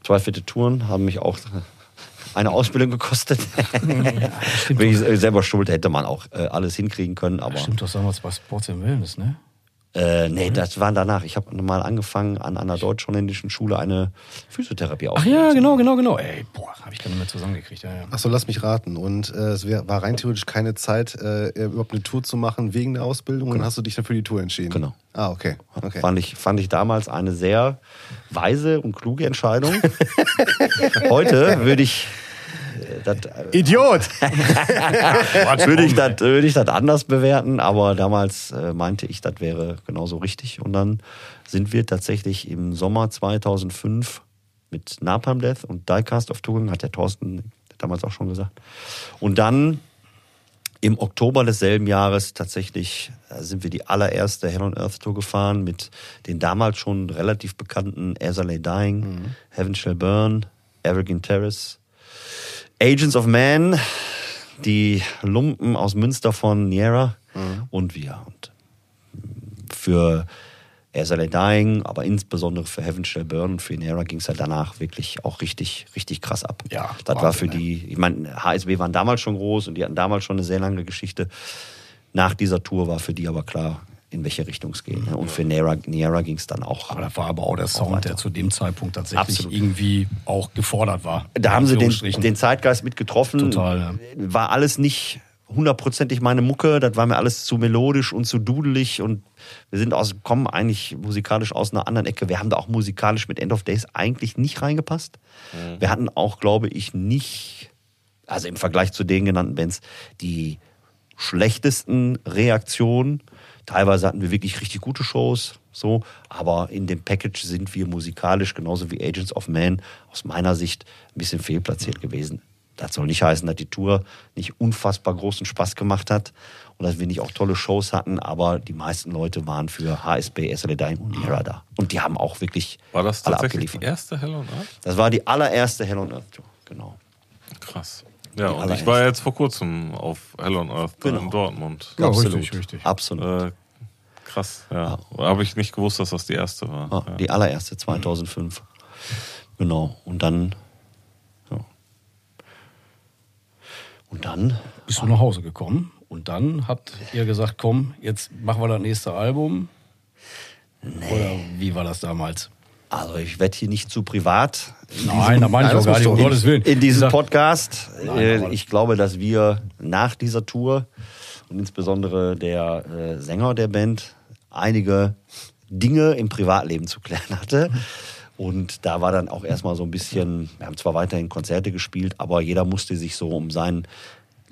Zwei fette Touren haben mich auch eine Ausbildung gekostet. Bin ich selber schuld, hätte man auch äh, alles hinkriegen können, aber
Stimmt doch damals bei Sports and Wellness, ne?
Äh, nee, das war danach. Ich habe mal angefangen, an einer deutsch-holländischen Schule eine Physiotherapie
Ach
auszubilden.
ja, genau, genau, genau. Ey, boah, habe ich gar nicht mehr zusammengekriegt. Ja, ja.
Achso, lass mich raten. Und äh, es wär, war rein theoretisch keine Zeit, äh, überhaupt eine Tour zu machen wegen der Ausbildung. Und dann hast du dich dann für die Tour entschieden.
Genau.
Ah, okay. okay.
Fand, ich, fand ich damals eine sehr weise und kluge Entscheidung. Heute würde ich das
Idiot!
würde ich das würde ich das anders bewerten, aber damals äh, meinte ich, das wäre genauso richtig. Und dann sind wir tatsächlich im Sommer 2005 mit Napalm Death und Diecast auf Tour gegangen, hat der Thorsten damals auch schon gesagt. Und dann im Oktober desselben Jahres tatsächlich äh, sind wir die allererste Hell on Earth Tour gefahren mit den damals schon relativ bekannten As I Lay Dying, Heaven Shall Burn, Evergreen Terrace, Agents of Man, die Lumpen aus Münster von Niera und wir. Und für SLA Dying, aber insbesondere für Heaven Shall Burn und für Niera ging es halt danach wirklich auch richtig, richtig krass ab.
Ja,
das war für die, ich meine, HSB waren damals schon groß und die hatten damals schon eine sehr lange Geschichte. Nach dieser Tour war für die aber klar, in welche Richtung es geht. ne? Und für Niera, ging es dann auch.
Aber das war aber auch der Sound,
weiter.
der zu dem Zeitpunkt tatsächlich
Absolut.
irgendwie auch gefordert war.
Da haben sie den, den Zeitgeist mit getroffen.
Total, ja.
War alles nicht hundertprozentig meine Mucke. Das war mir alles zu melodisch und zu dudelig. Und wir sind aus, kommen eigentlich musikalisch aus einer anderen Ecke. Wir haben da auch musikalisch mit End of Days eigentlich nicht reingepasst. Wir hatten auch, glaube ich, nicht, also im Vergleich zu den genannten Bands, die schlechtesten Reaktionen. Teilweise hatten wir wirklich richtig gute Shows, so, aber in dem Package sind wir musikalisch, genauso wie Agents of Man, aus meiner Sicht ein bisschen fehlplatziert gewesen. Das soll nicht heißen, dass die Tour nicht unfassbar großen Spaß gemacht hat und dass wir nicht auch tolle Shows hatten, aber die meisten Leute waren für HSB, SLA Dying und Nira da. Und die haben auch wirklich
War das
alle
tatsächlich die erste Hell on Earth?
Das war die allererste Hell on Earth Tour, genau.
Krass. Ja, und ich war jetzt vor kurzem auf Hell on Earth
Genau.
in Dortmund.
Ja,
Absolut.
richtig, richtig.
Absolut.
Äh, krass, ja. Habe ich nicht gewusst, dass das die erste war.
Ja,
ja.
Die allererste, 2005. Genau. Und dann. Ja. Und dann.
Bist du nach Hause gekommen und dann habt ihr gesagt, komm, jetzt machen wir das nächste Album. Oder wie war das damals?
Also, ich werde hier nicht zu privat. in
Nein, da meine ich auch gar nicht, um Gottes Willen.
In diesem Podcast.
Nein,
Äh, ich glaube, dass wir nach dieser Tour und insbesondere der äh, Sänger der Band einige Dinge im Privatleben zu klären hatte. Und da war dann auch erstmal so ein bisschen, wir haben zwar weiterhin Konzerte gespielt, aber jeder musste sich so um sein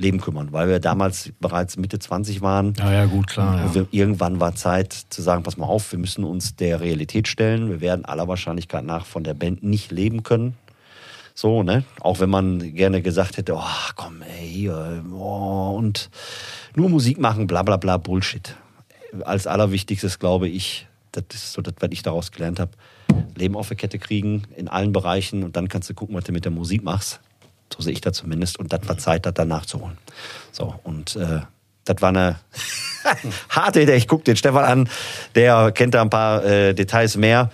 Leben kümmern, weil wir damals bereits Mitte 20 waren.
Ja, ja, gut, klar. Ja.
Wir, irgendwann war Zeit zu sagen, pass mal auf, wir müssen uns der Realität stellen. Wir werden aller Wahrscheinlichkeit nach von der Band nicht leben können. So, ne? Auch wenn man gerne gesagt hätte, oh, komm, ey, hier, oh, und nur Musik machen, bla bla bla, Bullshit. Als allerwichtigstes glaube ich, das ist so das, was ich daraus gelernt habe, Leben auf der Kette kriegen in allen Bereichen und dann kannst du gucken, was du mit der Musik machst. So sehe ich das zumindest. Und das war Zeit, das dann nachzuholen. So, und äh, das war eine harte. Ich gucke den Stefan an, der kennt da ein paar äh, Details mehr.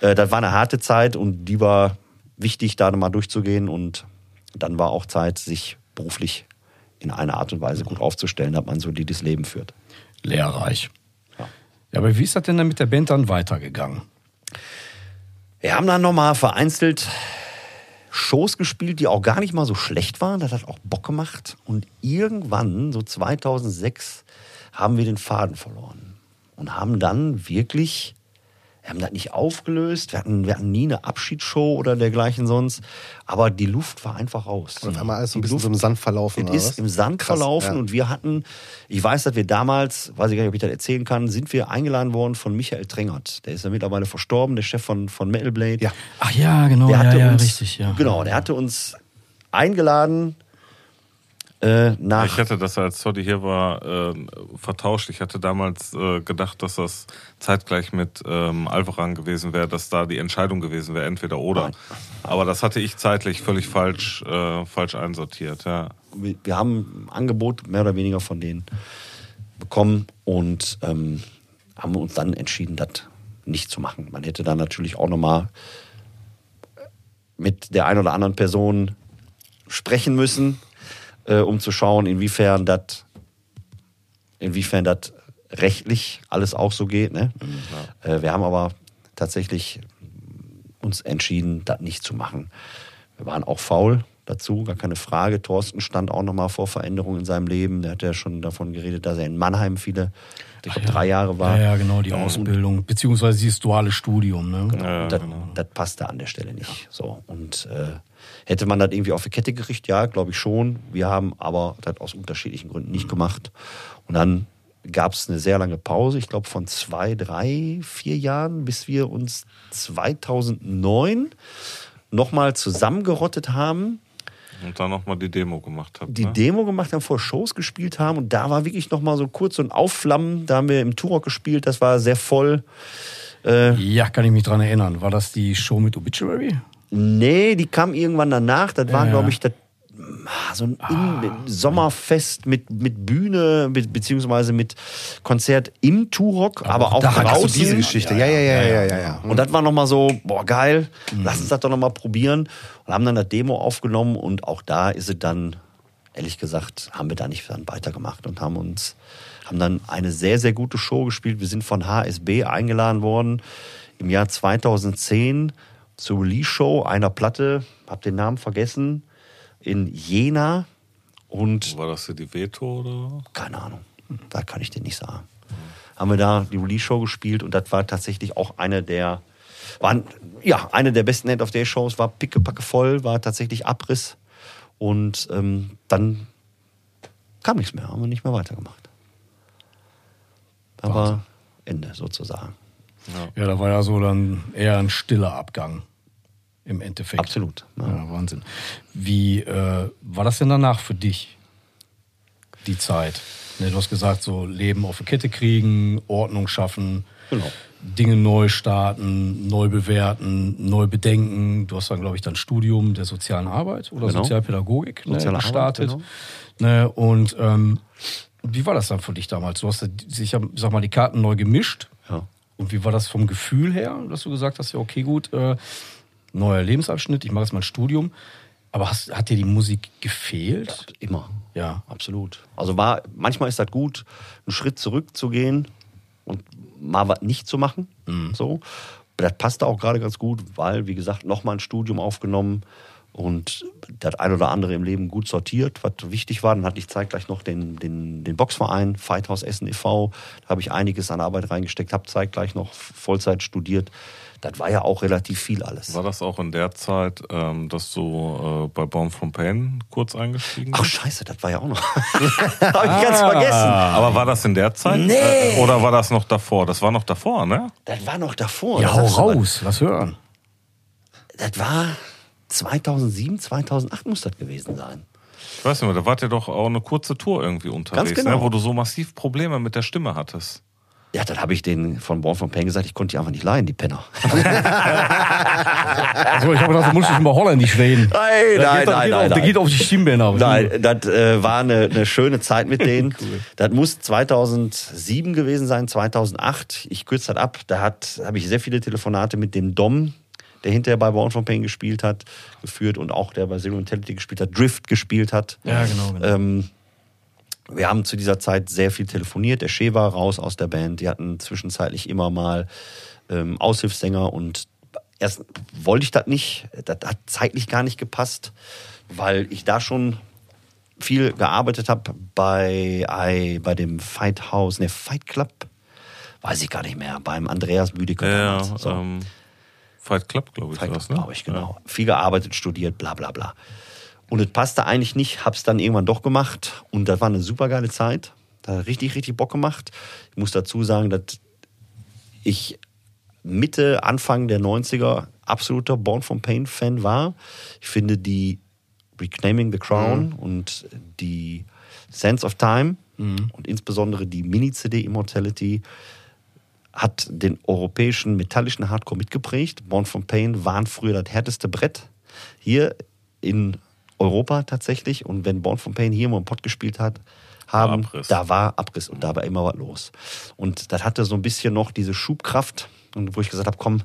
Äh, das war eine harte Zeit und die war wichtig, da nochmal durchzugehen. Und dann war auch Zeit, sich beruflich in einer Art und Weise gut aufzustellen, dass man so solides Leben führt.
Lehrreich.
Ja.
Ja, aber wie ist das denn dann mit der Band dann weitergegangen?
Wir haben dann nochmal vereinzelt Shows gespielt, die auch gar nicht mal so schlecht waren. Das hat auch Bock gemacht. Und irgendwann, so 2006, haben wir den Faden verloren. Und haben dann wirklich, wir haben das nicht aufgelöst. Wir hatten, wir hatten nie eine Abschiedsshow oder dergleichen sonst. Aber die Luft war einfach raus.
Und auf einmal alles so ein bisschen so im Sand verlaufen.
Es ist
was?
im Sand
Krass,
verlaufen
ja.
und wir hatten, ich weiß, dass wir damals, weiß ich gar nicht, ob ich das erzählen kann, sind wir eingeladen worden von Michael Trengert. Der ist ja mittlerweile verstorben, der Chef von, von Metal Blade.
Ja.
Ach ja, genau,
Der
ja,
hatte
ja,
uns,
richtig, ja.
Genau, der hatte uns eingeladen äh, nach.
Ich hätte das, als Toddy hier war, äh, vertauscht. Ich hatte damals äh, gedacht, dass das zeitgleich mit ähm, Alvaran gewesen wäre, dass da die Entscheidung gewesen wäre, entweder oder.
Nein.
Aber das hatte ich zeitlich völlig falsch, äh, falsch einsortiert. Ja.
wir, wir haben ein Angebot mehr oder weniger von denen bekommen und ähm, haben uns dann entschieden, das nicht zu machen. Man hätte dann natürlich auch nochmal mit der einen oder anderen Person sprechen müssen, äh, um zu schauen, inwiefern das inwiefern das rechtlich alles auch so geht. Ne? Äh, wir haben aber tatsächlich uns entschieden, das nicht zu machen. Wir waren auch faul dazu, gar keine Frage. Thorsten stand auch nochmal vor Veränderungen in seinem Leben. Der hat ja schon davon geredet, dass er in Mannheim viele, ich glaube, drei Jahre war.
Ja, ja, genau, die Ausbildung, beziehungsweise dieses duale Studium. Ne?
Ja,
Und das,
genau.
das passte an der Stelle nicht. So. Und äh, hätte man das irgendwie auf die Kette gekriegt? Ja, glaube ich schon. Wir haben aber das aus unterschiedlichen Gründen nicht gemacht. Und dann gab es eine sehr lange Pause, ich glaube von zwei, drei, vier Jahren, bis wir uns 2009 nochmal zusammengerottet haben,
Und dann nochmal die Demo gemacht habe.
die
ne?
Demo gemacht haben, vor Shows gespielt haben und da war wirklich nochmal so kurz so ein Aufflammen. Da haben wir im Turok gespielt, das war sehr voll.
Ja, kann ich mich dran erinnern. War das die Show mit Obituary?
Nee, die kam irgendwann danach. Das war,
Ja.
glaube ich, das so ein In Sommerfest mit, mit Bühne, be beziehungsweise mit Konzert im Turok, aber, auch
da hattest du
draußen.
Diese Geschichte. Ja, ja, ja, ja, ja. ja.
Und das war nochmal so, boah, geil, lass uns das doch nochmal probieren. Und haben dann das Demo aufgenommen und auch da ist es dann, ehrlich gesagt, haben wir da nicht dann weitergemacht und haben uns, haben dann eine sehr, sehr gute Show gespielt. Wir sind von HSB eingeladen worden im Jahr 2010 zur Release-Show einer Platte, hab den Namen vergessen, in Jena und
War das für die Veto oder?
keine Ahnung. Da kann ich dir nicht sagen. Haben wir da die Release-Show gespielt und das war tatsächlich auch eine der, waren, ja, eine der besten End of Day Shows, war pickepacke voll, war tatsächlich Abriss und ähm, dann kam nichts mehr, haben wir nicht mehr weitergemacht. Aber Ende sozusagen.
Ja, da war ja so dann eher ein stiller Abgang im Endeffekt.
Absolut. ne?
Ja, Wahnsinn. Wie äh, war das denn danach für dich, die Zeit? Ne, du hast gesagt, so Leben auf die Kette kriegen, Ordnung schaffen,
Genau.
Dinge neu starten, neu bewerten, neu bedenken. Du hast dann, glaube ich, dann Studium der sozialen Arbeit oder
Genau.
Sozialpädagogik ne,
Soziale Arbeit,
gestartet.
genau.
Ne, und ähm, wie war das dann für dich damals? Du hast ja, ich sag mal, die Karten neu gemischt.
Ja.
Und wie war das vom Gefühl her, dass du gesagt hast, ja, okay, gut, äh, neuer Lebensabschnitt, ich mache jetzt mal ein Studium. Aber hast, hat dir die Musik gefehlt?
Immer.
Ja.
Absolut. Also war, manchmal ist das gut, einen Schritt zurückzugehen und mal was nicht zu machen. So. Das passte auch gerade ganz gut, weil, wie gesagt, nochmal ein Studium aufgenommen und das ein oder andere im Leben gut sortiert, was wichtig war. Dann hatte ich zeitgleich noch den, den, den Boxverein, Fighthouse Essen e.V. Da habe ich einiges an Arbeit reingesteckt, habe zeitgleich noch Vollzeit studiert. Das war ja auch relativ viel alles.
War das auch in der Zeit, ähm, dass du äh, bei Born from Pain kurz eingestiegen
Ach
bist?
scheiße, das war ja auch noch. habe ich ganz vergessen.
Aber war das in der Zeit?
Nee.
Äh, Oder war das noch davor? Das war noch davor, ne?
Das war noch davor.
Ja, hau raus, lass hören.
Das war 2007, 2008 muss das gewesen sein.
Ich weiß nicht mehr, da wart ihr doch auch eine kurze Tour irgendwie unterwegs,
genau.
ne? wo du so massiv Probleme mit der Stimme hattest.
Ja, dann habe ich den von Born von Pain gesagt, ich konnte die einfach nicht leihen, die Penner.
Also ich habe gedacht, du musst nicht mal holländisch reden.
Nein,
Der geht, der geht auf, Der geht auf die Stimmbänder.
Nein, das äh, war eine, eine schöne Zeit mit denen. Das muss 2007 gewesen sein, 2008. Ich kürze das ab. Da hat- habe ich sehr viele Telefonate mit dem Dom, der hinterher bei Born from Pain gespielt hat, geführt und auch der bei Zero Mentality gespielt hat, Drift gespielt hat.
Ja, genau. genau.
Ähm, wir haben zu dieser Zeit sehr viel telefoniert. Der Shea war raus aus der Band. Die hatten zwischenzeitlich immer mal ähm, Aushilfssänger und erst wollte ich das nicht. Das hat zeitlich gar nicht gepasst, weil ich da schon viel gearbeitet habe bei, ei- bei dem Fight House, ne, Fight Club, weiß ich gar nicht mehr, beim Andreas Büdiker.
Ja.
So.
ähm, Fight Club, glaube ich,
Fight Club,
ne?
glaube ich, genau. Viel gearbeitet, studiert, bla bla bla. Und es passte eigentlich nicht, hab's dann irgendwann doch gemacht und das war eine super geile Zeit. Da hat richtig, richtig Bock gemacht. Ich muss dazu sagen, dass ich Mitte, Anfang der 90er absoluter Born from Pain Fan war. Ich finde die Reclaiming the Crown und die Sense of Time und insbesondere die Mini-CD Immortality hat den europäischen metallischen Hardcore mitgeprägt. Born from Pain waren früher das härteste Brett. Hier in Europa tatsächlich. Und wenn Born from Pain hier mal im Pott gespielt hat, haben,
Abriss.
da war Abriss und da war immer was los. Und das hatte so ein bisschen noch diese Schubkraft. Und wo ich gesagt habe, komm,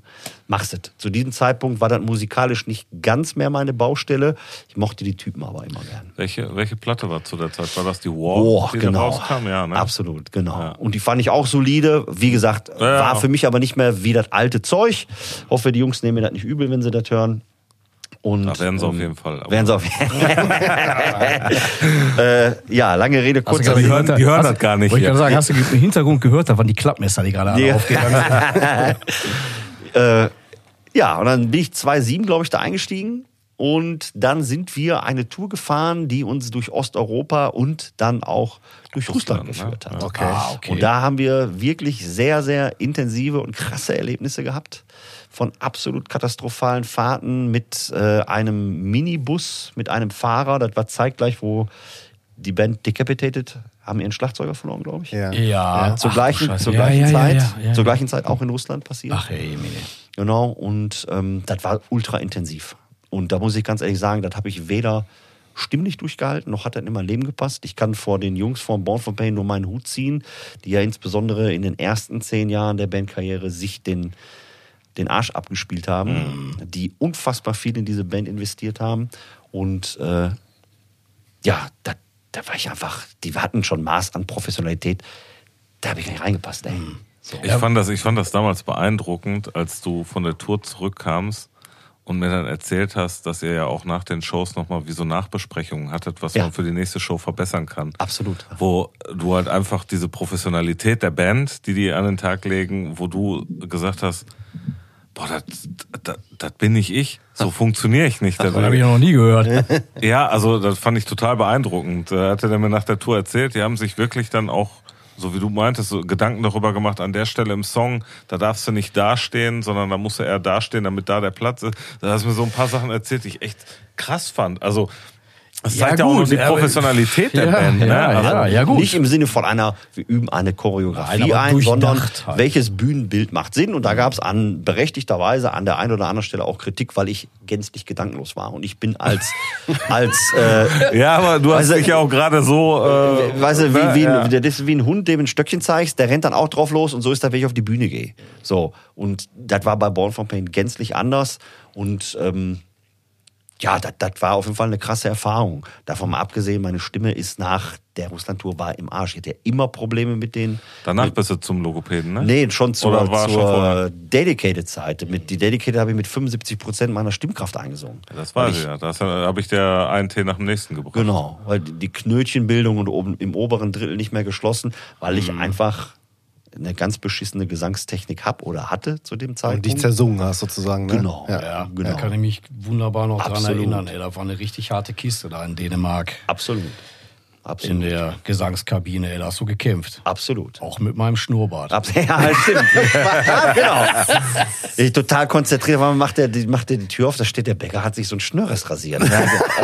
mach's es. Zu diesem Zeitpunkt war das musikalisch nicht ganz mehr meine Baustelle. Ich mochte die Typen aber immer gern.
Welche, welche Platte war zu der Zeit? War das die War,
Oh,
die
genau.
rauskam? Ja, ne?
Absolut, genau.
Ja.
Und die fand ich auch solide. Wie gesagt,
ja.
war für mich aber nicht mehr wie das alte Zeug. Hoffe, die Jungs nehmen mir das nicht übel, wenn sie das hören. Und,
Ach, werden sie auf
ähm,
jeden Fall.
Werden sie auf äh, Ja, lange Rede,
Hast du
kurzer
gerade
die hören-
gehört,
die hören
hast-
das gar nicht
Wollte ich
hier.
gerade sagen, hast du im Hintergrund gehört, da waren die Klappmesser, die gerade alle
Ja.
aufgegangen sind.
äh, ja, und dann bin ich 2007, glaube ich, da eingestiegen. Und dann sind wir eine Tour gefahren, die uns durch Osteuropa und dann auch durch Russland,
Russland,
geführt
ne?
hat.
Okay.
Ah, okay.
Und da haben wir wirklich sehr, sehr intensive und krasse Erlebnisse gehabt. Von absolut katastrophalen Fahrten mit äh, einem Minibus, mit einem Fahrer. Das war zeitgleich, wo die Band Decapitated haben ihren Schlagzeuger verloren, glaube ich.
Ja.
Ja,
Zur
ach,
gleichen, zur
Ja,
gleichen
ja, ja,
Zeit,
ja, ja,
zur
ja.
gleichen Zeit auch in Russland passiert.
Ach, ey, Mine.
Genau, und ähm, das war ultra intensiv. Und da muss ich ganz ehrlich sagen, das habe ich weder stimmlich durchgehalten, noch hat er immer Leben gepasst. Ich kann vor den Jungs von Born from Pain nur meinen Hut ziehen, die ja insbesondere in den ersten zehn Jahren der Bandkarriere sich den, den Arsch abgespielt haben, die unfassbar viel in diese Band investiert haben. Und äh, ja, da, da war ich einfach, die hatten schon Maß an Professionalität. Da habe ich gar nicht reingepasst, ey. So.
Ich, fand das, ich fand das damals beeindruckend, als du von der Tour zurückkamst und mir dann erzählt hast, dass ihr ja auch nach den Shows nochmal wie so Nachbesprechungen hattet, was
Ja.
man für die nächste Show verbessern kann.
Absolut.
Wo du halt einfach diese Professionalität der Band, die die an den Tag legen, wo du gesagt hast, boah, das, bin nicht ich. So funktioniere ich nicht.
Das habe ich noch nie gehört.
Ja, also das fand ich total beeindruckend. Da hatte der mir nach der Tour erzählt, die haben sich wirklich dann auch, so wie du meintest, so Gedanken darüber gemacht, an der Stelle im Song, da darfst du nicht dastehen, sondern da musst du eher dastehen, damit da der Platz ist. Da hast du mir so ein paar Sachen erzählt, die ich echt krass fand. Also das
Ja,
zeigt ja, auch
gut,
noch die
aber-
Professionalität der
Ja,
Band. Ne?
ja,
Also,
ja, ja, gut.
Nicht im Sinne von einer, wir üben eine Choreografie
Nein,
ein, sondern
halt.
welches Bühnenbild macht Sinn. Und da gab es an berechtigterweise an der einen oder anderen Stelle auch Kritik, weil ich gänzlich gedankenlos war. Und ich bin als, als äh,
Ja, aber du hast dich ja auch gerade so. Äh,
weißt du, wie,
ne?
wie,
Ja.
ein, das ist wie ein Hund, dem ein Stöckchen zeigst, der rennt dann auch drauf los und so ist das, wenn ich auf die Bühne gehe. So. Und das war bei Born from Pain gänzlich anders. Und ähm, ja, das, war auf jeden Fall eine krasse Erfahrung. Davon mal abgesehen, meine Stimme ist nach der Russland-Tour war im Arsch. Ich hatte ja immer Probleme mit den.
Danach bist du zum Logopäden, ne?
Nee, schon zur, zur? Dedicated-Zeit. Mit die Dedicated habe ich mit 75 Prozent meiner Stimmkraft eingesungen.
Das weiß ich ja. Das habe ich dir einen Tee nach dem nächsten gebracht.
Genau, weil die Knötchenbildung und oben im oberen Drittel nicht mehr geschlossen, weil ich
Mhm.
einfach eine ganz beschissene Gesangstechnik hab oder hatte zu dem
Und dich
Zeitpunkt.
zersungen hast sozusagen. Ne?
Genau.
Ja.
Ja,
Genau.
da kann ich mich wunderbar noch dran
Absolut.
erinnern. Ey, da war eine richtig harte Kiste da in Dänemark.
Absolut.
In
Absolut.
der Gesangskabine, da hast du gekämpft.
Absolut.
Auch mit meinem Schnurrbart.
Abs ja, stimmt. ja, genau. Ich total konzentriert war, macht er, die, macht er die Tür auf, da steht der Bäcker, hat sich so ein Schnörres rasiert.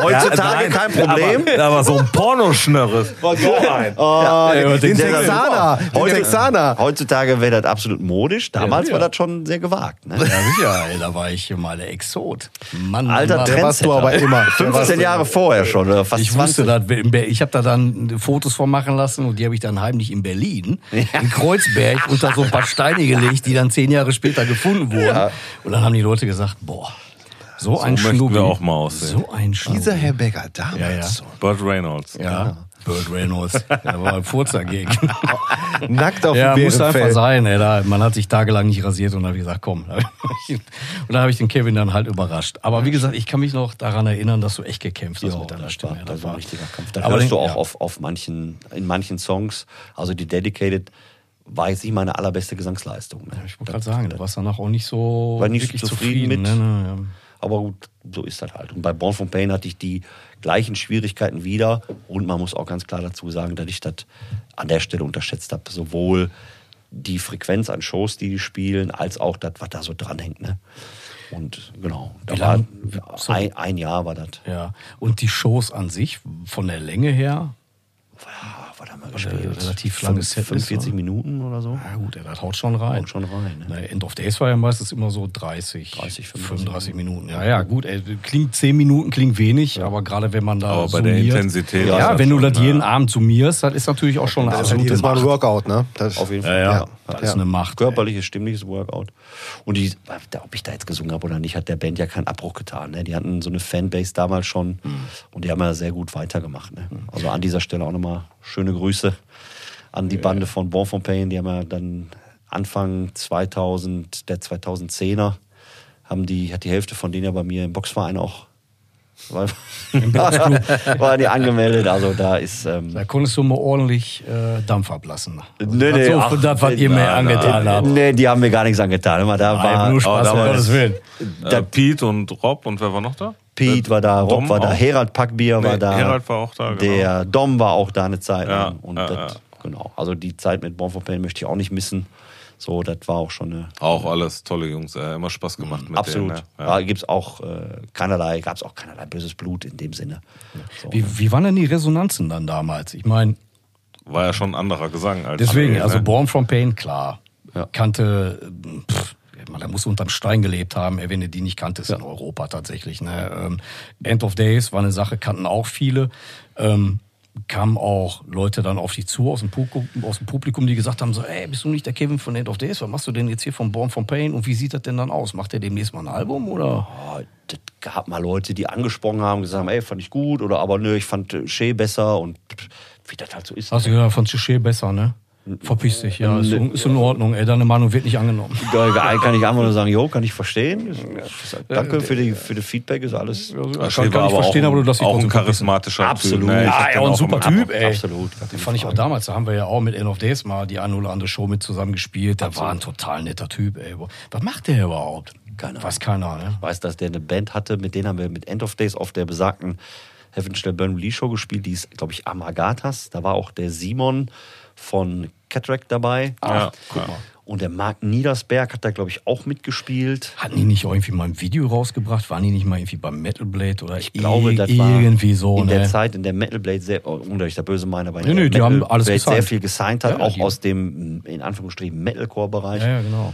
Heutzutage
nein,
kein Problem.
Aber, aber so ein Pornoschnörres. So ein.
Oh,
Ja,
Den
der-
Texaner, den
Heute-
Texaner.
Heutzutage wäre das absolut modisch. Damals
Ja,
war
ja.
das schon sehr gewagt. Ne?
Ja, sicher, ey, da war ich mal der Exot. Mann,
Alter
Mann.
Der warst du aber immer. Der warst
15
du
Jahre vorher schon, oder fast
Ich
20.
wusste das. Ich habe da dann Fotos von machen lassen und die habe ich dann heimlich in Berlin, in Kreuzberg, unter so ein paar Steine gelegt, die dann zehn Jahre später gefunden wurden. Und dann haben die Leute gesagt, boah, so, ein
möchten
Schnubbi.
wir auch mal aussehen.
So ein Schnubbi.
Dieser Herr Becker, damals
Ja, ja.
so.
Burt Reynolds.
Ja, Burt Reynolds. Der war ein Furzer gegen.
Nackt auf
Ja,
dem
muss einfach sein. Ey, da, man hat sich tagelang nicht rasiert und dann habe ich gesagt, komm. Und dann habe ich den Kevin dann halt überrascht. Aber wie gesagt, ich kann mich noch daran erinnern, dass du echt gekämpft hast
Ja,
mit deiner
das
Stimme.
war,
Ja,
das war ein richtiger Kampf. Da
Aber
hörst du
den-
auch
ja.
auf, auf manchen, in manchen Songs, also die Dedicated war jetzt nicht meine allerbeste Gesangsleistung. Ne?
Ich wollte gerade sagen, du warst danach auch nicht so
War nicht
wirklich
zufrieden
zufrieden,
mit.
Ne, ne, ja.
Aber gut, so ist das halt. Und bei Pain hatte ich die gleichen Schwierigkeiten wieder. Und man muss auch ganz klar dazu sagen, dass ich das an der Stelle unterschätzt habe. Sowohl die Frequenz an Shows, die die spielen, als auch das, was da so dranhängt. Ne? Und genau, da war
sorry.
ein, ein Jahr war das.
Ja. Und die Shows an sich, von der Länge her,
Ja, was haben wir gespielt?
relativ langes Set ist,
45
oder?
Minuten oder so.
na gut, das haut schon rein.
Haut schon rein, ne?
Na, End of Days war ja meistens immer so 30,
30,
35 Minuten. Ja, ja, gut, ey, klingt 10 Minuten, klingt wenig, aber gerade wenn man da
Aber bei
summiert,
der Intensität.
Ja, wenn du das jeden
äh,
Abend summierst, das ist natürlich auch schon eine
Das ist halt ein. Workout, ne? Das,
Auf jeden
Ja,
Fall.
ja, das ist
Ja.
eine Macht.
Körperliches, stimmliches Workout. Und die, ob ich da jetzt gesungen habe oder nicht, hat der Band ja keinen Abbruch getan. Ne? Die hatten so eine Fanbase damals schon und die haben ja sehr gut weitergemacht. Ne? Also an dieser Stelle auch nochmal schöne Grüße an die Bande von Bon Fontaine. Die haben ja dann Anfang 2000, der 2010er, haben die, hat die Hälfte von denen ja bei mir im Boxverein auch war, war die angemeldet. Also da ist ähm,
Da konntest du mal ordentlich äh, Dampf ablassen.
Nee, nee,
so,
ach,
das, was ihr mir
nein,
angetan habt.
Nee, die haben mir gar nichts angetan. Immer da war
nur Spaß,
da war
Gottes
es-
Willen.
Äh, Pete und Rob und wer war noch da?
Pete war da, Rob
Dom
war da,
auch?
Herald Packbier war
Nee,
da.
Herald war auch da, genau.
Der Dom war auch da eine Zeit
Ja,
lang. Und
ja,
das,
ja.
genau. Also die Zeit mit Born for Pain möchte ich auch nicht missen. So, das war auch schon eine.
Auch alles tolle Jungs. Äh, immer Spaß gemacht mit
absolut.
denen. ne?
Da gibt's auch äh, keinerlei, gab es auch keinerlei böses Blut in dem Sinne. So.
Wie, wie waren denn die Resonanzen dann damals? Ich meine,
War ja schon ein anderer Gesang als
deswegen,
andere,
also
ne?
Born from Pain, klar.
Ja.
Kannte, pff, mal, da musst du unterm Stein gelebt haben, wenn du die nicht kanntest in Europa tatsächlich. Ne? Ähm, End of Days war eine Sache, kannten auch viele. Ähm, kamen auch Leute dann auf dich zu aus dem, Publikum, aus dem Publikum, die gesagt haben, so, ey, bist du nicht der Kevin von End of Days? Was machst du denn jetzt hier von Born from Pain? Und wie sieht das denn dann aus? Macht er demnächst mal ein Album oder?
Oh, das gab mal Leute, die angesprochen haben, gesagt haben, ey, fand ich gut oder aber nö, ich fand Shea besser und wie das halt so ist.
Hast du gedacht, von Chiché besser, ne? Verpiss dich, ja, ist, ist in Ordnung, ey, deine Meinung wird nicht angenommen.
Kann ich einfach nur sagen, jo, kann ich verstehen. Danke für die, für das Feedback, ist alles.
Ja, kann, kann ich verstehen, aber du darfst dich
auch ein charismatischer
Absolut.
Typ. Ne? Ich
Ja, ja, ein super Typ, ey.
Absolut.
Den fand ich auch damals, da haben wir ja auch mit End of Days mal die eine oder andere Show mit zusammen gespielt. Der war ein total netter Typ, ey. Was macht der überhaupt?
Keine
Weiß keiner, ne?
Weiß, dass der eine Band hatte, mit denen haben wir mit End of Days auf der besagten Heaven Shall Burn Release Show gespielt. Die ist, glaube ich, Amagatas. Da war auch der Simon von Cataract dabei.
Ja, ja.
Und der Marc Niedersberg hat da, glaube ich, auch mitgespielt.
Hatten die nicht irgendwie mal ein Video rausgebracht? Waren die nicht mal irgendwie beim Metal Blade oder
Ich glaube, das war
irgendwie so,
in
ne?
der Zeit, in der Metal Blade sehr, oh, ohne dass ich da böse meine, aber in
Nee,
der
nee, die
Metal
haben alles
Blade
gesigned.
sehr viel gesigned hat,
Ja,
auch
die-
aus dem, in Anführungsstrichen, Metalcore-Bereich.
ja, ja, genau.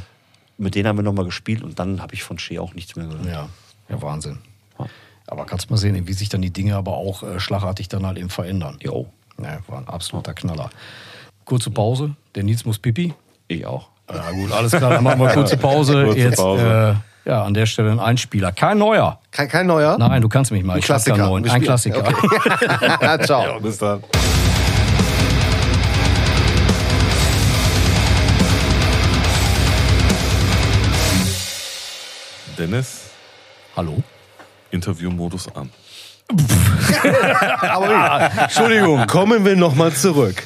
Mit denen haben wir nochmal gespielt und dann habe ich von Shea auch nichts mehr gehört.
Ja, ja, Wahnsinn. Aber kannst mal sehen, wie sich dann die Dinge aber auch äh, schlagartig dann halt eben verändern.
Jo,
Ja, war ein absoluter Knaller. Kurze Pause, der Nils muss pipi.
ich auch.
Ja gut, alles klar, dann machen wir kurze Pause.
Kurze
Jetzt,
Pause.
Äh, ja, an der Stelle ein Einspieler. Kein neuer.
Kein, kein neuer?
Nein, du kannst mich mal.
Ein
Ich
Klassiker.
neuen. Ein. Klassiker.
Ja, ciao.
Bis dann. Dennis,
Hallo?
Interviewmodus an.
Entschuldigung, kommen wir nochmal zurück.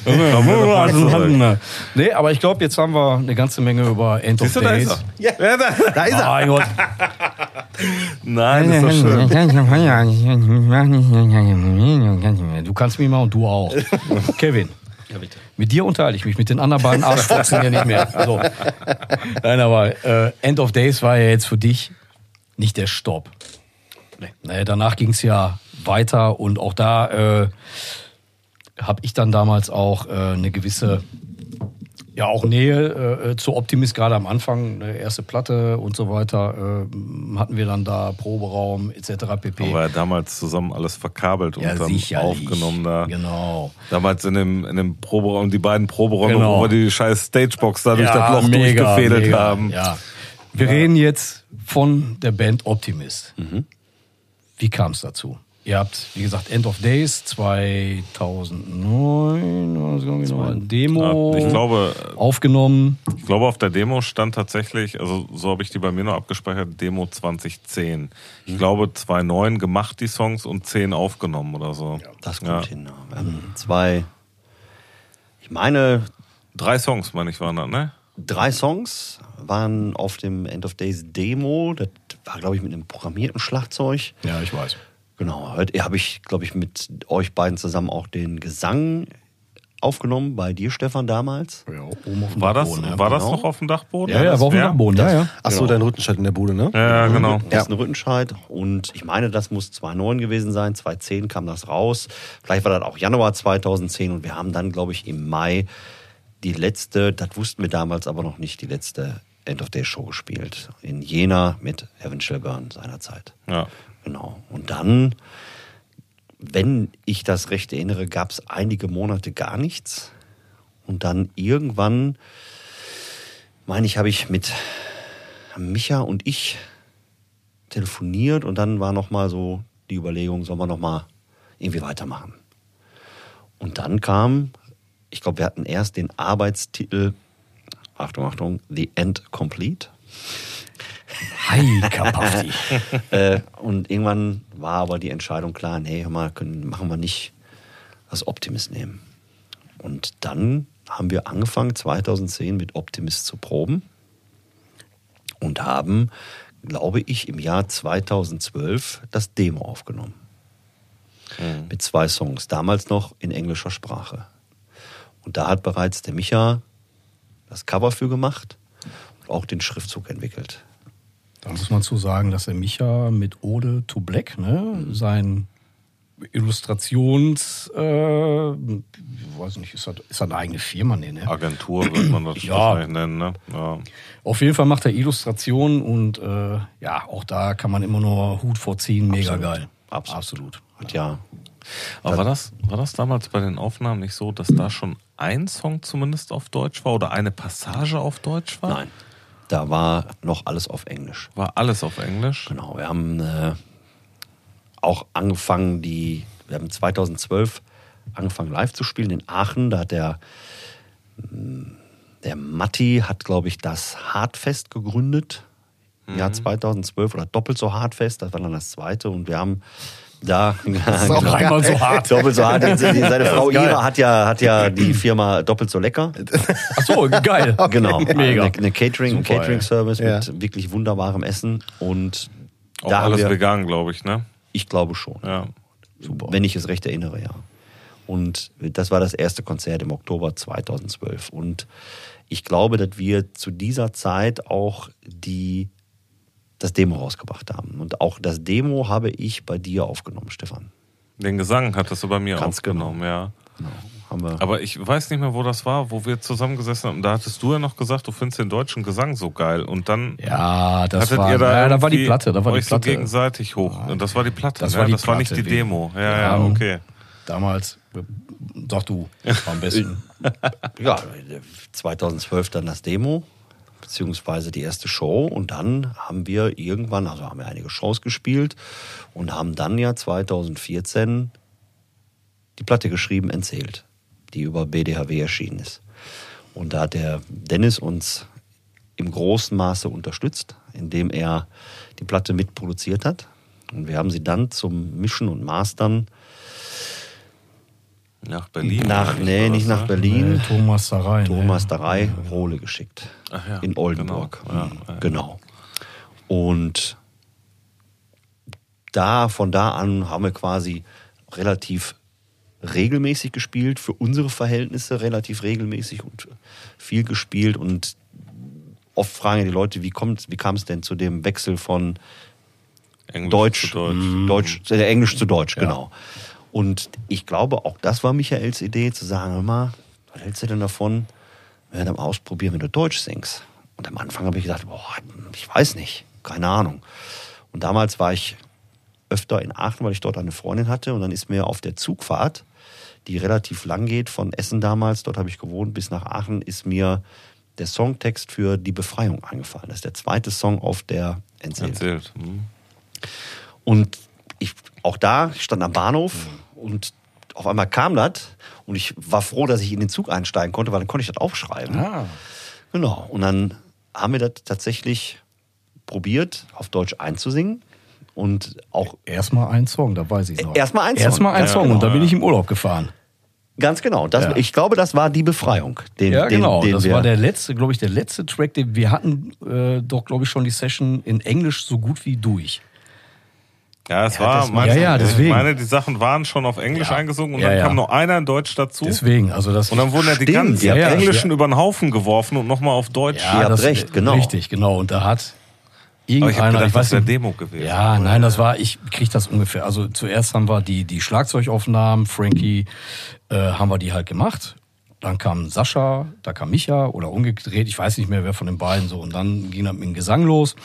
Nee, aber ich glaube, jetzt haben wir eine ganze Menge über End of
du, da ist
Days.
er. Ja. da.
Ist er.
Mein Gott.
Nein, ist doch schön.
Du kannst mich mal und du auch. Kevin.
Ja, bitte.
Mit dir unterhalte ich mich, mit den anderen beiden Arschfotzen hier nicht mehr. So. Nein, aber äh, End of Days war ja jetzt für dich nicht der Stopp. Nee. Nee, danach ging es ja weiter und auch da äh, habe ich dann damals auch äh, eine gewisse ja auch Nähe äh, zu Optimist gerade am Anfang, eine erste Platte und so weiter äh, hatten wir dann da Proberaum etc. pp.
Haben wir ja damals zusammen alles verkabelt und
ja,
dann
sicherlich.
aufgenommen da.
Genau.
Damals in dem, in dem Proberaum, die beiden Proberäume,
Genau.
wo wir die scheiß Stagebox da durch
Ja,
das Loch
mega,
durchgefädelt
mega,
haben.
Ja. Wir reden jetzt von der Band Optimist.
Mhm.
Wie kam es dazu? Ihr habt, wie gesagt, End of Days 2009 was irgendwie noch, ein Demo
Ja, ich glaube,
aufgenommen.
Ich glaube, auf der Demo stand tatsächlich, also so habe ich die bei mir noch abgespeichert, Demo 2010.
Mhm.
Ich glaube, 2009 gemacht die Songs und 10 aufgenommen oder so.
Das kommt
Ja.
hin. ja. Haben zwei, ich meine,
Drei Songs, meine ich, waren das, ne?
drei Songs waren auf dem End of Days Demo. Das war, glaube ich, mit einem programmierten Schlagzeug.
Ja, ich weiß.
Genau, heute habe ich, glaube ich, mit euch beiden zusammen auch den Gesang aufgenommen, bei dir, Stefan, damals.
Ja, oben auf dem
War das,
Dachboden, ja.
war das
genau.
noch auf dem Dachboden?
Ja, ja,
Das
war auf dem Dachboden, ja, ja.
Ach so, dein Rüttenscheid in der Bude, ne?
Ja, ja, genau.
Das ist ein Rüttenscheid. Und ich meine, das muss 2009 gewesen sein. 2010 kam das raus. Vielleicht war das auch Januar 2010. Und wir haben dann, glaube ich, im Mai die letzte, das wussten wir damals aber noch nicht, die letzte End of Day Show gespielt. In Jena mit Heaven Shall Burn seinerzeit.
Ja.
Genau. Und dann, wenn ich das recht erinnere, gab es einige Monate gar nichts. Und dann irgendwann, meine ich, habe ich mit Micha und ich telefoniert und dann war noch mal so die Überlegung, sollen wir noch mal irgendwie weitermachen. Und dann kam, ich glaube, wir hatten erst den Arbeitstitel, Achtung, Achtung, The End Complete.
Hi, Kapafti.
Äh, und irgendwann war aber die Entscheidung klar, nee, hör mal, können, machen wir nicht das Optimist nehmen. Und dann haben wir angefangen, 2010 mit Optimist zu proben und haben, glaube ich, im Jahr 2012 das Demo aufgenommen. Mit zwei Songs, damals noch in englischer Sprache. Und da hat bereits der Micha das Cover für gemacht und auch den Schriftzug entwickelt.
Da muss man zu sagen, dass der Micha mit Ode to Black, ne, sein Illustrations, äh, weiß nicht, ist das, ist das eine eigene Firma? Nee, ne?
Agentur wird man das
Ja.
wahrscheinlich nennen, ne? Ja.
Auf jeden Fall macht er Illustrationen und äh, ja, auch da kann man immer nur Hut vorziehen, mega geil.
Absolut.
Absolut.
Hat ja
Aber war das, war das damals bei den Aufnahmen nicht so, dass da schon ein Song zumindest auf Deutsch war oder eine Passage auf Deutsch war?
Nein. Da war noch alles auf Englisch.
War alles auf Englisch?
Genau, wir haben äh, auch angefangen, die, wir haben 2012 angefangen live zu spielen in Aachen. Da hat der, mh, der Matti hat, glaube ich, das Hardfest gegründet. Im Jahr 2012 oder doppelt so Hardfest, das war dann das zweite. Und wir haben da
ist auch
genau,
Einmal so hart.
doppelt so hart. Seine Frau. Ira hat ja, hat ja die Firma doppelt so lecker.
Ach so, geil.
Genau,
Mega.
Eine, eine Catering,
Super,
Catering Service
Ja.
mit wirklich wunderbarem Essen und
Auch
da haben
alles
wir,
vegan, glaube ich, ne?
ich glaube schon,
Ja.
wenn ich es recht erinnere, ja. Und das war das erste Konzert im Oktober 2012 und ich glaube, dass wir zu dieser Zeit auch die das Demo rausgebracht haben und auch das Demo habe ich bei dir aufgenommen, Stefan.
Den Gesang hattest du bei mir
Ganz genau.
aufgenommen, ja.
Genau. Haben wir
Aber ich weiß nicht mehr, wo das war, wo wir zusammengesessen haben. Da hattest du ja noch gesagt, du findest den deutschen Gesang so geil. Und dann
Ja, das
hattet
war,
ihr da,
ja, da war die Platte, da war die
euch so
Platte.
gegenseitig hoch. Und das war die Platte,
Das
ne?
war die
das war nicht
Platte,
die Demo. Ja, ja,
haben-
okay.
Damals, sag du, am besten.
Ja, 2012 dann das Demo, beziehungsweise die erste Show. Und dann haben wir irgendwann, also haben wir einige Shows gespielt und haben dann ja 2014 die Platte geschrieben, Entzählt, die über BDHW erschienen ist. Und da hat der Dennis uns im großen Maße unterstützt, indem er die Platte mitproduziert hat. Und wir haben sie dann zum Mischen und Mastern
Nach Berlin.
nach, nee, nicht nach
ne?
Berlin.
Äh, Thomas Sarai.
Tonmeisterei Rohle geschickt.
Ja,
in Oldenburg.
genau. Ja,
Mhm,
ja.
genau. Und da, von da an haben wir quasi relativ regelmäßig gespielt, für unsere Verhältnisse relativ regelmäßig und viel gespielt. Und oft fragen die Leute, wie, kommt, wie kam es denn zu dem Wechsel von
Englisch
Deutsch,
zu Deutsch.
mh, Deutsch äh, Englisch zu Deutsch, genau. Und ich glaube, auch das war Michaels Idee, zu sagen, hör mal, was hältst du denn davon, wir dann ausprobieren, wenn du Deutsch singst? Und am Anfang habe ich gedacht, boah, ich weiß nicht, keine Ahnung. Und damals war ich öfter in Aachen, weil ich dort eine Freundin hatte. Und dann ist mir auf der Zugfahrt, die relativ lang geht, von Essen damals, dort habe ich gewohnt, bis nach Aachen, ist mir der Songtext für Die Befreiung eingefallen. Das ist der zweite Song auf der Endzählt.
Erzählt. Hm.
Und ich, auch da, ich stand am Bahnhof und auf einmal kam das und ich war froh, dass ich in den Zug einsteigen konnte, weil dann konnte ich das aufschreiben.
Ah,
Genau. Und dann haben wir das tatsächlich probiert, auf Deutsch einzusingen und auch
erstmal ein Song, da weiß ich noch.
Erstmal ein Song.
Erstmal ein
Ja,
Song
genau,
und da bin
ja.
ich im Urlaub gefahren.
ganz genau. Das,
Ja.
Ich glaube, das war die Befreiung. Den,
Ja,
den,
genau.
Den
das
wir,
war der letzte, glaube ich, der letzte Track, den wir hatten äh, doch, glaube ich, schon die Session in Englisch so gut wie durch.
Ja, es
Ja,
war,
das-
meinst
ja, ja, deswegen.
ich meine, die Sachen waren schon auf Englisch
Ja.
eingesungen und
Ja,
dann
ja.
kam nur einer in Deutsch dazu.
Deswegen, also das.
Und dann wurden ja die ganzen
ja,
ja,
Englischen
ja.
über den Haufen geworfen und nochmal auf Deutsch.
Ihr habt
das-
recht, genau.
Richtig, genau. Und da hat
Aber ich
irgendeiner,
habe gedacht,
ich
das
weiß
wäre
nicht,
Demo gewesen.
Ja, nein, das war, ich krieg das ungefähr. Also zuerst haben wir die, die Schlagzeugaufnahmen, Frankie, äh, haben wir die halt gemacht. Dann kam Sascha, da kam Micha oder umgedreht, ich weiß nicht mehr, wer von den beiden so. Und dann ging das mit dem Gesang los.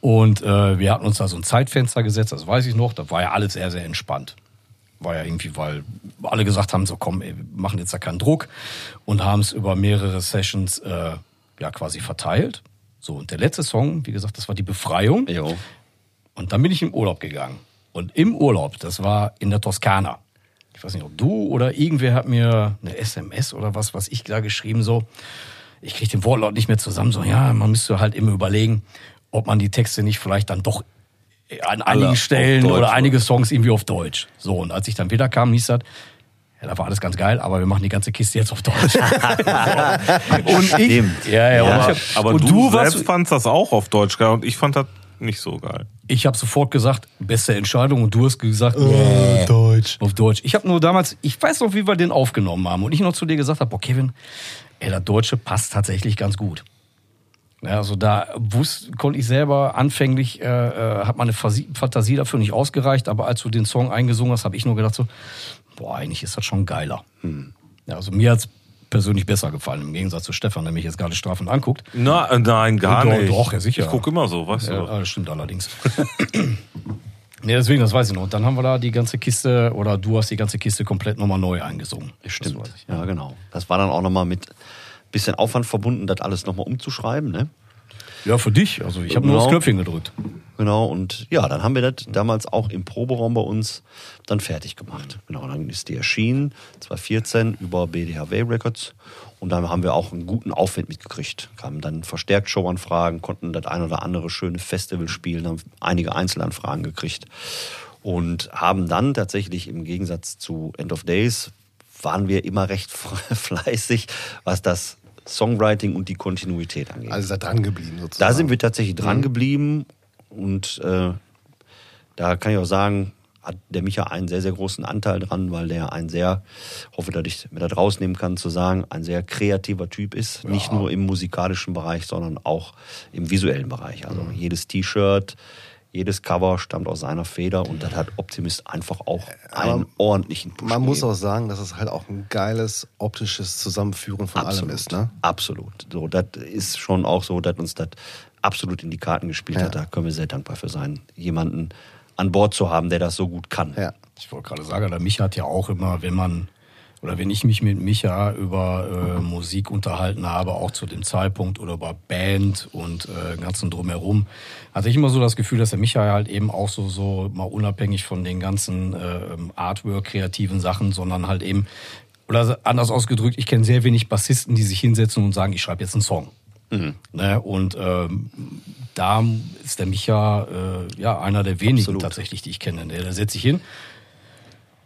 Und äh, wir hatten uns da so ein Zeitfenster gesetzt, das weiß ich noch. Da war ja alles sehr, sehr entspannt. War ja irgendwie, weil alle gesagt haben, so komm, ey, wir machen jetzt da keinen Druck und haben es über mehrere Sessions äh, ja quasi verteilt. So, und der letzte Song, wie gesagt, das war die Befreiung.
Jo.
Und dann bin ich im Urlaub gegangen. Und im Urlaub, das war in der Toskana. Ich weiß nicht, ob du oder irgendwer hat mir eine SMS oder was, was ich da geschrieben, so. Ich kriege den Wortlaut nicht mehr zusammen, so, ja, man müsste halt immer überlegen, ob man die Texte nicht vielleicht dann doch an
Alle
einigen Stellen
Deutsch,
oder einige Songs irgendwie auf Deutsch. So, und als ich dann wieder kam, hieß das, ja, da war alles ganz geil, aber wir machen die ganze Kiste jetzt auf Deutsch. und ich,
Stimmt.
ja, ja,
Ja.
und
Aber,
ich,
aber
und
du,
du
selbst
warst,
fandst das auch auf Deutsch geil und ich fand das nicht so geil.
Ich habe sofort gesagt, beste Entscheidung und du hast gesagt, nee,
Deutsch.
auf Deutsch. Ich habe nur damals, ich weiß noch, wie wir den aufgenommen haben und ich noch zu dir gesagt habe, boah Kevin, ey, das Deutsche passt tatsächlich ganz gut. Also da wusste, konnte ich selber anfänglich, äh, äh, hat meine Fantasie dafür nicht ausgereicht, aber als du den Song eingesungen hast, habe ich nur gedacht so, boah, eigentlich ist das schon geiler. Ja, also mir hat's persönlich besser gefallen, im Gegensatz zu Stefan, der mich jetzt gerade strafend anguckt.
Na, äh, nein, gar
Doch,
nicht.
doch, ja, sicher.
Ich gucke immer so, weißt
Ja,
du.
das stimmt allerdings. nee, deswegen, das weiß ich noch. Und dann haben wir da die ganze Kiste, oder du hast die ganze Kiste komplett nochmal neu eingesungen.
Stimmt. Ja, genau. Das war dann auch nochmal mit bisschen Aufwand verbunden, das alles nochmal umzuschreiben, ne?
Ja, für dich. Also ich habe nur
Genau.
das Knöpfchen gedrückt.
Genau, und ja, dann haben wir das damals auch im Proberaum bei uns dann fertig gemacht. Genau, dann ist die erschienen, 2014 über BDHW Records. Und dann haben wir auch einen guten Aufwand mitgekriegt. Kamen dann verstärkt Showanfragen, konnten das ein oder andere schöne Festival spielen, haben einige Einzelanfragen gekriegt. Und haben dann tatsächlich im Gegensatz zu End of Days, waren wir immer recht fleißig, was das Songwriting und die Kontinuität angeht.
Also er dran geblieben sozusagen.
Da sind wir tatsächlich dran geblieben und äh, da kann ich auch sagen, hat der Micha einen sehr, sehr großen Anteil dran, weil der ein sehr, hoffe, dass ich mir das rausnehmen kann, zu sagen, ein sehr kreativer Typ ist. Nicht nur im musikalischen Bereich, sondern auch im visuellen Bereich. Also jedes T-Shirt, jedes Cover stammt aus seiner Feder und das hat Optimist einfach auch einen ordentlichen Push
Man muss
gegeben.
auch sagen, dass es halt auch ein geiles optisches Zusammenführen von allem ist. Ne?
Absolut. So, das ist schon auch so, dass uns das absolut in die Karten gespielt
Ja.
hat. Da können wir sehr dankbar für sein, jemanden an Bord zu haben, der das so gut kann.
Ja.
Ich wollte gerade sagen, der Micha hat ja auch immer, wenn man, oder wenn ich mich mit Micha über äh, Musik unterhalten habe, auch zu dem Zeitpunkt oder über Band und äh, ganzen Drumherum, hatte ich immer so das Gefühl, dass der Micha halt eben auch so, so mal unabhängig von den ganzen äh, Artwork, kreativen Sachen, sondern halt eben, oder anders ausgedrückt, ich kenne sehr wenig Bassisten, die sich hinsetzen und sagen, ich schreibe jetzt einen Song. Ne? Und ähm, da ist der Micha äh, ja einer der wenigen
Absolut.
tatsächlich, die ich kenne. Der, der setzt sich hin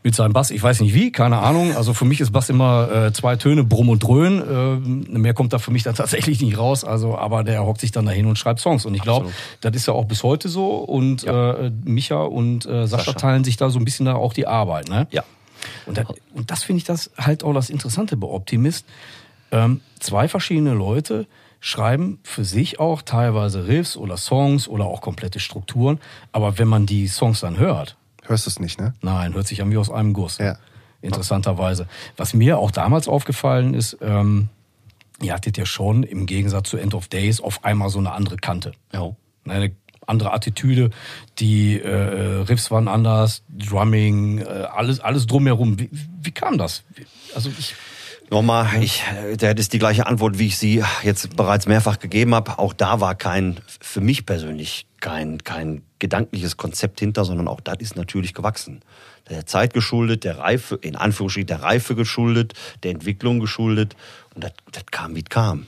mit seinem Bass. Ich weiß nicht wie, keine Ahnung. Also für mich ist Bass immer äh, zwei Töne, Brumm und Dröhn. Äh, mehr kommt da für mich dann tatsächlich nicht raus. Also, aber der hockt sich dann dahin und schreibt Songs. Und ich glaube, das ist ja auch bis heute so. Und äh, Micha und äh, Sascha,
Sascha.
teilen sich da so ein bisschen da auch die Arbeit. Ne?
Ja.
Und, das, und das finde ich das halt auch das Interessante bei Optimist. Ähm, zwei verschiedene Leute schreiben für sich auch teilweise Riffs oder Songs oder auch komplette Strukturen. Aber wenn man die Songs dann hört,
Hörst du es nicht, ne?
nein, hört sich an wie aus einem Guss.
Ja.
Interessanterweise. Was mir auch damals aufgefallen ist, ähm, ihr hattet ja schon im Gegensatz zu End of Days auf einmal so eine andere Kante.
Ja.
Eine andere Attitüde, die äh, Riffs waren anders, Drumming, äh, alles, alles drumherum. Wie, wie kam das? Also ich,
Nochmal, ich, äh, das ist die gleiche Antwort, wie ich sie jetzt bereits mehrfach gegeben habe. Auch da war kein, für mich persönlich kein, kein gedankliches Konzept hinter, sondern auch das ist natürlich gewachsen. Der Zeit geschuldet, der Reife, in Anführungsstrichen der Reife geschuldet, der Entwicklung geschuldet. Und das, das kam, wie es kam.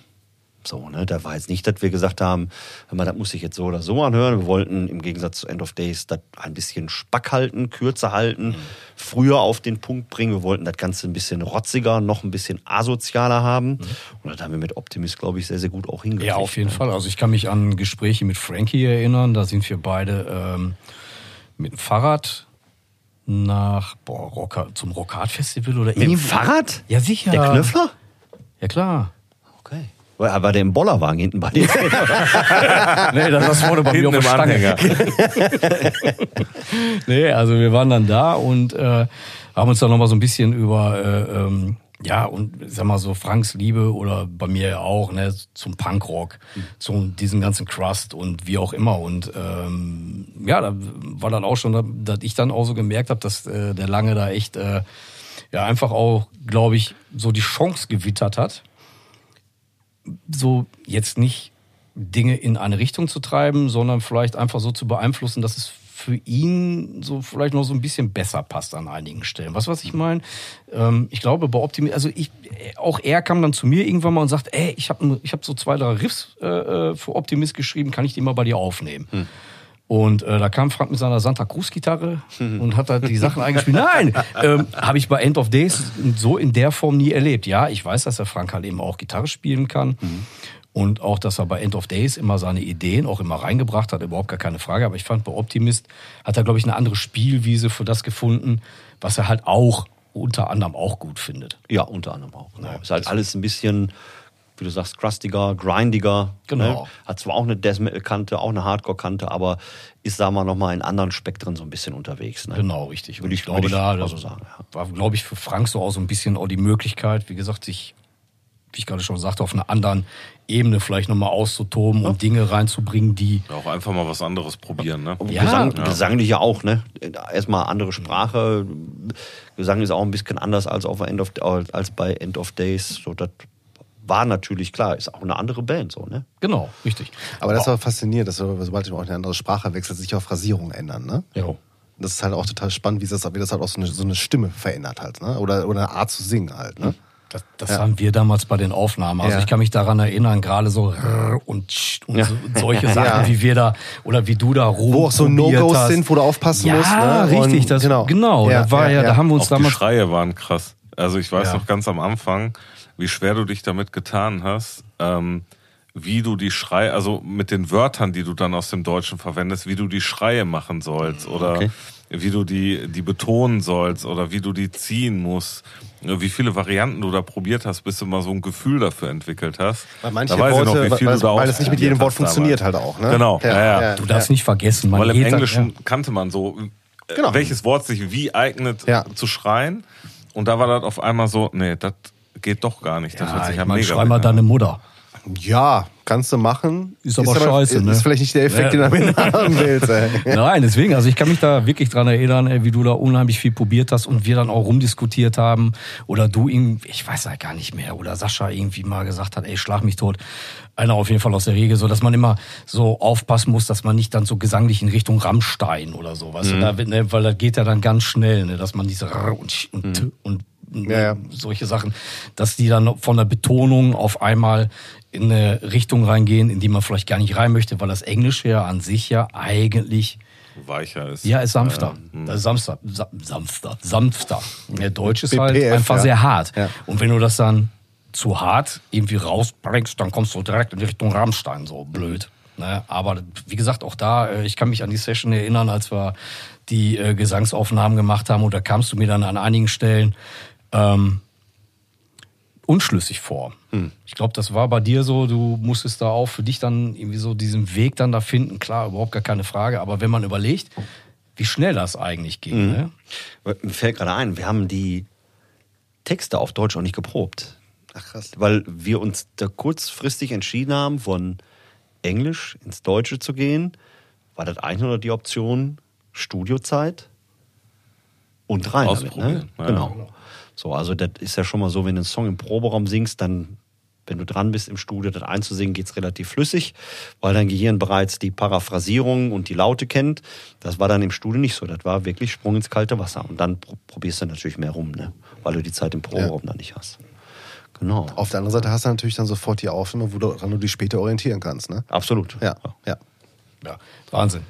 So, ne, da war jetzt nicht, dass wir gesagt haben, hör mal, das muss ich jetzt so oder so anhören. Wir wollten im Gegensatz zu End of Days das ein bisschen Spack halten, kürzer halten, früher auf den Punkt bringen. Wir wollten das Ganze ein bisschen rotziger, noch ein bisschen asozialer haben. Und das haben wir mit Optimist, glaube ich, sehr, sehr gut auch hingekriegt.
ja, auf jeden
ne?
Fall. Also ich kann mich an Gespräche mit Frankie erinnern. Da sind wir beide ähm, mit dem Fahrrad nach boah, Rocker, zum Rockhard Festival oder
Mit dem Fahrrad?
Ja, sicher.
Der Knöpfler?
Ja, klar.
Okay. War war der im Bollerwagen hinten bei dir?
Nee, das das vorne bei mir auf der Stange.
Anhänger.
Nee, also wir waren dann da und äh, haben uns dann nochmal so ein bisschen über, äh, ähm, ja, und sag mal so Franks Liebe oder bei mir ja auch, ne, zum Punkrock, zu diesem ganzen Crust und wie auch immer. Und ähm, ja, da war dann auch schon, dass ich dann auch so gemerkt habe, dass äh, der Lange da echt äh, ja einfach auch, glaube ich, so die Chance gewittert hat, so jetzt nicht Dinge in eine Richtung zu treiben, sondern vielleicht einfach so zu beeinflussen, dass es für ihn so vielleicht noch so ein bisschen besser passt an einigen Stellen. Was was ich meine? Ähm, ich glaube bei Optimist, also ich auch er kam dann zu mir irgendwann mal und sagt, ey, ich habe ich habe so zwei drei Riffs äh, äh, für Optimist geschrieben, kann ich die mal bei dir aufnehmen? Und äh, da kam Frank mit seiner Santa Cruz Gitarre und hat da die Sachen eingespielt. Nein, ähm, habe ich bei End of Days so in der Form nie erlebt. Ja, ich weiß, dass der Frank halt eben auch Gitarre spielen kann. Und auch, dass er bei End of Days immer seine Ideen auch immer reingebracht hat, überhaupt gar keine Frage. Aber ich fand, bei Optimist hat er, glaube ich, eine andere Spielwiese für das gefunden, was er halt auch unter anderem auch gut findet.
Ja, unter anderem auch. Genau. ist halt alles ein bisschen wie du sagst, crustiger, grindiger.
Genau.
Ne? Hat zwar auch eine Death Metal Kante, auch eine Hardcore Kante, aber ist, sagen wir noch mal in anderen Spektren so ein bisschen unterwegs. Ne?
Genau, richtig.
Würde
Und
ich-
ich glaube,
ich
da
so sagen, ja.
war, glaube ich, für Frank so auch so ein bisschen auch die Möglichkeit, wie gesagt, sich, wie ich gerade schon sagte, auf einer anderen Ebene vielleicht nochmal auszutoben und Dinge reinzubringen, die
Ja, auch einfach mal was anderes probieren, ne?
Ja.
Gesang,
Ja.
Gesanglich ja auch, ne? Erstmal andere Sprache. Gesang ist auch ein bisschen anders als, auf End of, als bei End of Days. So, das war natürlich klar, ist auch eine andere Band, so, ne?
genau, richtig.
Aber das ist aber faszinierend, dass wir, sobald man auch eine andere Sprache wechselt, sich auch Phrasierungen ändern, ne?
Ja.
Das ist halt auch total spannend, wie das, wie das halt auch so eine, so eine Stimme verändert halt, ne? Oder, oder eine Art zu singen halt, ne?
Das, das haben wir damals bei den Aufnahmen. Also
Ja.
ich kann mich daran erinnern, gerade so rrr und, und
Ja.
so, solche Sachen,
Ja.
wie wir da oder wie du da rum
Wo auch so No-Gos sind, wo du aufpassen
ja,
musst. Ne?
richtig.
Und-
Das,
genau.
genau.
Ja,
da war
ja,
ja,
ja.
da haben wir uns
Auch die
damals
Schreie waren krass. Also ich weiß
Ja.
noch ganz am Anfang, wie schwer du dich damit getan hast, ähm, wie du die Schreie, also mit den Wörtern, die du dann aus dem Deutschen verwendest, wie du die Schreie machen sollst oder
Okay.
wie du die, die betonen sollst oder wie du die ziehen musst. Wie viele Varianten du da probiert hast, bis du mal so ein Gefühl dafür entwicklt hast.
Weil manche Worte,
noch,
weil,
du da
weil es nicht mit jedem Wort funktioniert halt auch, ne?
Genau, ja, ja.
Du darfst nicht vergessen, man
Weil im Englischen
ja.
kannte man so, äh,
Genau.
welches Wort sich wie eignet
Ja.
zu schreien. Und da war das auf einmal so, nee, das geht doch gar nicht. Das hört
Ja,
sich
ich
ja
meine,
mega
schrei mal
an.
deine Mutter.
Ja, kannst du machen.
Ist aber scheiße,
ist,
ne?
Ist vielleicht nicht der Effekt,
Ja.
den du damit haben willst, ey.
Nein, deswegen, also ich kann mich da wirklich dran erinnern, ey, wie du da unheimlich viel probiert hast und wir dann auch rumdiskutiert haben. Oder du ihm, ich weiß ja gar nicht mehr, oder Sascha irgendwie mal gesagt hat, ey, schlag mich tot. Einer auf jeden Fall aus der Regel, so dass man immer so aufpassen muss, dass man nicht dann so gesanglich in Richtung Rammstein oder so, weißt du, da, ne, weil das geht ja dann ganz schnell, ne, dass man diese und und T und
Ja, ja.
solche Sachen, dass die dann von der Betonung auf einmal in eine Richtung reingehen, in die man vielleicht gar nicht rein möchte, weil das Englische ja an sich ja eigentlich
Weicher ist.
ja, ist sanfter. Das ist sanfter. Sa- Sanfter. Sanfter. Der Deutsch ist halt
BPF,
einfach
ja.
sehr hart.
Ja.
Und wenn du das dann zu hart irgendwie rausbringst, dann kommst du direkt in Richtung Rammstein, so blöd. Ne? Aber wie gesagt, auch da, äh, ich kann mich an die Session erinnern, als wir die äh, Gesangsaufnahmen gemacht haben und da kamst du mir dann an einigen Stellen ähm, unschlüssig vor.
Hm.
Ich glaube, das war bei dir so, du musstest da auch für dich dann irgendwie so diesen Weg dann da finden. Klar, überhaupt gar keine Frage. Aber wenn man überlegt, wie schnell das eigentlich ging, ne?
Mir fällt gerade ein, wir haben die Texte auf Deutsch auch nicht geprobt.
Ach krass.
Weil wir uns da kurzfristig entschieden haben, von Englisch ins Deutsche zu gehen, war das eigentlich nur die Option Studiozeit und rein damit. Ne?
Ausprobieren, ja.
Genau. So, also das ist ja schon mal so, wenn du einen Song im Proberaum singst, dann, wenn du dran bist im Studio, das einzusingen, geht's relativ flüssig, weil dein Gehirn bereits die Paraphrasierung und die Laute kennt. Das war dann im Studio nicht so. Das war wirklich Sprung ins kalte Wasser. Und dann pro- probierst du natürlich mehr rum, ne? weil du die Zeit im Proberaum dann nicht hast. Genau.
Auf der anderen Seite hast du natürlich dann sofort die Aufnahme, woran du dich später orientieren kannst, ne?
Absolut.
Ja, ja.
Ja, Wahnsinn.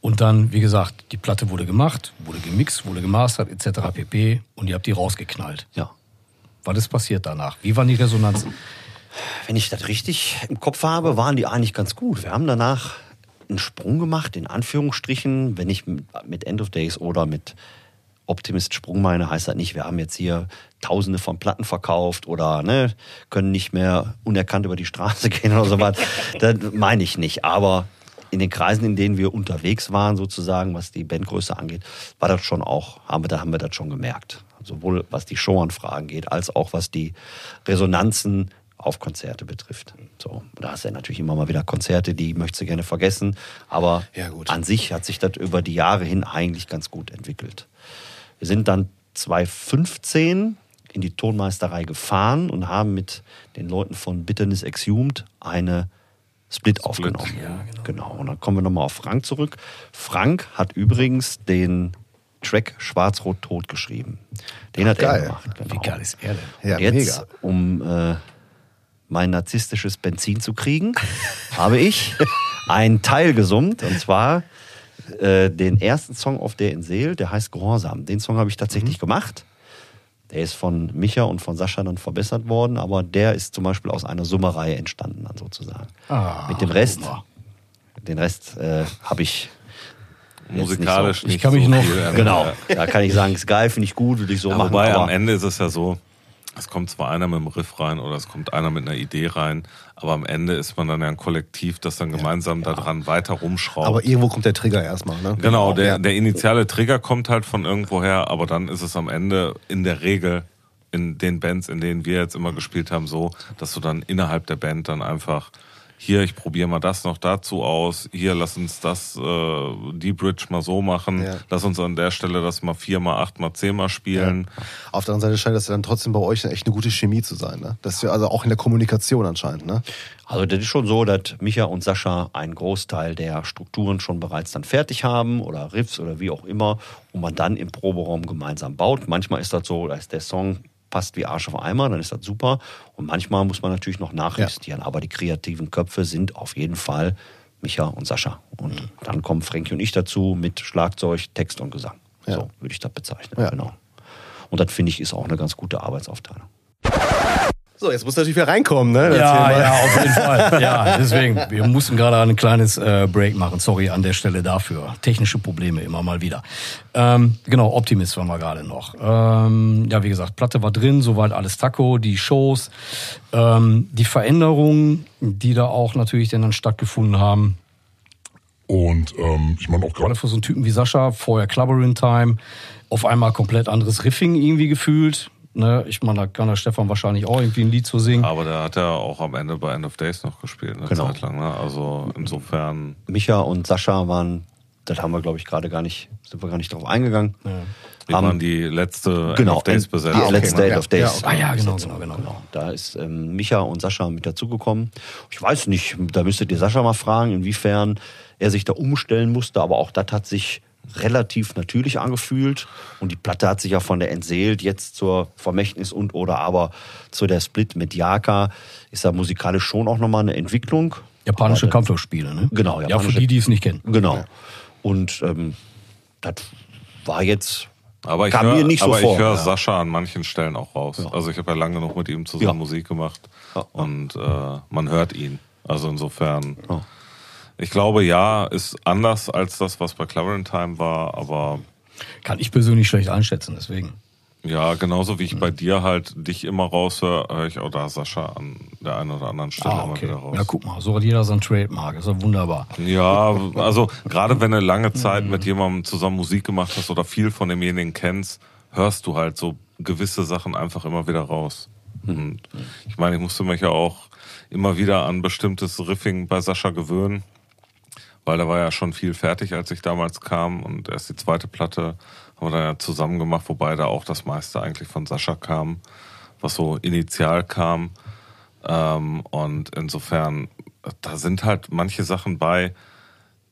Und dann, wie gesagt, die Platte wurde gemacht, wurde gemixt, wurde gemastert, etc. pp. Und ihr habt die rausgeknallt.
Ja.
Was ist passiert danach? Wie waren die Resonanzen?
Wenn ich das richtig im Kopf habe, waren die eigentlich ganz gut. Wir haben danach einen Sprung gemacht, in Anführungsstrichen. Wenn ich mit End of Days oder mit Optimist Sprung meine, heißt das nicht, wir haben jetzt hier tausende von Platten verkauft oder ne, können nicht mehr unerkannt über die Straße gehen oder sowas. das meine ich nicht. Aber in den Kreisen, in denen wir unterwegs waren, sozusagen, was die Bandgröße angeht, war das schon auch, haben wir, da haben wir das schon gemerkt. Sowohl was die Showanfragen geht, als auch was die Resonanzen auf Konzerte betrifft. So, da hast du ja natürlich immer mal wieder Konzerte, die möchtest du gerne vergessen, aber
Ja,
an sich hat sich das über die Jahre hin eigentlich ganz gut entwickelt. Wir sind dann 2015 in die Tonmeisterei gefahren und haben mit den Leuten von Bitterness Exhumed eine Split, aufgenommen. genau. Und dann kommen wir nochmal auf Frank zurück. Frank hat übrigens den Track Schwarz-Rot-Tot geschrieben. Den hat
geil.
er gemacht. Genau.
Wie geil ist er denn?
Ja,
jetzt,
mega.
um äh, mein narzisstisches Benzin zu kriegen, habe ich einen Teil gesummt. Und zwar äh, den ersten Song auf der in Seel, der heißt Gehorsam. Den Song habe ich tatsächlich
Mhm.
gemacht. Der ist von Micha und von Sascha dann verbessert worden, aber der ist zum Beispiel aus einer Summerei entstanden, dann sozusagen.
Ah,
Mit dem Rest,
mal.
den Rest äh, habe ich
Musikalisch
nicht
nicht,
Ich kann mich
so
noch-
viel.
Genau, da kann ich sagen, ist geil, finde ich gut, würde ich so
Ja,
machen.
wobei
aber
am Ende ist es ja so, es kommt zwar einer mit dem Riff rein oder es kommt einer mit einer Idee rein, aber am Ende ist man dann ja ein Kollektiv, das dann gemeinsam daran weiter rumschraubt.
Aber irgendwo kommt der Trigger erstmal, ne?
Genau, der,
Ja.
der initiale Trigger kommt halt von irgendwoher, aber dann ist es am Ende in der Regel in den Bands, in denen wir jetzt immer gespielt haben, so, dass du dann innerhalb der Band dann einfach hier, ich probiere mal das noch dazu aus, hier, lass uns das, äh, die Bridge mal so machen,
Ja.
lass uns an der Stelle das mal vier mal acht mal zehn mal spielen.
Auf der anderen Seite scheint das ja dann trotzdem bei euch echt eine gute Chemie zu sein, ne? Das ist ja also auch in der Kommunikation anscheinend, ne?
Also das ist schon so, dass Micha und Sascha einen Großteil der Strukturen schon bereits dann fertig haben oder Riffs oder wie auch immer und man dann im Proberaum gemeinsam baut. Manchmal ist das so, dass der Song passt wie Arsch auf Eimer, dann ist das super. Und manchmal muss man natürlich noch nachjustieren. Aber die kreativen Köpfe sind auf jeden Fall Micha und Sascha. Und dann kommen Frankie und ich dazu mit Schlagzeug, Text und Gesang.
Ja.
So würde ich das bezeichnen.
Ja.
Genau. Und das finde ich ist auch eine ganz gute Arbeitsaufteilung.
So, jetzt muss natürlich wieder reinkommen, ne? Erzähl
Ja,
mal.
ja, auf jeden Fall. Ja, deswegen, wir mussten gerade ein kleines äh, Break machen. Sorry an der Stelle dafür. Technische Probleme immer mal wieder. Ähm, genau, Optimist waren wir gerade noch. Ähm, ja, wie gesagt, Platte war drin, soweit alles Taco, die Shows, ähm, die Veränderungen, die da auch natürlich dann, stattgefunden haben.
Und ähm, ich meine auch
Gerade
gerade
für so einen Typen wie Sascha, vorher Clubbering Time, auf einmal komplett anderes Riffing irgendwie gefühlt. Ne? Ich meine, da kann der Stefan wahrscheinlich auch irgendwie ein Lied zu singen.
Aber der hat ja auch am Ende bei End of Days noch gespielt, eine
Genau.
Zeit lang. Ne? Also insofern,
Micha und Sascha waren, das haben wir glaube ich gerade gar nicht, sind wir gar nicht drauf eingegangen.
wir
Haben-
waren die letzte
Genau,
End of Days
die
besetzt.
okay.
letzte End
Ja,
of Days.
ja, okay.
Ah ja, genau,
Besetzung.
genau, genau.
Da ist ähm, Micha und Sascha mit dazugekommen. Ich weiß nicht, da müsstet ihr Sascha mal fragen, inwiefern er sich da umstellen musste, aber auch das hat sich relativ natürlich angefühlt und die Platte hat sich ja von der Entseelt jetzt zur Vermächtnis und oder aber zu der Split mit Yaka ist da musikalisch schon auch nochmal eine Entwicklung.
Japanische
Aber
ne?
Genau,
Ja, für
japanische-
die, die es nicht kennen.
Genau. Und ähm, das war jetzt
Aber ich
kam nicht so
aber
vor.
ich höre
Ja.
Sascha an manchen Stellen auch raus.
Ja.
Also ich habe ja lange noch mit ihm zusammen
Ja.
Musik gemacht
Ja.
und äh, man hört ihn. Also insofern,
Ja.
Ich glaube, ja, ist anders als das, was bei Clavering Time war, aber
Kann ich persönlich schlecht einschätzen, deswegen.
ja, genauso wie ich bei dir halt dich immer raushöre, höre ich auch da Sascha an der einen oder anderen Stelle
Ah,
immer
okay.
wieder raus.
Ja, guck mal, so hat jeder sein Trademark. Ist ja wunderbar.
Ja, also gerade wenn du lange Zeit
Mhm.
mit jemandem zusammen Musik gemacht hast oder viel von demjenigen kennst, hörst du halt so gewisse Sachen einfach immer wieder raus.
Mhm.
Und ich meine, ich musste mich ja auch immer wieder an bestimmtes Riffing bei Sascha gewöhnen, weil da war ja schon viel fertig, als ich damals kam und erst die zweite Platte haben wir dann ja zusammen gemacht, wobei da auch das meiste eigentlich von Sascha kam, was so initial kam. Ähm, und insofern, da sind halt manche Sachen bei,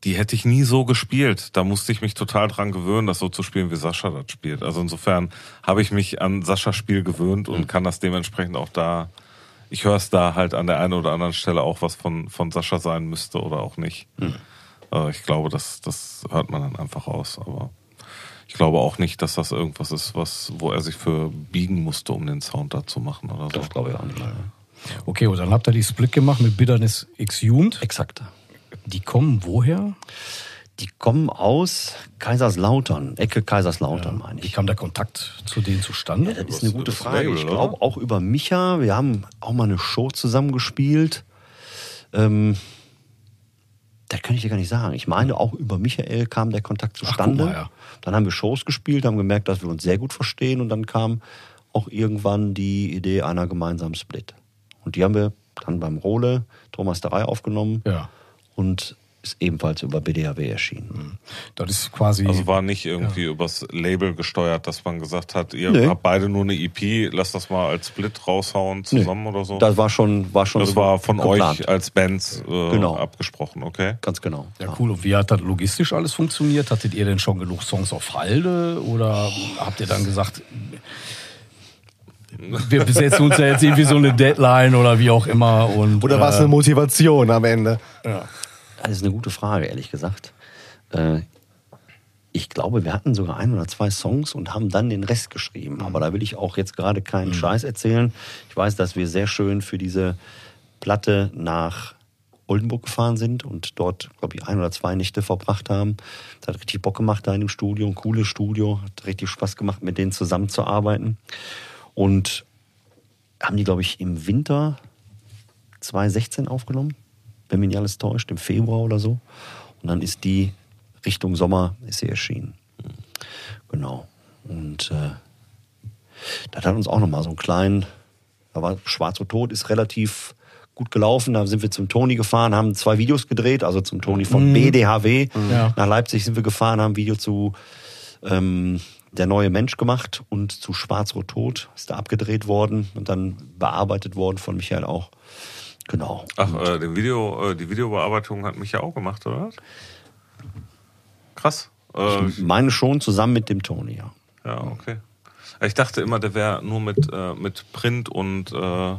die hätte ich nie so gespielt. Da musste ich mich total dran gewöhnen, das so zu spielen, wie Sascha das spielt. Also insofern habe ich mich an Saschas Spiel gewöhnt und kann das dementsprechend auch da, ich höre es da halt an der einen oder anderen Stelle auch, was von, von Sascha sein müsste oder auch nicht. Äh, ich glaube, das, das hört man dann einfach aus. Aber ich glaube auch nicht, dass das irgendwas ist, was, wo er sich für biegen musste, um den Sound da zu machen oder so.
Das glaube ich auch nicht.
Okay, und dann habt ihr die Split gemacht mit Bitterness Exhumed.
Exakt.
Die kommen woher?
Die kommen aus Kaiserslautern, Ecke Kaiserslautern, meine
Wie
ich.
kam der Kontakt zu denen zustande?
Das ist eine gute
das
Frage.
Label,
ich glaube auch über Micha. Wir haben auch mal eine Show zusammen gespielt. Ähm, das kann ich dir gar nicht sagen. Ich meine, auch über Michael kam der Kontakt zustande.
guck mal, ja.
Dann haben wir Shows gespielt, haben gemerkt, dass wir uns sehr gut verstehen und dann kam auch irgendwann die Idee einer gemeinsamen Split. Und die haben wir dann beim Rohle Thomasterei aufgenommen
Ja.
und ist ebenfalls über BDAW erschienen.
Das ist quasi.
Also war nicht irgendwie übers Label gesteuert, dass man gesagt hat, ihr
Nee.
habt beide nur eine EP, lasst das mal als Split raushauen zusammen oder so.
Das war schon, war schon
das
so
war von
geplant.
euch als Bands äh,
Genau.
abgesprochen, okay?
Ganz genau.
ja, cool. Und wie hat das logistisch alles funktioniert? Hattet ihr denn schon genug Songs auf Halde? Oder habt ihr dann gesagt, wir besetzen uns ja jetzt irgendwie so eine Deadline oder wie auch immer? Und,
Oder war es
äh,
eine Motivation am Ende?
Das ist eine gute Frage, ehrlich gesagt. Äh, ich glaube, wir hatten sogar ein oder zwei Songs und haben dann den Rest geschrieben. Aber da will ich auch jetzt gerade keinen Scheiß erzählen. Ich weiß, dass wir sehr schön für diese Platte nach Oldenburg gefahren sind und dort, glaube ich, ein oder zwei Nächte verbracht haben. Das hat richtig Bock gemacht da in dem Studio, ein cooles Studio. Hat richtig Spaß gemacht, mit denen zusammenzuarbeiten. Und haben die, glaube ich, im Winter 2016 aufgenommen, wenn mich nicht alles täuscht, im Februar oder so. Und dann ist die Richtung Sommer ist sie erschienen. Genau. Und äh, das hat uns auch nochmal so einen kleinen, da war Schwarz und Tod, ist relativ gut gelaufen. Da sind wir zum Toni gefahren, haben zwei Videos gedreht, also zum Toni von BDHW.
Ja.
Nach Leipzig sind wir gefahren, haben ein Video zu ähm, Der neue Mensch gemacht und zu Schwarz-Rot Tod ist da abgedreht worden und dann bearbeitet worden von Michael auch. Genau.
Ach, äh, den Video, äh, die Videobearbeitung hat mich ja auch gemacht, oder? Krass. Äh,
Ich meine schon zusammen mit dem Toni, ja.
ja, okay. Ich dachte immer, der wäre nur mit, äh, mit Print und, äh,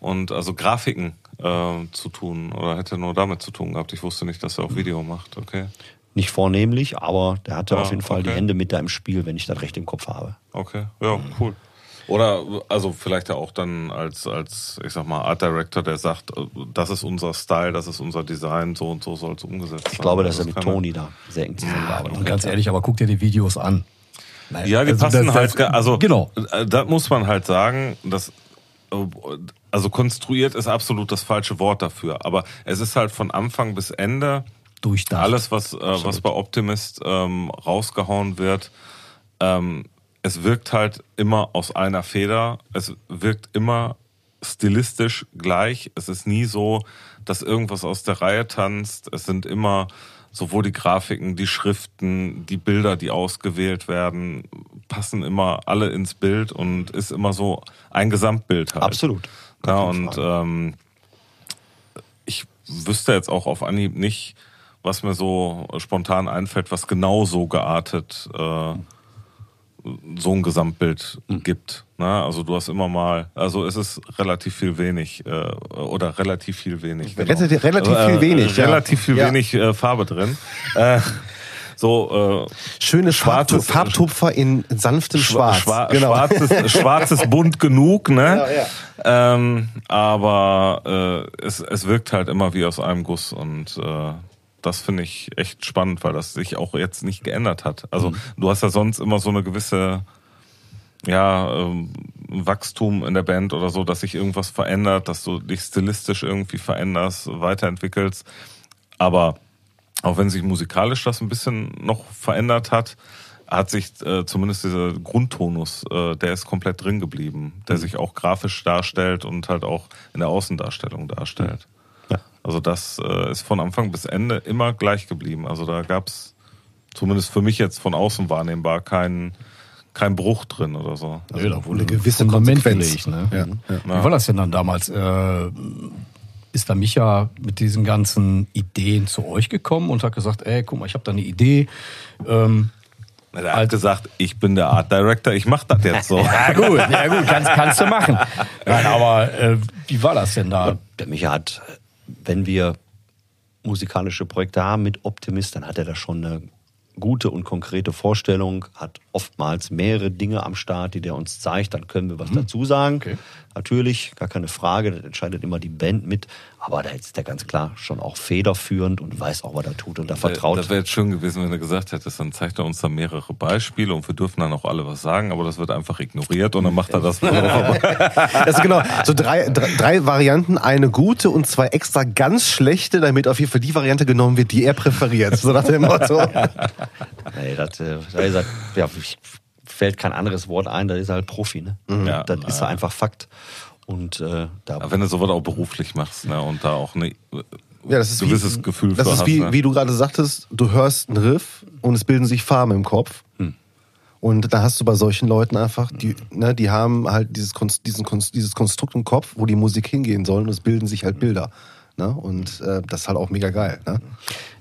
und also Grafiken äh, zu tun oder hätte nur damit zu tun gehabt. Ich wusste nicht, dass er auch Video macht. Okay.
Nicht vornehmlich, aber der hatte
Ja,
auf jeden Fall die
okay.
Hände mit da im Spiel, wenn ich das recht im Kopf habe.
Okay, ja, cool. Oder also vielleicht ja auch dann als, als, ich sag mal, Art Director, der sagt, äh, das ist unser Style, das ist unser Design, so und so soll es umgesetzt sein.
Ich glaube, dass er
Das
mit
kann
Toni da sehr eng zusammengearbeitet
Und
hat.
ganz ehrlich, aber guck dir die Videos an. Nein,
Ja, die
also
passen
das-
halt, also
Genau.
äh, da muss man halt sagen, dass äh, also konstruiert ist absolut das falsche Wort dafür, aber es ist halt von Anfang bis Ende
Durchdacht.
alles, was, äh, was bei Optimist ähm, rausgehauen wird, ähm, es wirkt halt immer aus einer Feder. Es wirkt immer stilistisch gleich. Es ist nie so, dass irgendwas aus der Reihe tanzt. Es sind immer sowohl die Grafiken, die Schriften, die Bilder, die ausgewählt werden, passen immer alle ins Bild und ist immer so ein Gesamtbild halt.
Absolut.
Ja, und ähm, ich wüsste jetzt auch auf Anhieb nicht, was mir so spontan einfällt, was genau so geartet äh, so ein Gesamtbild
Hm.
gibt. Ne? Also du hast immer mal, also es ist relativ viel wenig äh, oder relativ viel wenig.
Relativ- relativ
Also,
viel wenig, ja.
Relativ viel
Ja.
wenig äh, Farbe drin. Äh, so äh,
Schöne
Schwarzes-
Farbtu- Farbtupfer in sanftem Schwarz.
Schwa
genau.
schwarzes, schwarzes bunt genug, ne?
Ja, ja.
Ähm, aber äh, es, es wirkt halt immer wie aus einem Guss und äh, das finde ich echt spannend, weil das sich auch jetzt nicht geändert hat. Also
Mhm.
du hast ja sonst immer so eine gewisse ja, ähm, Wachstum in der Band oder so, dass sich irgendwas verändert, dass du dich stilistisch irgendwie veränderst, weiterentwickelst. Aber auch wenn sich musikalisch das ein bisschen noch verändert hat, hat sich äh, zumindest dieser Grundtonus, äh, der ist komplett drin geblieben, der sich auch grafisch darstellt und halt auch in der Außendarstellung darstellt.
Ja.
Also das äh, ist von Anfang bis Ende immer gleich geblieben. Also da gab es zumindest für mich jetzt von außen wahrnehmbar keinen kein Bruch drin oder so.
Ja, da wurde
eine gewisse Konsequenz.
gelegt. Ne?
Ja,
Wie war das denn dann damals? Äh, ist da Micha mit diesen ganzen Ideen zu euch gekommen und hat gesagt, ey, guck mal, ich habe da eine Idee. Ähm,
Der hat gesagt, ich bin der Art Director, ich mach das jetzt so.
ja gut, ja gut, kannst, kannst du machen. Nein, aber äh, wie war das denn da?
Der Micha hat, wenn wir musikalische Projekte haben mit Optimist, dann hat er da schon eine gute und konkrete Vorstellung, hat oftmals mehrere Dinge am Start, die der uns zeigt, dann können wir was dazu sagen.
Okay.
Natürlich, gar keine Frage, das entscheidet immer die Band mit, aber da ist der ganz klar schon auch federführend und weiß auch, was er tut und da vertraut.
Das wäre jetzt schön gewesen, wenn du gesagt hättest, dann zeigt er uns da mehrere Beispiele und wir dürfen dann auch alle was sagen, aber das wird einfach ignoriert und dann macht er das.
Das ist genau so drei, drei, drei Varianten, eine gute und zwei extra ganz schlechte, damit auf jeden Fall die Variante genommen wird, die er präferiert. So nach dem Motto.
Nee, das, äh, da ist er, ja, ich- fällt kein anderes Wort ein, da ist er halt Profi. Ne?
Ja.
das ist ja einfach Fakt. Und äh, da
Aber wenn du sowas auch beruflich machst ne, und da auch ein
Ja, das ist
gewisses
wie,
Gefühl
Das ist
hast.
wie,
ne?
wie du gerade sagtest, du hörst einen Riff und es bilden sich Farben im Kopf. Und da hast du bei solchen Leuten einfach, die, ne, die haben halt dieses, Konst, diesen, Konst, dieses Konstrukt im Kopf, wo die Musik hingehen soll und es bilden sich halt Bilder. Ne? Und äh, das ist halt auch mega geil. Ne?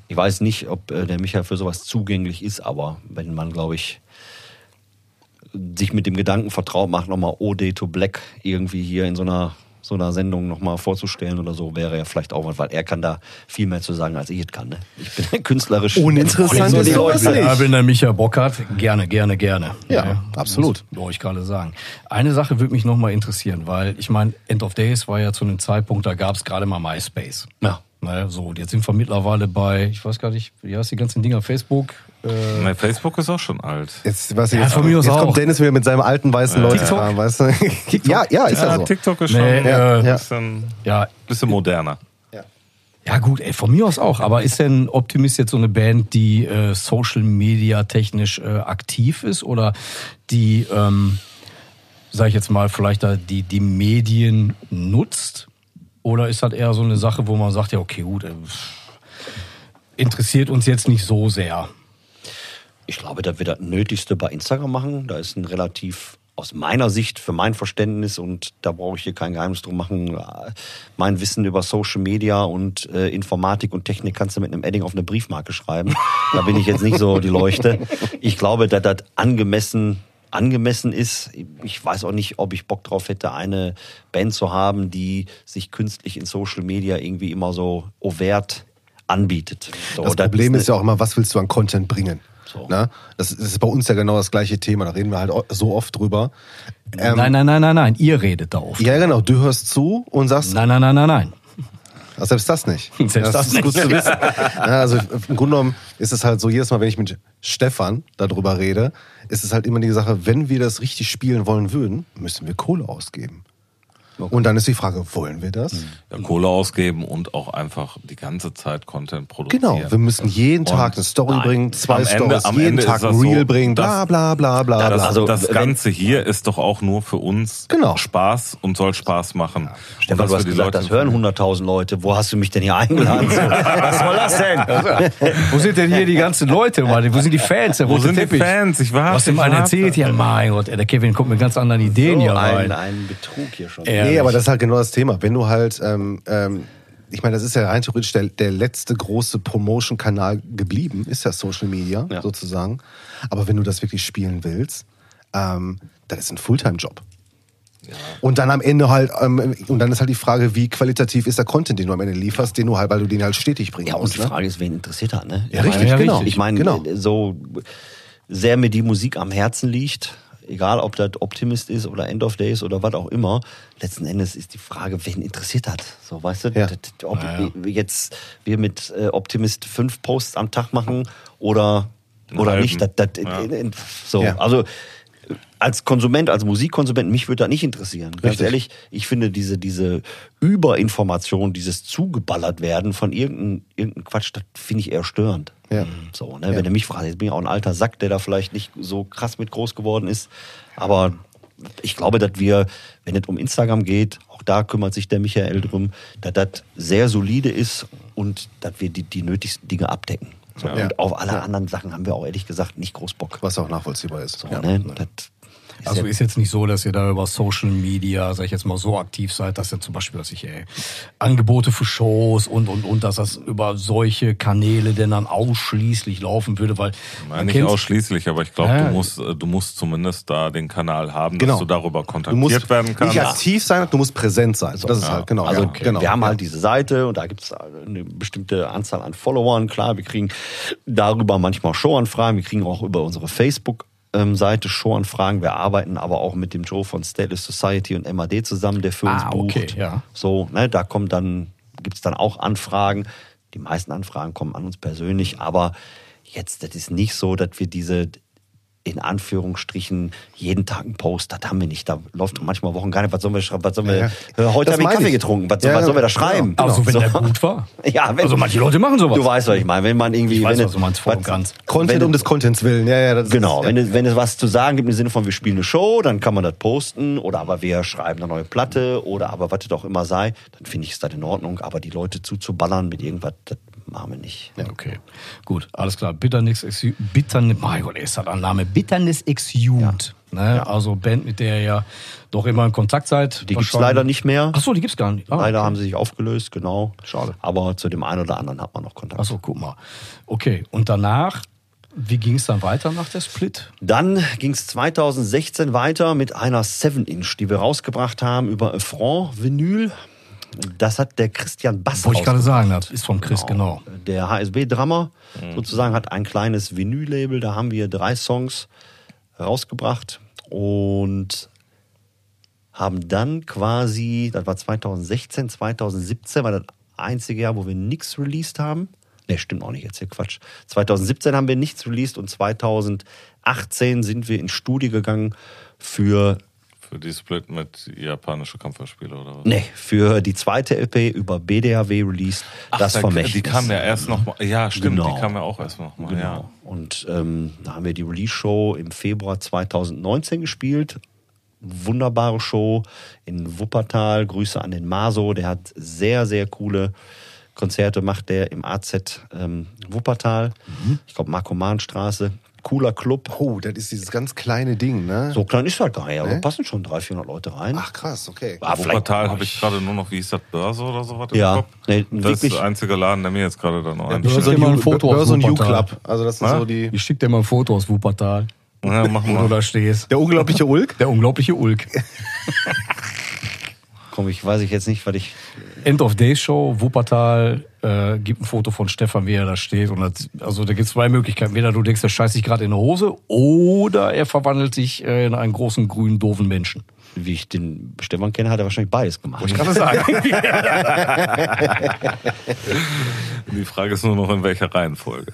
Ich weiß nicht, ob äh, der Michael für sowas zugänglich ist, aber wenn man, glaube ich, sich mit dem Gedanken vertraut macht, nochmal OD to Black irgendwie hier in so einer, so einer Sendung nochmal vorzustellen oder so, wäre ja vielleicht auch was, weil er kann da viel mehr zu sagen, als ich es kann. Ne? Ich bin künstlerisch.
Uninteressant ist sowas
Ja,
nicht.
wenn der Micha Bock hat, gerne, gerne, gerne.
Ja, absolut.
Muss ich gerade sagen. Eine Sache würde mich noch mal interessieren, weil ich meine, End of Days war ja zu einem Zeitpunkt, da gab es gerade mal MySpace.
Ja.
Naja, so, und jetzt sind wir mittlerweile bei, ich weiß gar nicht, wie heißt die ganzen Dinger, Facebook? Äh,
Mein Facebook ist auch schon alt.
Jetzt, was,
Ja,
jetzt,
von mir aus
jetzt
auch.
kommt Dennis wieder mit seinem alten weißen Leute
TikTok?
dran, weißt du? Ja, ja, ist ja,
Ja,
so.
TikTok ist schon
Nee,
ein
ja,
ja.
bisschen,
ja,
bisschen moderner.
Ja gut, ey, von mir aus auch. Aber ist denn Optimist jetzt so eine Band, die äh, Social Media technisch äh, aktiv ist oder die, ähm, sag ich jetzt mal, vielleicht da die, die Medien nutzt? Oder ist das eher so eine Sache, wo man sagt, ja okay, gut, äh, interessiert uns jetzt nicht so sehr?
Ich glaube, dass wir das Nötigste bei Instagram machen. Da ist ein relativ, aus meiner Sicht, für mein Verständnis, und da brauche ich hier kein Geheimnis drum machen, äh, mein Wissen über Social Media und äh, Informatik und Technik kannst du mit einem Edding auf eine Briefmarke schreiben. Da bin ich jetzt nicht so die Leuchte. Ich glaube, dass das angemessen angemessen ist. Ich weiß auch nicht, ob ich Bock drauf hätte, eine Band zu haben, die sich künstlich in Social Media irgendwie immer so overt anbietet. So,
Das Problem ist ja auch immer, was willst du an Content bringen?
So.
Na? Das, das ist bei uns ja genau das gleiche Thema, da reden wir halt so oft drüber. Ähm,
nein, nein, nein, nein, nein, ihr redet da oft.
Ja, genau, du hörst zu und sagst,
Nein, nein, nein, nein, nein.
Ach, selbst das nicht.
Selbst das
ist gut
nicht.
zu wissen. Ja, also im Grunde genommen ist es halt so, jedes Mal, wenn ich mit Stefan darüber rede, ist es halt immer die Sache, wenn wir das richtig spielen wollen würden, müssen wir Kohle ausgeben. Und dann ist die Frage, wollen wir das?
Ja, Kohle ausgeben und auch einfach die ganze Zeit Content produzieren.
Genau, wir müssen jeden Tag
Und
eine Story
nein,
bringen, zwei
am Ende-
Stories,
am
jeden
Ende
Tag ein Reel
so,
bringen, bla bla bla bla
Das,
bla.
also,
das
wenn-
Ganze hier ist doch auch nur für uns
Genau.
Spaß und soll Spaß machen. Und
Stefan, du hast
die
gesagt,
Leute
das hören 100.000 Leute. Wo hast du mich denn hier eingeladen? Was soll das denn?
Wo sind denn hier die ganzen Leute? Wo sind die Fans?
Wo sind die? Fans? Ich warte,
Was dem einen erzählt? Ja, mein Gott, der Kevin kommt mit ganz anderen Ideen hier
ein,
rein.
ein Betrug hier schon.
Ja.
Nee, aber das ist halt genau das Thema. Wenn du halt, ähm, ähm, ich meine, das ist ja rein theoretisch der, der letzte große Promotion-Kanal geblieben, ist ja Social Media
Ja.
sozusagen. Aber wenn du das wirklich spielen willst, ähm, dann ist ein Fulltime-Job. Und dann am Ende halt, ähm, und dann ist halt die Frage, wie qualitativ ist der Content, den du am Ende lieferst, den du halt, weil du den halt stetig bringen
Ja, und
musst.
die
ne?
Frage ist, wen interessiert hat, ne?
Ja, richtig,
ja,
genau.
richtig.
Ich meine,
genau.
so sehr mir die Musik am Herzen liegt, egal ob das Optimist ist oder End of Days oder was auch immer, letzten Endes ist die Frage, wen interessiert hat. So, weißt du,
Ja.
das, ob wir jetzt wir mit äh, Optimist fünf Posts am Tag machen oder, oder
halben.
nicht. Das, das,
Ja.
So,
Ja.
also als Konsument, als Musikkonsument, mich würde das nicht interessieren. Ganz
Richtig.
ehrlich, ich finde diese, diese Überinformation, dieses zugeballert werden von irgendeinem irgendein Quatsch, das finde ich eher störend.
Ja.
So, ne? Wenn du mich fragst, jetzt bin ich auch ein alter Sack, der da vielleicht nicht so krass mit groß geworden ist. Aber ich glaube, dass wir, wenn es um Instagram geht, auch da kümmert sich der Michael drum, dass das sehr solide ist und dass wir die, die nötigsten Dinge abdecken. So,
Ja.
Und auf alle anderen Sachen haben wir auch ehrlich gesagt nicht groß Bock.
Was auch nachvollziehbar ist.
So,
ja.
ne? Das ist
Also ist jetzt nicht so, dass ihr da über Social Media, sag ich jetzt mal, so aktiv seid, dass ihr zum Beispiel, dass ich ey, Angebote für Shows und und und, dass das über solche Kanäle denn dann ausschließlich laufen würde, weil
Nein,
man
nicht ausschließlich, aber ich glaube,
Ja.
du musst, äh, du musst zumindest da den Kanal haben,
Genau.
dass du darüber
Du
kontaktiert
musst
werden kannst.
nicht aktiv sein, du musst präsent sein. das ist halt, genau.
Also
ja, genau.
wir haben halt diese Seite und da gibt es eine bestimmte Anzahl an Followern. Klar, wir kriegen darüber manchmal Showanfragen, wir kriegen auch über unsere Facebook-Seite Showanfragen. Wir arbeiten aber auch mit dem Joe von Stateless Society und MAD zusammen, der für uns
Ah,
bucht.
okay, ja.
So, ne, da kommt dann, gibt's dann auch Anfragen. Die meisten Anfragen kommen an uns persönlich, aber jetzt, das ist nicht so, dass wir diese in Anführungsstrichen jeden Tag einen Post, das haben wir nicht. Da läuft manchmal Wochen gar nicht. Was sollen wir schreiben? Was sollen wir?
Ja,
Äh, Heute
Das
habe ich
meine
Kaffee
ich.
getrunken. Was,
Ja,
was sollen wir da
genau.
schreiben?
Also wenn
So.
der gut war.
Ja, wenn,
Also manche Leute machen sowas.
Du weißt, was ich meine. Wenn man irgendwie,
Ich weiß,
wenn
was du meinst, voll ganz.
Content
wenn
um des Contents willen. Ja, ja, das
Genau,
ist,
wenn, es, wenn es was zu sagen gibt im Sinne von, wir spielen eine Show, dann kann man das posten oder aber wir schreiben eine neue Platte oder aber was es auch immer sei, dann finde ich es das in Ordnung. Aber die Leute zuzuballern mit irgendwas, das machen wir nicht.
Ja, okay. Gut, alles klar. Bitterness Exude. Bitterness, mein Gott, ist das ein Name. Bitterness Exude. Ne? Also Band, mit der ihr ja doch immer in Kontakt seid.
Die gibt's
Wahrscheinlich-
leider nicht mehr.
Ach so, die gibt's gar nicht. Ah,
Leider
okay.
haben sie sich aufgelöst, genau.
Schade.
Aber zu dem einen oder anderen hat man noch Kontakt.
Ach so, guck mal. Okay, und danach, wie ging es dann weiter nach der Split?
Dann ging es 2016 weiter mit einer 7-Inch, die wir rausgebracht haben über Franc Vinyl. Das hat der Christian Bass
Wollte ich gerade sagen, das ist vom Chris, genau.
Der HSB-Drummer sozusagen hat ein kleines Vinyl-Label. Da haben wir drei Songs rausgebracht und haben dann quasi, das war 2016, 2017, war das einzige Jahr, wo wir nichts released haben. Ne, stimmt auch nicht, jetzt hier Quatsch. 2017 haben wir nichts released und 2018 sind wir ins Studio gegangen für
Für die Split mit japanische Kampfspiele oder was?
Nee, für die zweite LP über BDAW released, das
da-
Vermächtnis.
Die kam ja erst noch mal. Ja, stimmt,
Genau.
die kam ja auch erst noch mal.
Genau.
Ja.
Und ähm, da haben wir die Release-Show im Februar 2019 gespielt. Wunderbare Show in Wuppertal. Grüße an den Maso. Der hat sehr, sehr coole Konzerte, macht der im AZ ähm, Wuppertal. Ich glaube, Markomanstraße. Cooler Club.
Oh, das ist dieses ganz kleine Ding, ne?
So klein ist halt gar nicht, aber
Nee?
passen schon 300, 400 Leute rein.
Ach krass, okay.
Ah,
Wuppertal habe ich gerade nur noch, wie hieß das, Börse oder so was im
Ja,
Kopf?
nee,
das ist der einzige Laden, der mir jetzt gerade da noch
Ja,
einfällt.
Börse
dir mal ein Foto aus
Börse und
Wuppertal.
U-Club. Also das sind
Was?
so die.
Ich schick dir mal ein Foto aus Wuppertal,
Ja, mach
wo du
mal.
da stehst.
Der unglaubliche Ulk.
Der unglaubliche Ulk.
Komm, ich weiß ich jetzt nicht, was ich.
End of Days Show, Wuppertal, äh, gibt ein Foto von Stefan, wie er da steht. Und das, also da gibt es zwei Möglichkeiten. Entweder du denkst, er scheißt sich gerade in die Hose oder er verwandelt sich äh, in einen großen, grünen, doofen Menschen.
Wie ich den Stefan kenne, hat er wahrscheinlich beides gemacht.
Ich kann das sagen.
Die Frage ist nur noch, in welcher Reihenfolge.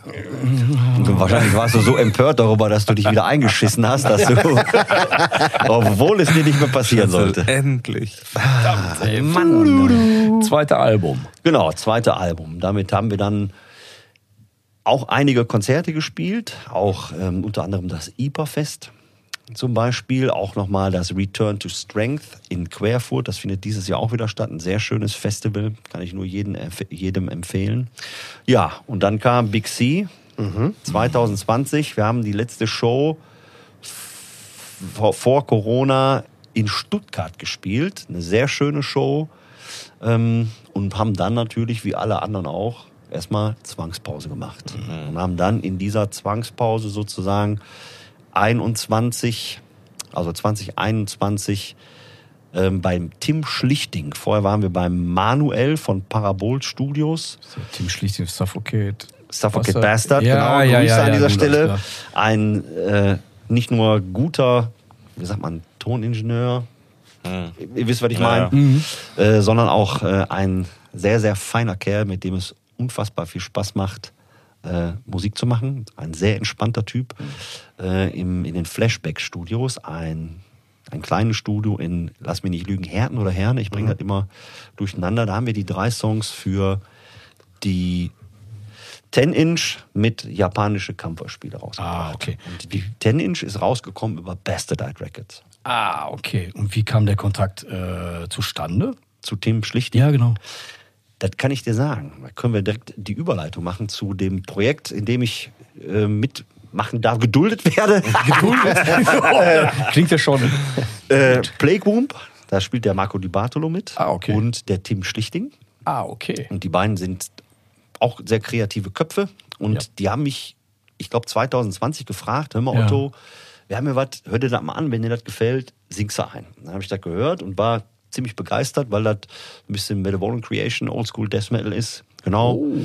Und wahrscheinlich warst du so empört darüber, dass du dich wieder eingeschissen hast, dass du, obwohl es dir nicht mehr passieren sollte.
Endlich.
Ey, Mann. Zweite Album.
Genau, zweite Album. Damit haben wir dann auch einige Konzerte gespielt, auch ähm, unter anderem das IPA-Fest zum Beispiel, auch nochmal das Return to Strength in Querfurt. Das findet dieses Jahr auch wieder statt. Ein sehr schönes Festival, kann ich nur jeden, jedem empfehlen. Ja, und dann kam Big C 2020. Wir haben die letzte Show vor, Corona in Stuttgart gespielt. Eine sehr schöne Show. Ähm, und haben dann natürlich, wie alle anderen auch, erstmal Zwangspause gemacht. Und haben dann in dieser Zwangspause sozusagen 21, also 2021, ähm, beim Tim Schlichting. Vorher waren wir beim Manuel von Parabol Studios.
Tim Schlichting, Suffocate.
Suffocate Bastard,
ja,
genau.
ja,
Grüße
ja,
an dieser Stelle. Ein äh, nicht nur guter, wie sagt man, Toningenieur, ihr wisst, was ich
Ja,
meine, äh, sondern auch äh, ein sehr, sehr feiner Kerl, mit dem es unfassbar viel Spaß macht, äh, Musik zu machen. Ein sehr entspannter Typ. Äh, im, in den Flashback-Studios, ein, ein kleines Studio in, lass mich nicht lügen, Herten oder Herne, ich bringe das immer durcheinander. Da haben wir die drei Songs für die 10-Inch mit japanische Kampferspiele rausgebracht.
Ah, okay.
Und die 10-Inch ist rausgekommen über Bastardite Records.
Ah, okay. Und wie kam der Kontakt äh, zustande?
Zu Tim Schlichting.
Ja, genau.
Das kann ich dir sagen. Da können wir direkt die Überleitung machen zu dem Projekt, in dem ich äh, mitmachen darf, geduldet werde.
Klingt ja schon.
äh, Plague da spielt der Marco Di Bartolo mit.
Ah, okay.
Und der Tim Schlichting.
Ah, okay.
Und die beiden sind auch sehr kreative Köpfe. Und
Ja.
die haben mich, ich glaube, 2020 gefragt: Hör mal,
Ja.
Otto, wir haben ja was, hör dir das mal an, wenn dir das gefällt, singst du ein. Dann habe ich das gehört und war ziemlich begeistert, weil das ein bisschen Malevolent Creation, Oldschool Death Metal ist. Genau.
Oh.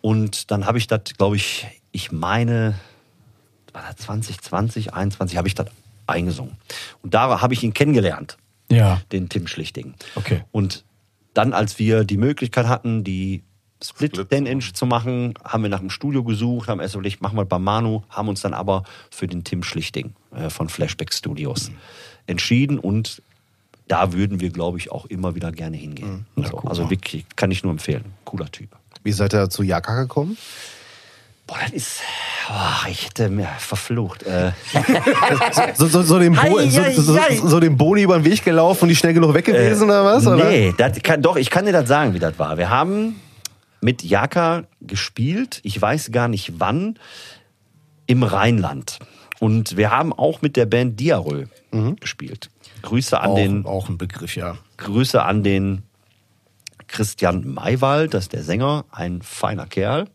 Und dann habe ich das, glaube ich, ich meine, war das 2020, 2021, habe ich das eingesungen. Und da habe ich ihn kennengelernt
Ja.
den Tim Schlichting.
Okay.
Und dann, als wir die Möglichkeit hatten, die Split
Split
10-Inch zu machen, haben wir nach einem Studio gesucht, haben erst überlegt, machen wir bei Manu, haben uns dann aber für den Tim Schlichting äh, von Flashback Studios entschieden und da würden wir, glaube ich, auch immer wieder gerne hingehen. Also,
guck
also wirklich, kann ich nur empfehlen. Cooler Typ.
Wie seid ihr zu Jaka gekommen?
Boah, das ist. Oh, ich hätte mir verflucht. Äh,
So, so, so, den, Bo so, so, so, so den Boni über den Weg gelaufen und die schnell genug weg gewesen oder was? Oder?
Nee, kann, doch, ich kann dir das sagen, wie das war. Wir haben mit Jaka gespielt, ich weiß gar nicht wann, im Rheinland. Und wir haben auch mit der Band Diarö gespielt. Grüße an
Auch,
den
auch ein Begriff, ja.
Grüße an den Christian Maywald, das ist der Sänger, ein feiner Kerl.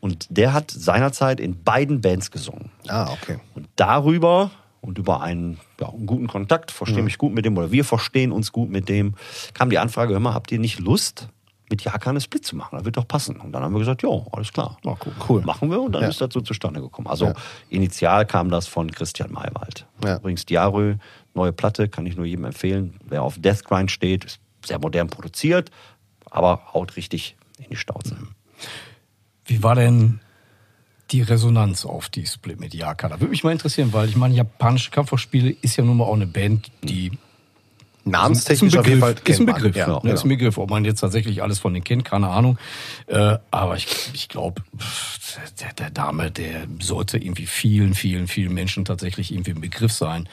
Und der hat seinerzeit in beiden Bands gesungen.
Ah, okay.
Und darüber und über einen, ja, einen guten Kontakt, verstehe mich gut mit dem oder wir verstehen uns gut mit dem, kam die Anfrage, hör mal, habt ihr nicht Lust, mit Jaka eine Split zu machen? Das wird doch passen. Und dann haben wir gesagt, ja, alles klar.
Ah, cool.
Cool.
Machen wir und dann
Ja.
ist das so zustande gekommen. Also
Ja.
initial kam das von Christian Maywald.
Ja.
Übrigens Diarö, neue Platte, kann ich nur jedem empfehlen. Wer auf Death Grind steht, ist sehr modern produziert, aber haut richtig in die Stauze.
Wie war denn die Resonanz auf die Split mit Yaka? Da würde mich mal interessieren, weil ich meine, japanische Kampfsportspiele ist ja nun mal auch eine Band, die
Namenstechnisch
ist ein
auf
Begriff, ist ein. Begriff,
Ja,
ja, ne, ist ein Begriff. Ob man jetzt tatsächlich alles von denen kennt, keine Ahnung. Äh, aber ich, ich glaube, der, der Dame, der sollte irgendwie vielen, vielen, vielen Menschen tatsächlich irgendwie ein Begriff sein.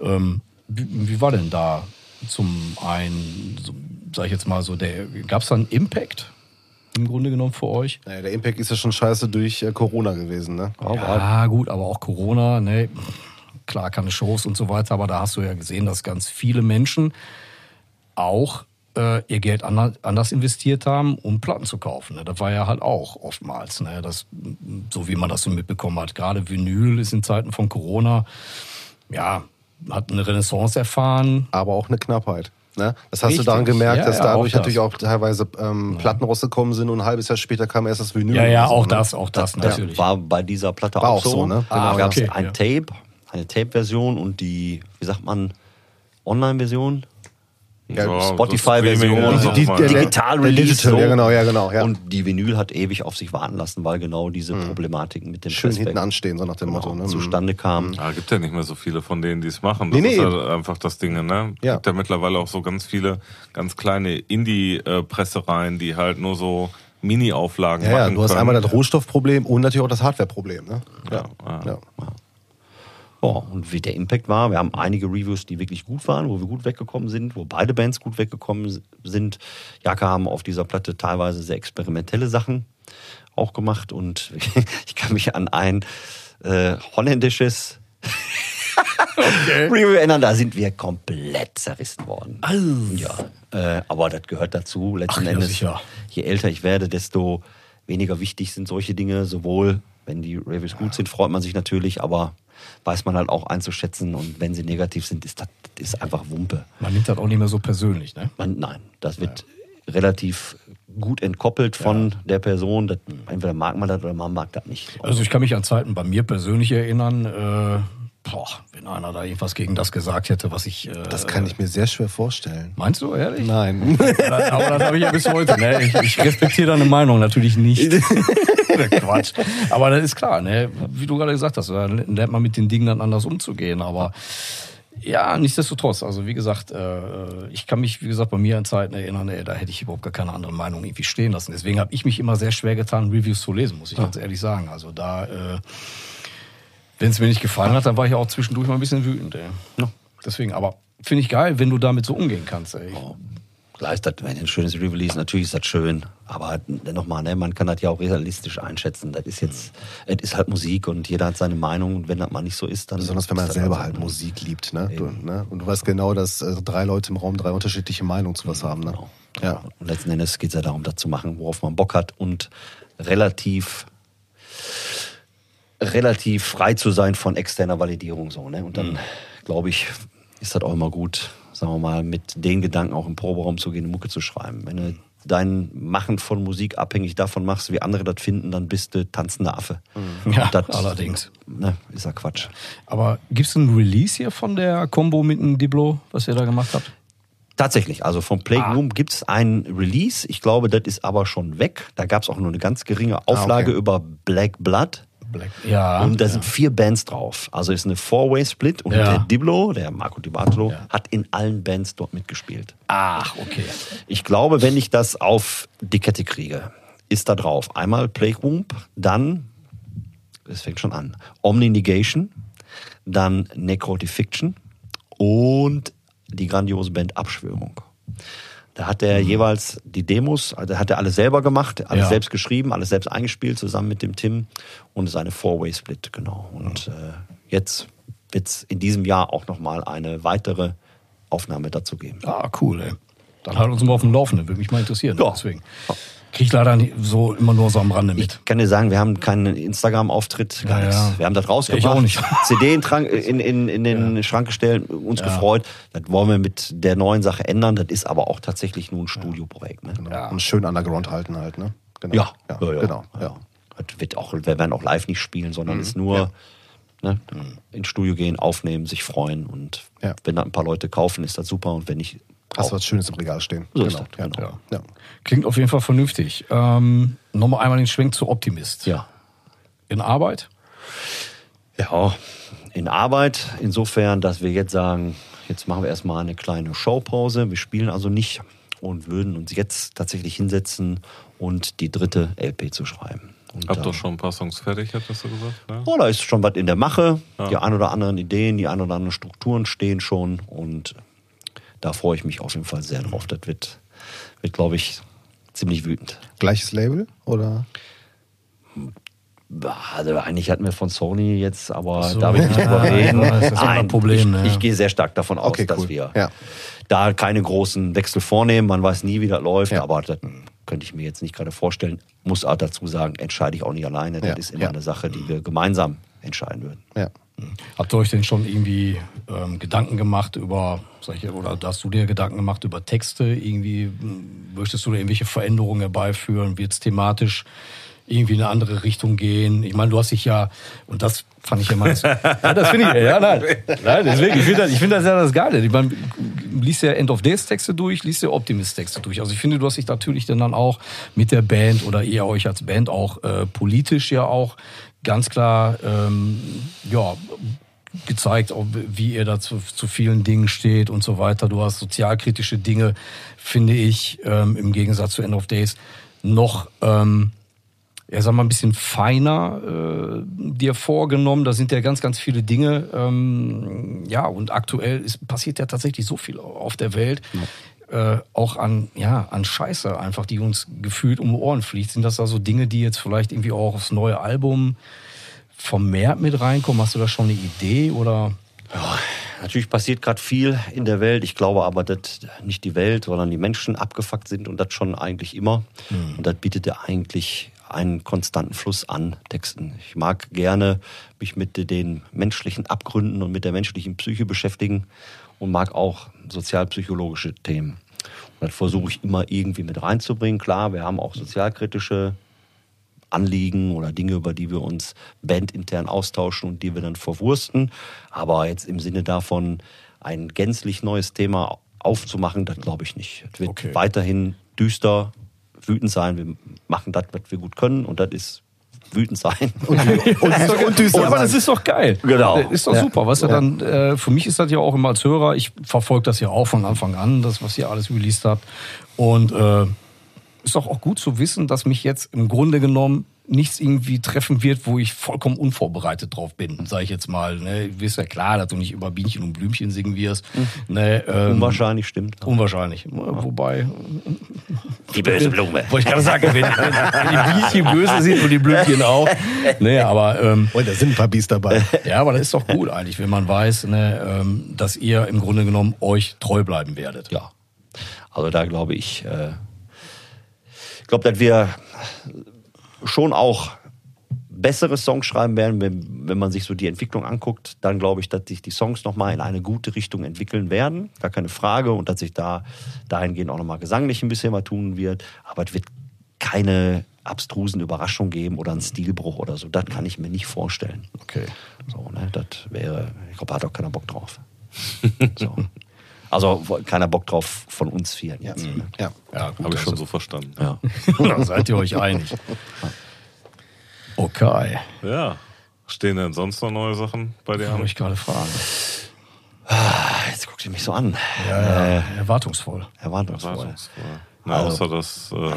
Ähm, wie, wie war denn da zum einen, so, sag ich jetzt mal so, gab es da einen Impact im Grunde genommen für euch?
Naja, der Impact ist ja schon scheiße durch äh, Corona gewesen, ne?
Ja, gut, aber auch Corona, ne? Klar, keine Shows und so weiter, aber da hast du ja gesehen, dass ganz viele Menschen auch äh, ihr Geld ander, anders investiert haben, um Platten zu kaufen. Ne? Das war ja halt auch oftmals, ne? das, so wie man das so mitbekommen hat. Gerade Vinyl ist in Zeiten von Corona, ja, hat eine Renaissance erfahren.
aber auch eine Knappheit. Ne? Das hast
Richtig.
du daran gemerkt,
Ja,
dass
ja,
dadurch
auch das.
natürlich auch teilweise ähm, Platten rausgekommen sind und ein halbes Jahr später kam erst das Vinyl.
Ja, ja,
oder so,
auch
ne?
das, auch das, natürlich.
War bei dieser Platte
War
auch
auch so,
so.
ne?
Da
Ah,
gab es
okay,
ein
ja.
Tape, eine Tape-Version und die, wie sagt man, Online-Version.
Ja,
Ja,
Spotify-Version,
das
so
Streaming,
die- der-
digital
der
Release.
Digital,
so.
ja, genau, ja, genau, ja.
Und die Vinyl hat ewig auf sich warten lassen, weil genau diese Problematiken mit dem
Schön
Pressback
hinten anstehen, so nach dem Motto. Ne?
zustande kamen.
Ja, gibt ja nicht mehr so viele von denen, die es machen. Das
Nee,
ist
nee.
halt einfach das Ding, ne?
Ja.
Gibt ja mittlerweile auch so ganz viele, ganz kleine Indie-Pressereien, die halt nur so Mini-Auflagen
Ja, ja,
machen
du hast
können.
einmal das Rohstoffproblem und natürlich auch das Hardwareproblem. Ne? Ja,
ja.
Ja.
Ja, und wie der Impact war, wir haben einige Reviews, die wirklich gut waren, wo wir gut weggekommen sind, wo beide Bands gut weggekommen sind. Jaka haben auf dieser Platte teilweise sehr experimentelle Sachen auch gemacht und ich kann mich an ein äh, holländisches Review erinnern, da sind wir komplett zerrissen worden. Ja, äh, aber das gehört dazu. Letzten
Ach ja,
Endes,
sicher.
je älter ich werde, desto weniger wichtig sind solche Dinge. Sowohl, wenn die Reviews gut sind, freut man sich natürlich, aber weiß man halt auch einzuschätzen. Und wenn sie negativ sind, ist das, ist einfach Wumpe.
Man nimmt das auch nicht mehr so persönlich, ne?
Man, nein, das wird relativ gut entkoppelt von der Person. Das, entweder mag man das oder man mag das nicht.
Also ich kann mich an Zeiten bei mir persönlich erinnern, äh, boah, wenn einer da irgendwas gegen das gesagt hätte, was ich... Äh,
Das kann ich mir sehr schwer vorstellen.
Meinst du, ehrlich?
Nein.
Aber das habe ich ja bis heute. Ne? Ich, ich respektiere deine Meinung natürlich nicht. Quatsch. Aber das ist klar, ne? wie du gerade gesagt hast, da lernt man mit den Dingen dann anders umzugehen. Aber ja, nichtsdestotrotz, also wie gesagt, äh, ich kann mich, wie gesagt, bei mir an Zeiten erinnern, ey, da hätte ich überhaupt gar keine andere Meinung irgendwie stehen lassen. Deswegen habe ich mich immer sehr schwer getan, Reviews zu lesen, muss ich ganz ehrlich sagen. Also da, äh, wenn es mir nicht gefallen hat, dann war ich auch zwischendurch mal ein bisschen wütend. Ey.
Ja.
Deswegen, aber finde ich geil, wenn du damit so umgehen kannst. Ey.
Klar ist das, wenn ein schönes Release, natürlich ist das schön. Aber nochmal, ne, man kann das ja auch realistisch einschätzen. Das ist jetzt, es ist halt Musik und jeder hat seine Meinung. Und wenn das mal nicht so ist, dann.
Besonders wenn man selber
so,
halt
ne?
Musik liebt. Ne? Du, ne? Und du weißt genau, dass äh, drei Leute im Raum drei unterschiedliche Meinungen zu was haben. Ne?
Genau.
Ja.
Und letzten Endes geht es ja darum, das zu machen, worauf man Bock hat und relativ relativ frei zu sein von externer Validierung so. Ne? Und dann,
Mhm.
glaube ich, ist das auch immer gut, sagen wir mal, mit den Gedanken auch im Proberaum zu gehen, eine Mucke zu schreiben. Wenn du dein Machen von Musik abhängig davon machst, wie andere das finden, dann bist du tanzender Affe.
Ja,
Und das,
allerdings.
Ne, ist ja Quatsch.
Aber gibt es ein Release hier von der Combo mit dem Diblo, was ihr da gemacht habt?
Tatsächlich, also vom Plague
Ah.
Room gibt es ein Release. Ich glaube, das ist aber schon weg. Da gab es auch nur eine ganz geringe Auflage
okay.
über Black Blood.
Black. Ja.
Und da
ja.
sind vier Bands drauf. Also ist eine Four-Way-Split und
Ja.
der Diblo, der Marco Di Bartolo,
Ja.
hat in allen Bands dort mitgespielt.
Ach, okay.
Ich glaube, wenn ich das auf die Kette kriege, ist da drauf einmal Plague Womb, dann, es fängt schon an, Omni Negation, dann Necrotifiction und die grandiose Band Abschwörung. Da hat er jeweils die Demos, also hat er alles selber gemacht, alles
Ja.
selbst geschrieben, alles selbst eingespielt, zusammen mit dem Tim und seine Four-Way-Split, genau. Und äh, jetzt wird es in diesem Jahr auch nochmal eine weitere Aufnahme dazu geben.
Ah, cool, ey. Dann halt uns mal auf dem Laufenden, würde mich mal interessieren.
Ja.
Deswegen. Krieg ich leider nicht so immer nur so am Rande mit.
Ich kann dir sagen, wir haben keinen Instagram-Auftritt, gar
Ja,
nichts.
ja.
Wir haben das
Ja, ich
rausgebracht,
auch nicht.
CD in, Trank, in, in, in den Schrank gestellt, uns gefreut. Das wollen wir mit der neuen Sache ändern. Das ist aber auch tatsächlich nur ein Studioprojekt. Ne?
Genau. Und schön underground halten halt. Ne? Genau.
Ja,
ja,
ja, ja.
genau. Ja.
Das wird auch, wir werden auch live nicht spielen,
Mhm.
sondern ist nur ne, ins Studio gehen, aufnehmen, sich freuen. Und
Ja.
wenn da ein paar Leute kaufen, ist das super. Und wenn nicht,
Hast du was Schönes im Regal stehen.
So ist das,
ja,
genau.
ja.
Klingt auf jeden Fall vernünftig. Ähm, Nochmal einmal den Schwenk zu Optimist.
Ja.
In Arbeit?
Ja, in Arbeit, insofern, dass wir jetzt sagen, jetzt machen wir erstmal eine kleine Showpause. Wir spielen also nicht und würden uns jetzt tatsächlich hinsetzen und die dritte LP zu schreiben. Und,
Habt doch schon ein paar Songs fertig, hattest du gesagt? Ne?
Oh, da ist schon was in der Mache.
Ja.
Die ein oder anderen Ideen, die ein oder anderen Strukturen stehen schon. Und da freue ich mich auf jeden Fall sehr drauf. Das wird, wird glaube ich, ziemlich wütend.
Gleiches Label? Oder?
Also eigentlich hatten wir von Sony jetzt, aber
so,
da will ich nicht
ja,
drüber reden.
ja, das ist ein Problem,
ich,
ja.
ich gehe sehr stark davon aus,
Okay,
dass
cool.
wir
Ja.
da keine großen Wechsel vornehmen. Man weiß nie, wie das läuft,
Ja.
aber das könnte ich mir jetzt nicht gerade vorstellen. Muss auch dazu sagen, entscheide ich auch nicht alleine. Das
Ja,
ist immer
ja.
eine Sache, die wir gemeinsam entscheiden würden.
Ja.
Habt ihr euch denn schon irgendwie ähm, Gedanken gemacht über, sag ich, oder hast du dir Gedanken gemacht über Texte? Irgendwie möchtest du da irgendwelche Veränderungen herbeiführen? Wird es thematisch irgendwie in eine andere Richtung gehen? Ich meine, du hast dich ja, und das fand ich ja mal. ja, das finde ich, ja, nein. nein deswegen, ich finde das, ich finde das ja das Geile. Ich meine, du liest ja End of Days Texte durch, liest ja Optimist Texte durch. Also ich finde, du hast dich natürlich dann auch mit der Band oder ihr euch als Band auch äh, politisch ja auch ganz klar, ähm, ja, gezeigt, wie ihr da zu, zu vielen Dingen steht und so weiter. Du hast sozialkritische Dinge, finde ich, ähm, im Gegensatz zu End of Days, noch, ähm, ja, sag mal, ein bisschen feiner äh, dir vorgenommen. Da sind ja ganz, ganz viele Dinge. Ähm, ja, und aktuell ist, passiert ja tatsächlich so viel auf der Welt. Äh, auch an, ja, an Scheiße einfach, die uns gefühlt um die Ohren fliegt. Sind das also Dinge, die jetzt vielleicht irgendwie auch aufs neue Album vermehrt mit reinkommen? Hast du da schon eine Idee oder?
Ja, natürlich passiert gerade viel in der Welt. Ich glaube aber, dass nicht die Welt, sondern die Menschen abgefuckt sind und das schon eigentlich immer. Und das bietet ja eigentlich einen konstanten Fluss an Texten. Ich mag gerne mich mit den menschlichen Abgründen und mit der menschlichen Psyche beschäftigen und mag auch sozialpsychologische Themen. Und das versuche ich immer irgendwie mit reinzubringen. Klar, wir haben auch sozialkritische Anliegen oder Dinge, über die wir uns bandintern austauschen und die wir dann verwursten. Aber jetzt im Sinne davon, ein gänzlich neues Thema aufzumachen, das glaube ich nicht. Es wird
Okay.
weiterhin düster, wütend sein. Wir machen das, was wir gut können und das ist wütend sein.
Und, und, und düster
aber das ist doch geil.
Genau.
Ist doch
Ja.
super. Weißt du,
Ja.
dann, äh, für mich ist das ja auch immer als Hörer, ich verfolge das ja auch von Anfang an, das, was ihr alles released habt. Und äh, ist doch auch gut zu wissen, dass mich jetzt im Grunde genommen nichts irgendwie treffen wird, wo ich vollkommen unvorbereitet drauf bin, sage ich jetzt mal. Ne? Du wirst ja klar, dass du nicht über Bienchen und Blümchen singen wirst. Ne? Ähm,
Unwahrscheinlich stimmt.
Unwahrscheinlich. Wobei,
Die böse Blume.
wollte ich gerade sagen, wenn, wenn die Bienchen böse sind und die Blümchen auch. Nee, aber ähm,
Oh, da sind ein paar Bies dabei.
ja, aber das ist doch gut eigentlich, wenn man weiß, ne, ähm, dass ihr im Grunde genommen euch treu bleiben werdet.
Ja. Also da glaube ich, äh, ich glaube, dass wir schon auch bessere Songs schreiben werden, wenn, wenn man sich so die Entwicklung anguckt, dann glaube ich, dass sich die Songs nochmal in eine gute Richtung entwickeln werden. Gar keine Frage. Und dass sich da dahingehend auch nochmal gesanglich ein bisschen was tun wird. Aber es wird keine abstrusen Überraschungen geben oder einen Stilbruch oder so. Das kann ich mir nicht vorstellen.
Okay.
So, ne, das wäre, ich glaube, da hat auch keiner Bock drauf. so. Also keiner Bock drauf von uns vieren jetzt. Ne?
Ja.
Ja,
Habe ich
das
schon so verstanden.
Ja.
Da seid ihr euch einig. Okay.
Ja. Stehen denn sonst noch neue Sachen bei dir an?
ich gerade fragen.
Ah, Jetzt guckt ihr mich so an.
Ja, ja, erwartungsvoll.
Erwartungsvoll.
Erwartungsvoll. Na,
Also-
außer dass, äh,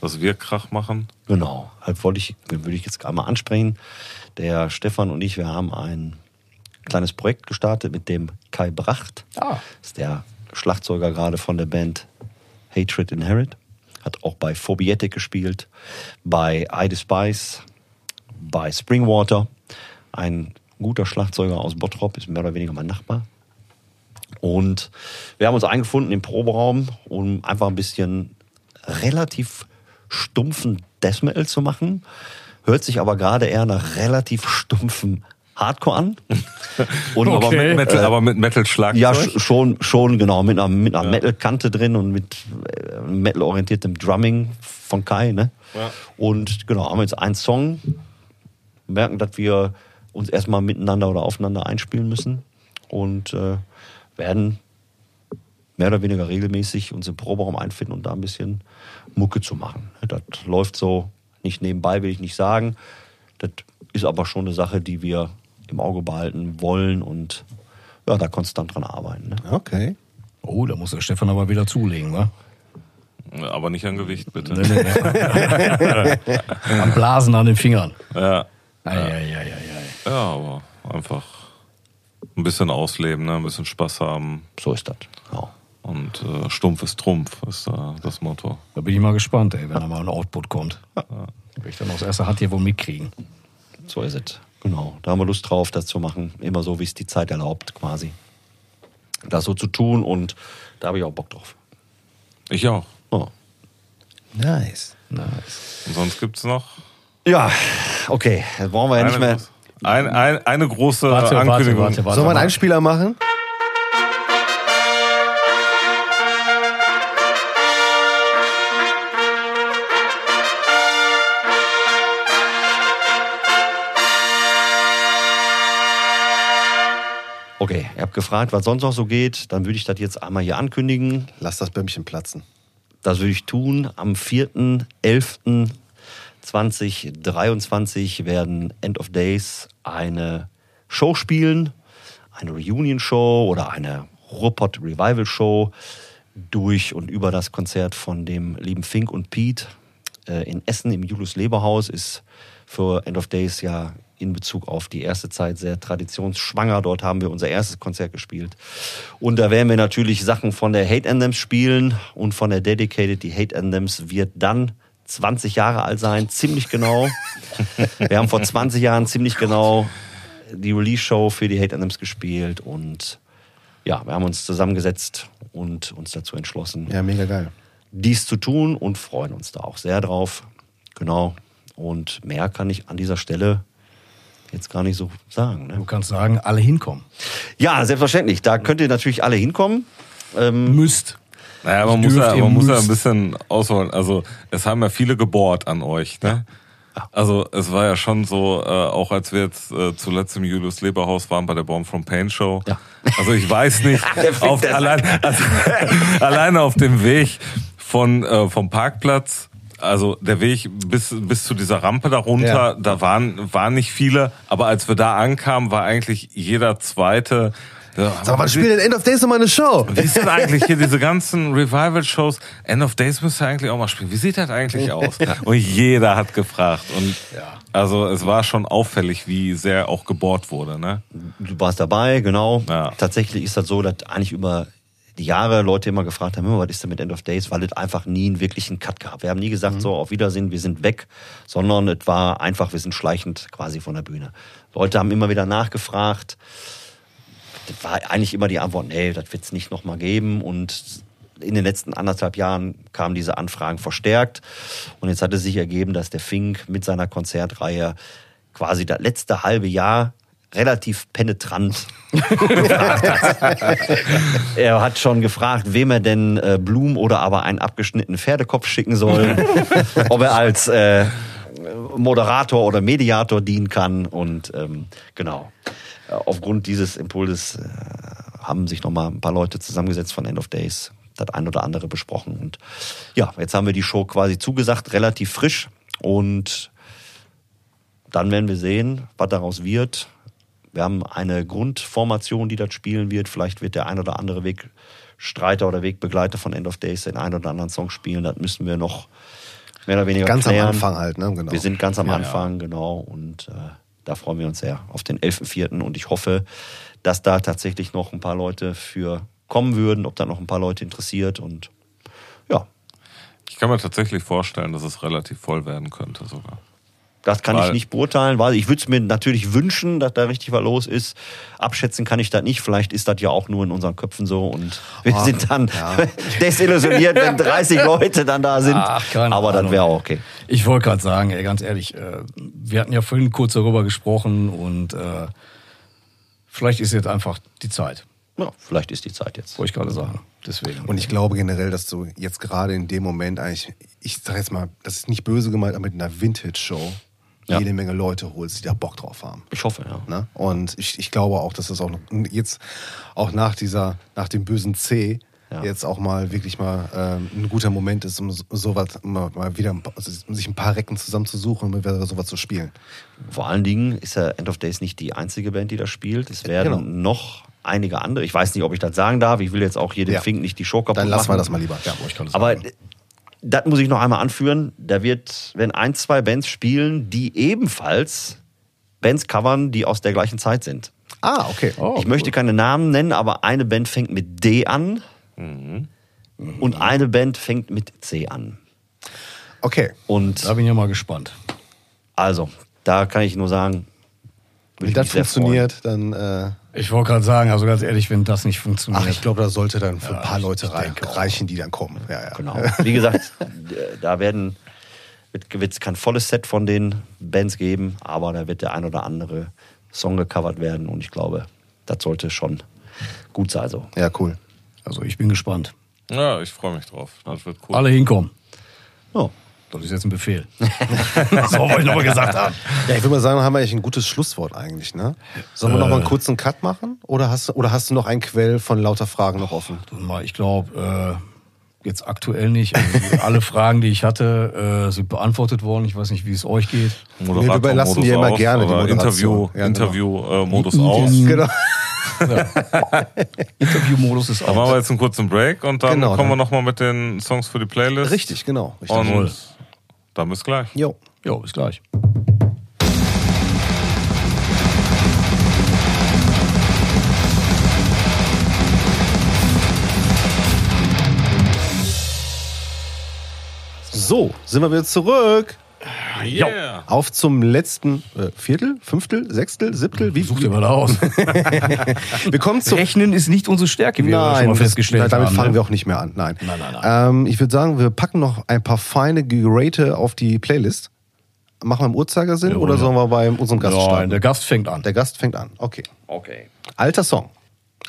dass wir Krach machen.
Genau. Halt wollte ich, würde ich jetzt einmal ansprechen. Der Stefan und ich, wir haben ein kleines Projekt gestartet mit dem Kai Bracht.
Ah.
ist der Schlagzeuger gerade von der Band Hatred Inherit. Hat auch bei Phobietic gespielt, bei I Despise, bei Springwater. Ein guter Schlagzeuger aus Bottrop, ist mehr oder weniger mein Nachbar. Und wir haben uns eingefunden im Proberaum, um einfach ein bisschen relativ stumpfen Death Metal zu machen. Hört sich aber gerade eher nach relativ stumpfen Hardcore an. Und
Aber
Okay.
mit Metal, aber mit Metal-Schlagzeug?
ja, sch- schon, schon, genau, mit einer, mit einer Metal-Kante drin und mit äh, Metal-orientiertem Drumming von Kai, ne?
Ja.
Und genau, haben jetzt einen Song, merken, dass wir uns erstmal miteinander oder aufeinander einspielen müssen und äh, werden mehr oder weniger regelmäßig uns im Proberaum einfinden und da ein bisschen Mucke zu machen. Das läuft so nicht nebenbei, will ich nicht sagen. Das ist aber schon eine Sache, die wir im Auge behalten wollen und ja, da konstant dran arbeiten. Ne?
Okay.
Oh, da muss der Stefan aber wieder zulegen, wa?
Aber nicht an Gewicht, bitte.
Nee, nee, nee. Am Blasen an den Fingern.
Ja.
Ei,
ja, aber einfach ein bisschen ausleben, ne? ein bisschen Spaß haben.
So ist das. Ja.
Und äh, stumpf ist Trumpf, ist äh, das Motto.
Da bin ich mal gespannt, ey, wenn da mal ein Output kommt. Will ich dann aus erster Hand hier wohl mitkriegen.
So ist es. Genau. Da haben wir Lust drauf, das zu machen. Immer so, wie es die Zeit erlaubt, quasi. Das so zu tun und da habe ich auch Bock drauf.
Ich auch.
Oh.
Nice.
Nice.
Und sonst gibt's noch
Ja, okay. Jetzt brauchen wir ja nicht mehr.
ein, ein, eine große
Warte, warte,
Ankündigung.
warte, warte.
Sollen wir einen. Einspieler machen?
Okay, ihr habt gefragt, was sonst noch so geht. Dann würde ich das jetzt einmal hier ankündigen.
Lass das Bäumchen platzen.
Das würde ich tun. Am 4.11.2023 werden End of Days eine Show spielen. Eine Reunion-Show oder eine Ruhrpott Revival-Show durch und über das Konzert von dem lieben Fink und Pete äh, in Essen im Julius Leberhaus ist für End of Days ja in Bezug auf die erste Zeit sehr traditionsschwanger. Dort haben wir unser erstes Konzert gespielt. Und da werden wir natürlich Sachen von der Hate Anthems spielen und von der Dedicated. Die Hate Anthems wird dann 20 Jahre alt sein, ziemlich genau. Wir haben vor 20 Jahren ziemlich genau die Release-Show für die Hate Anthems gespielt und ja, wir haben uns zusammengesetzt und uns dazu entschlossen,
Ja, mega geil.
dies zu tun und freuen uns da auch sehr drauf. Genau. Und mehr kann ich an dieser Stelle jetzt gar nicht so sagen.
Du
Ne?
kannst sagen, alle hinkommen.
Ja, selbstverständlich. Da könnt ihr natürlich alle hinkommen.
Müsst.
Naja, man muss, ja, man muss ja ein bisschen ausholen. Also es haben ja viele gebohrt an euch. Ne? Also es war ja schon so, äh, auch als wir jetzt äh, zuletzt im Julius Leberhaus waren bei der Born from Pain Show.
Ja.
Also ich weiß nicht, auf, allein, also, alleine auf dem Weg von äh, vom Parkplatz. Also der Weg bis bis zu dieser Rampe darunter,
Ja.
da waren waren nicht viele, aber als wir da ankamen, war eigentlich jeder zweite. Ja,
Sag mal, denn End of Days nochmal eine Show?
wie ist denn eigentlich hier diese ganzen Revival-Shows? End of Days müsste eigentlich auch mal spielen. Wie sieht das eigentlich aus? Und jeder hat gefragt. Und also es war schon auffällig, wie sehr auch gebohrt wurde. Ne?
Du warst dabei, genau.
Ja.
Tatsächlich ist das so, dass eigentlich über die Jahre Leute immer gefragt haben, "Hör mal, was ist denn mit End of Days, weil es einfach nie einen wirklichen Cut gab. Wir haben nie gesagt, so auf Wiedersehen, wir sind weg, sondern es war einfach, wir sind schleichend quasi von der Bühne. Leute haben immer wieder nachgefragt. Das war eigentlich immer die Antwort, nee, das wird es nicht nochmal geben. Und in den letzten anderthalb Jahren kamen diese Anfragen verstärkt. Und jetzt hat es sich ergeben, dass der Fink mit seiner Konzertreihe quasi das letzte halbe Jahr relativ penetrant gefragt hat. er hat schon gefragt, wem er denn äh, Blumen oder aber einen abgeschnittenen Pferdekopf schicken soll, ob er als äh, Moderator oder Mediator dienen kann und ähm, genau. Äh, Aufgrund dieses Impulses äh, haben sich noch mal ein paar Leute zusammengesetzt von End of Days, das ein oder andere besprochen und ja, jetzt haben wir die Show quasi zugesagt, relativ frisch und dann werden wir sehen, was daraus wird. Wir haben eine Grundformation, die das spielen wird. Vielleicht wird der ein oder andere Wegstreiter oder Wegbegleiter von End of Days den einen oder anderen Song spielen. Das müssen wir noch mehr oder weniger
Ganz am
klären.
Anfang halt, ne? Genau.
Wir sind ganz am
Ja,
Anfang, genau. Und äh, da freuen wir uns sehr auf den 11.04. Und ich hoffe, dass da tatsächlich noch ein paar Leute für kommen würden, ob da noch ein paar Leute interessiert. Und ja,
Ich kann mir tatsächlich vorstellen, dass es relativ voll werden könnte sogar.
Das kann ich
Weil-
nicht beurteilen, weil ich würde es mir natürlich wünschen, dass da richtig was los ist. Abschätzen kann ich das nicht. Vielleicht ist das ja auch nur in unseren Köpfen so und wir
Ah,
sind dann
ja.
desillusioniert, wenn 30 Leute dann da sind.
Ach, keine
Aber das
Ahnung.
wäre auch okay.
Ich wollte gerade sagen, ey, ganz ehrlich, äh, wir hatten ja vorhin kurz darüber gesprochen und äh, vielleicht ist jetzt einfach die Zeit,
Ja, vielleicht ist die Zeit jetzt.
wollte ich gerade sagen. Deswegen.
Und ich glaube generell, dass du jetzt gerade in dem Moment eigentlich, ich sag jetzt mal, das ist nicht böse gemeint, aber mit einer Vintage-Show
Ja.
jede Menge Leute holst, die da Bock drauf haben.
Ich hoffe, ja.
Ne? Und ich, ich glaube auch, dass das auch noch, jetzt auch nach dieser, nach dem bösen C,
Ja.
jetzt auch mal wirklich mal ähm, ein guter Moment ist, um so- sowas mal, mal wieder paar- also sich ein paar Recken zusammenzusuchen und wieder sowas zu spielen.
Vor allen Dingen ist ja End of Days nicht die einzige Band, die das spielt. Es werden
Genau.
noch einige andere. Ich weiß nicht, ob ich das sagen darf. Ich will jetzt auch hier den
Ja.
Fink nicht die Show kaputt
Dann lassen wir
machen.
das mal lieber. Ja,
ich kann das
Aber
sagen.
Äh, das muss ich noch einmal anführen. Da wird, wenn ein, zwei Bands spielen, die ebenfalls Bands covern, die aus der gleichen Zeit sind.
Ah, okay.
ich möchte keine Namen nennen, aber eine Band fängt mit D an und eine Band fängt mit C an.
Okay.
Und
Da bin ich ja mal gespannt.
also, da kann ich nur sagen,
Wenn das funktioniert, dann.
Ich wollte gerade sagen, also ganz ehrlich, wenn das nicht funktioniert.
ach, ich glaube, da sollte dann für ein paar Leute
ich
rei
denke auch.
reichen, die dann kommen. Ja, ja.
Genau. Wie gesagt, da werden wird es kein volles Set von den Bands geben, aber da wird der ein oder andere Song gecovert werden und ich glaube, das sollte schon gut sein. So.
Ja, cool.
Also ich bin gespannt.
Ja, ich freue mich drauf. Das wird cool.
Alle hinkommen.
Oh.
Das ist jetzt ein Befehl. so wollte ich nochmal gesagt haben.
Ja, ich würde mal sagen, haben wir eigentlich ein gutes Schlusswort eigentlich, ne? Sollen wir noch mal einen kurzen Cut machen? Oder hast, du- oder hast du noch ein Quell von lauter Fragen noch offen?
Ich glaube, äh, jetzt aktuell nicht. Also, alle Fragen, die ich hatte, äh, sind beantwortet worden. Ich weiß nicht, wie es euch geht.
Moderator-
Wir überlassen dir immer gerne die
oder
Moderation.
Interview,
Ja, genau.
Interview äh, Modus aus.
Genau.
Interviewmodus ist
Dann machen wir jetzt einen kurzen Break und dann
Genau,
kommen wir
dann-
nochmal mit den Songs für die Playlist.
Richtig, genau. Richtig.
Und. Dann bis gleich.
Jo.
Jo, bis gleich.
So, sind wir wieder zurück.
Yeah.
Auf zum letzten äh, Viertel, Fünftel, Sechstel, Siebtel. Wie
Sucht ihr mal da aus.
Wir kommen zum
Rechnen ist nicht unsere Stärke, wie wir schon mal
das-
festgestellt
damit
haben.
fangen
ne?
wir auch nicht mehr an. Nein.
Nein, nein, nein.
Ähm, ich würde sagen, wir packen noch ein paar feine Gerate auf die Playlist. Machen wir im Uhrzeigersinn
Jawohl,
oder
ja.
sollen wir bei unserem Gast
Nein,
starten?
der Gast fängt an.
Der Gast fängt an. Okay.
Okay.
Alter Song.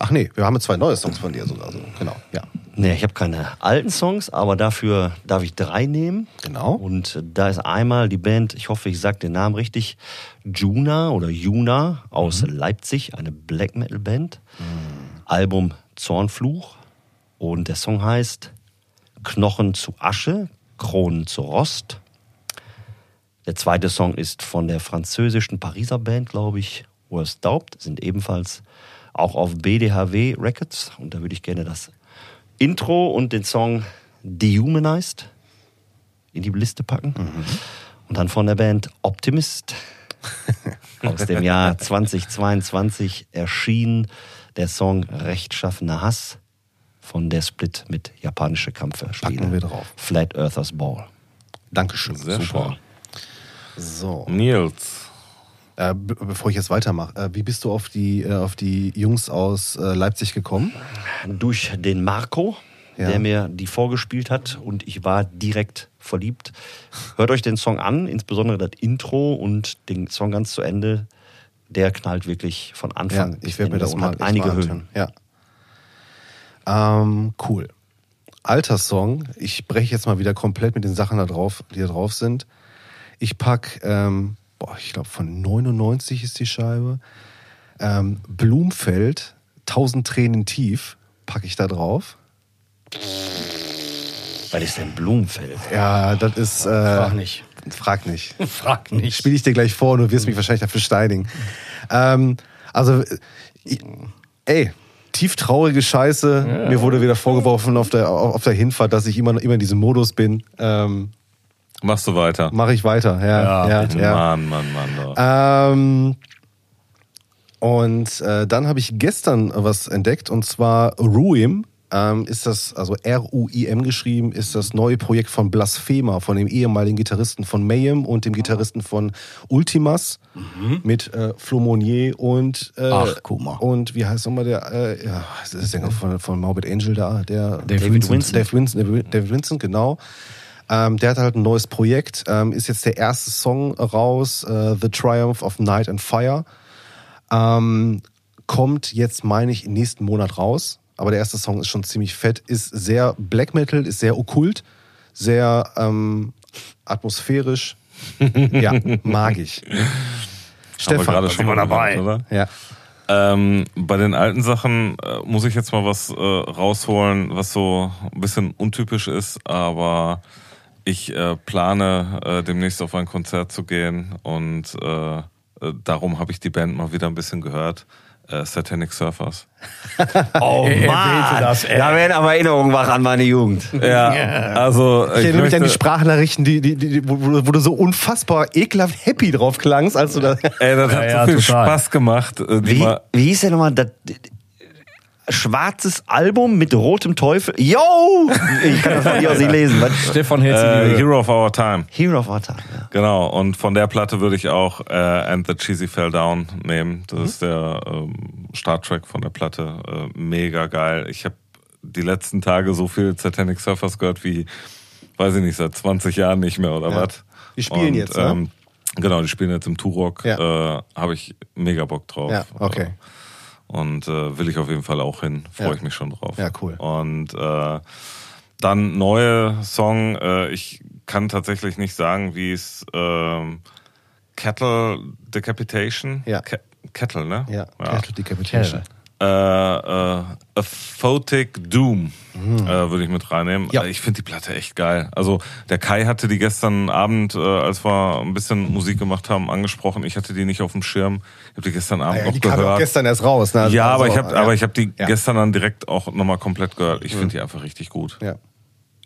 Ach nee, wir haben jetzt zwei neue Songs von dir sogar. So. Genau. Ja.
Nee, ich habe keine alten Songs, aber dafür darf ich drei nehmen.
Genau.
Und da ist einmal die Band, ich hoffe, ich sage den Namen richtig, Juna oder Juna aus Leipzig, eine Black Metal Band. Album Zornfluch. Und der Song heißt Knochen zu Asche, Kronen zu Rost. Der zweite Song ist von der französischen Pariser Band, glaube ich, Worst Daubt, sind ebenfalls auch auf BDHW Records. Und da würde ich gerne das Intro und den Song Dehumanized in die Liste packen. Und dann von der Band Optimist aus dem Jahr 2022 erschien der Song Rechtschaffener Hass von der Split mit japanische Kampfspiele.
Packen wir drauf.
Flat Earthers Ball.
Dankeschön.
Sehr
Super.
schön.
So.
Nils.
Äh, be bevor ich jetzt weitermache, äh, wie bist du auf die, äh, auf die Jungs aus äh, Leipzig gekommen?
durch den Marco,
Ja.
der mir die vorgespielt hat und ich war direkt verliebt. Hört euch den Song an, insbesondere das Intro und den Song ganz zu Ende. Der knallt wirklich von
Ja,
Anfang
ich werde mir das mal
einige
mal
Höhen.
Ja. Ähm, cool. Alter Song. Ich breche jetzt mal wieder komplett mit den Sachen da drauf, die da drauf sind. Ich pack, ähm, boah, ich glaube von 99 ist die Scheibe. Ähm, Blumfeld, 1000 Tränen tief, packe ich da drauf.
Was ist denn Blumenfeld?
Ja, das ist. Äh,
Frag nicht.
Frag nicht.
Frag nicht.
Spiele ich dir gleich vor und du wirst mich wahrscheinlich dafür steinigen. Ähm, also, ich, ey, tief traurige Scheiße. Mir wurde wieder vorgeworfen auf der, auf der Hinfahrt, dass ich immer, immer in diesem Modus bin. Ähm,
Machst du weiter?
Mache ich weiter. Ja,
Ja,
ja,
bitte.
ja.
Mann, Mann, Mann. Doch.
Ähm, und äh, dann habe ich gestern was entdeckt und zwar Ruim. Ähm, ist das, also R-U-I-M geschrieben, ist das neue Projekt von Blasphema, von dem ehemaligen Gitarristen von Mayhem und dem Gitarristen von Ultimas mit äh, Flo Monnier und äh,
Ach, guck mal.
und wie heißt nochmal der, äh, ja, das ist der Sänger von, von Morbid Angel da, der
David Vincent.
Dave Vincent, David- David Vincent, genau. Ähm, der hat halt ein neues Projekt, ähm, ist jetzt der erste Song raus, äh, The Triumph of Night and Fire. Ähm, kommt jetzt, meine ich, im nächsten Monat raus. Aber der erste Song ist schon ziemlich fett, ist sehr Black Metal, ist sehr okkult, sehr ähm, atmosphärisch. ja, mag ich.
Wir gerade schon mal
dabei.
gemacht, oder?
Ja.
Ähm, bei den alten Sachen äh, muss ich jetzt mal was äh, rausholen, was so ein bisschen untypisch ist, aber ich äh, plane äh, demnächst auf ein Konzert zu gehen und äh, äh, darum habe ich die Band mal wieder ein bisschen gehört. Äh, Satanic Surfers.
Oh
er
Mann,
das, ey.
da werden aber Erinnerungen wach an meine Jugend.
Ja, also
Ich
ich
erinnere mich an die Sprachnachrichten, die, die, die, wo, wo du so unfassbar ekelhaft happy drauf klangst, als du da.
ey, das hat
Ja, ja,
so viel
total.
Spaß gemacht. äh,
Wie,
mal,
wie hieß der nochmal? Das, schwarzes Album mit rotem Teufel. Yo! Ich kann das von dir aus nicht lesen.
Stefan sie
äh, Hero of Our Time.
Hero of Our Time. Ja.
Genau, und von der Platte würde ich auch äh, And the Cheesy Fell Down nehmen. Das ist der ähm, Starttrack von der Platte. Äh, mega geil. Ich habe die letzten Tage so viel Satanic Surfers gehört wie, weiß ich nicht, seit 20 Jahren nicht mehr oder
Ja.
was.
Die spielen
Und,
jetzt, ne?
Ähm, genau, die spielen jetzt im Turok.
Ja.
Äh, habe ich mega Bock drauf.
Ja, okay.
Und äh, will ich auf jeden Fall auch hin. Freue
Ja.
ich mich schon drauf.
Ja, cool.
Und äh, dann neue Song. Äh, ich kann tatsächlich nicht sagen, wie es ähm, Cattle Decapitation.
Ja.
Ke Kettle, ne?
Ja, Cattle Decapitation.
Äh, äh, A Photic Doom äh, würde ich mit reinnehmen.
Ja.
Ich finde die Platte echt geil. Also der Kai hatte die gestern Abend, äh, als wir ein bisschen Musik gemacht haben, angesprochen. Ich hatte die nicht auf dem Schirm. Ich habe die gestern Abend
Ja,
noch
die kam
gehört.
auch gestern erst raus. Ne? Also-
ja, aber
also,
ich habe,
ja.
aber ich habe die
Ja.
gestern dann direkt auch nochmal komplett gehört. Ich finde die einfach richtig gut.
Ja.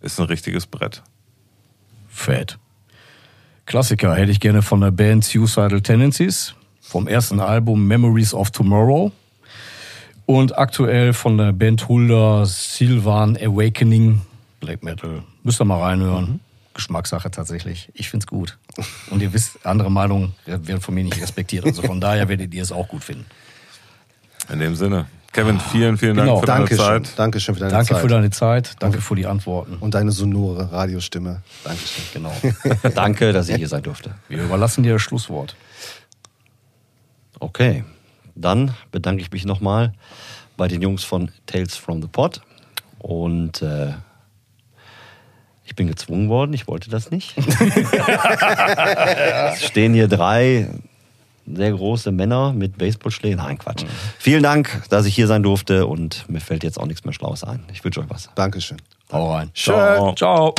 Ist ein richtiges Brett.
Fett. Klassiker hätte ich gerne von der Band Suicidal Tendencies, vom ersten Album Memories of Tomorrow und aktuell von der Band Hulda Sylvan Awakening Black Metal. Müsst ihr mal reinhören. Geschmackssache tatsächlich. Ich find's gut. Und ihr wisst, andere Meinungen werden von mir nicht respektiert. Also von daher werdet ihr es auch gut finden.
In dem Sinne. Kevin, vielen, vielen Dank
Genau.
für deine
Dankeschön.
Zeit.
Dankeschön für deine
Danke
Zeit.
für deine Zeit, danke für die Antworten.
und deine sonore Radiostimme. Dankeschön.
Genau.
Danke, dass ich hier sein durfte.
Wir überlassen dir das Schlusswort.
Okay, dann bedanke ich mich nochmal bei den Jungs von Tales from the Pod. Und äh, ich bin gezwungen worden, ich wollte das nicht. es stehen hier drei sehr große Männer mit Baseballschlägen. Nein, Quatsch. Vielen Dank, dass ich hier sein durfte und mir fällt jetzt auch nichts mehr Schlaues ein. Ich wünsche euch was.
Dankeschön.
Hau rein.
Ciao.
Ciao.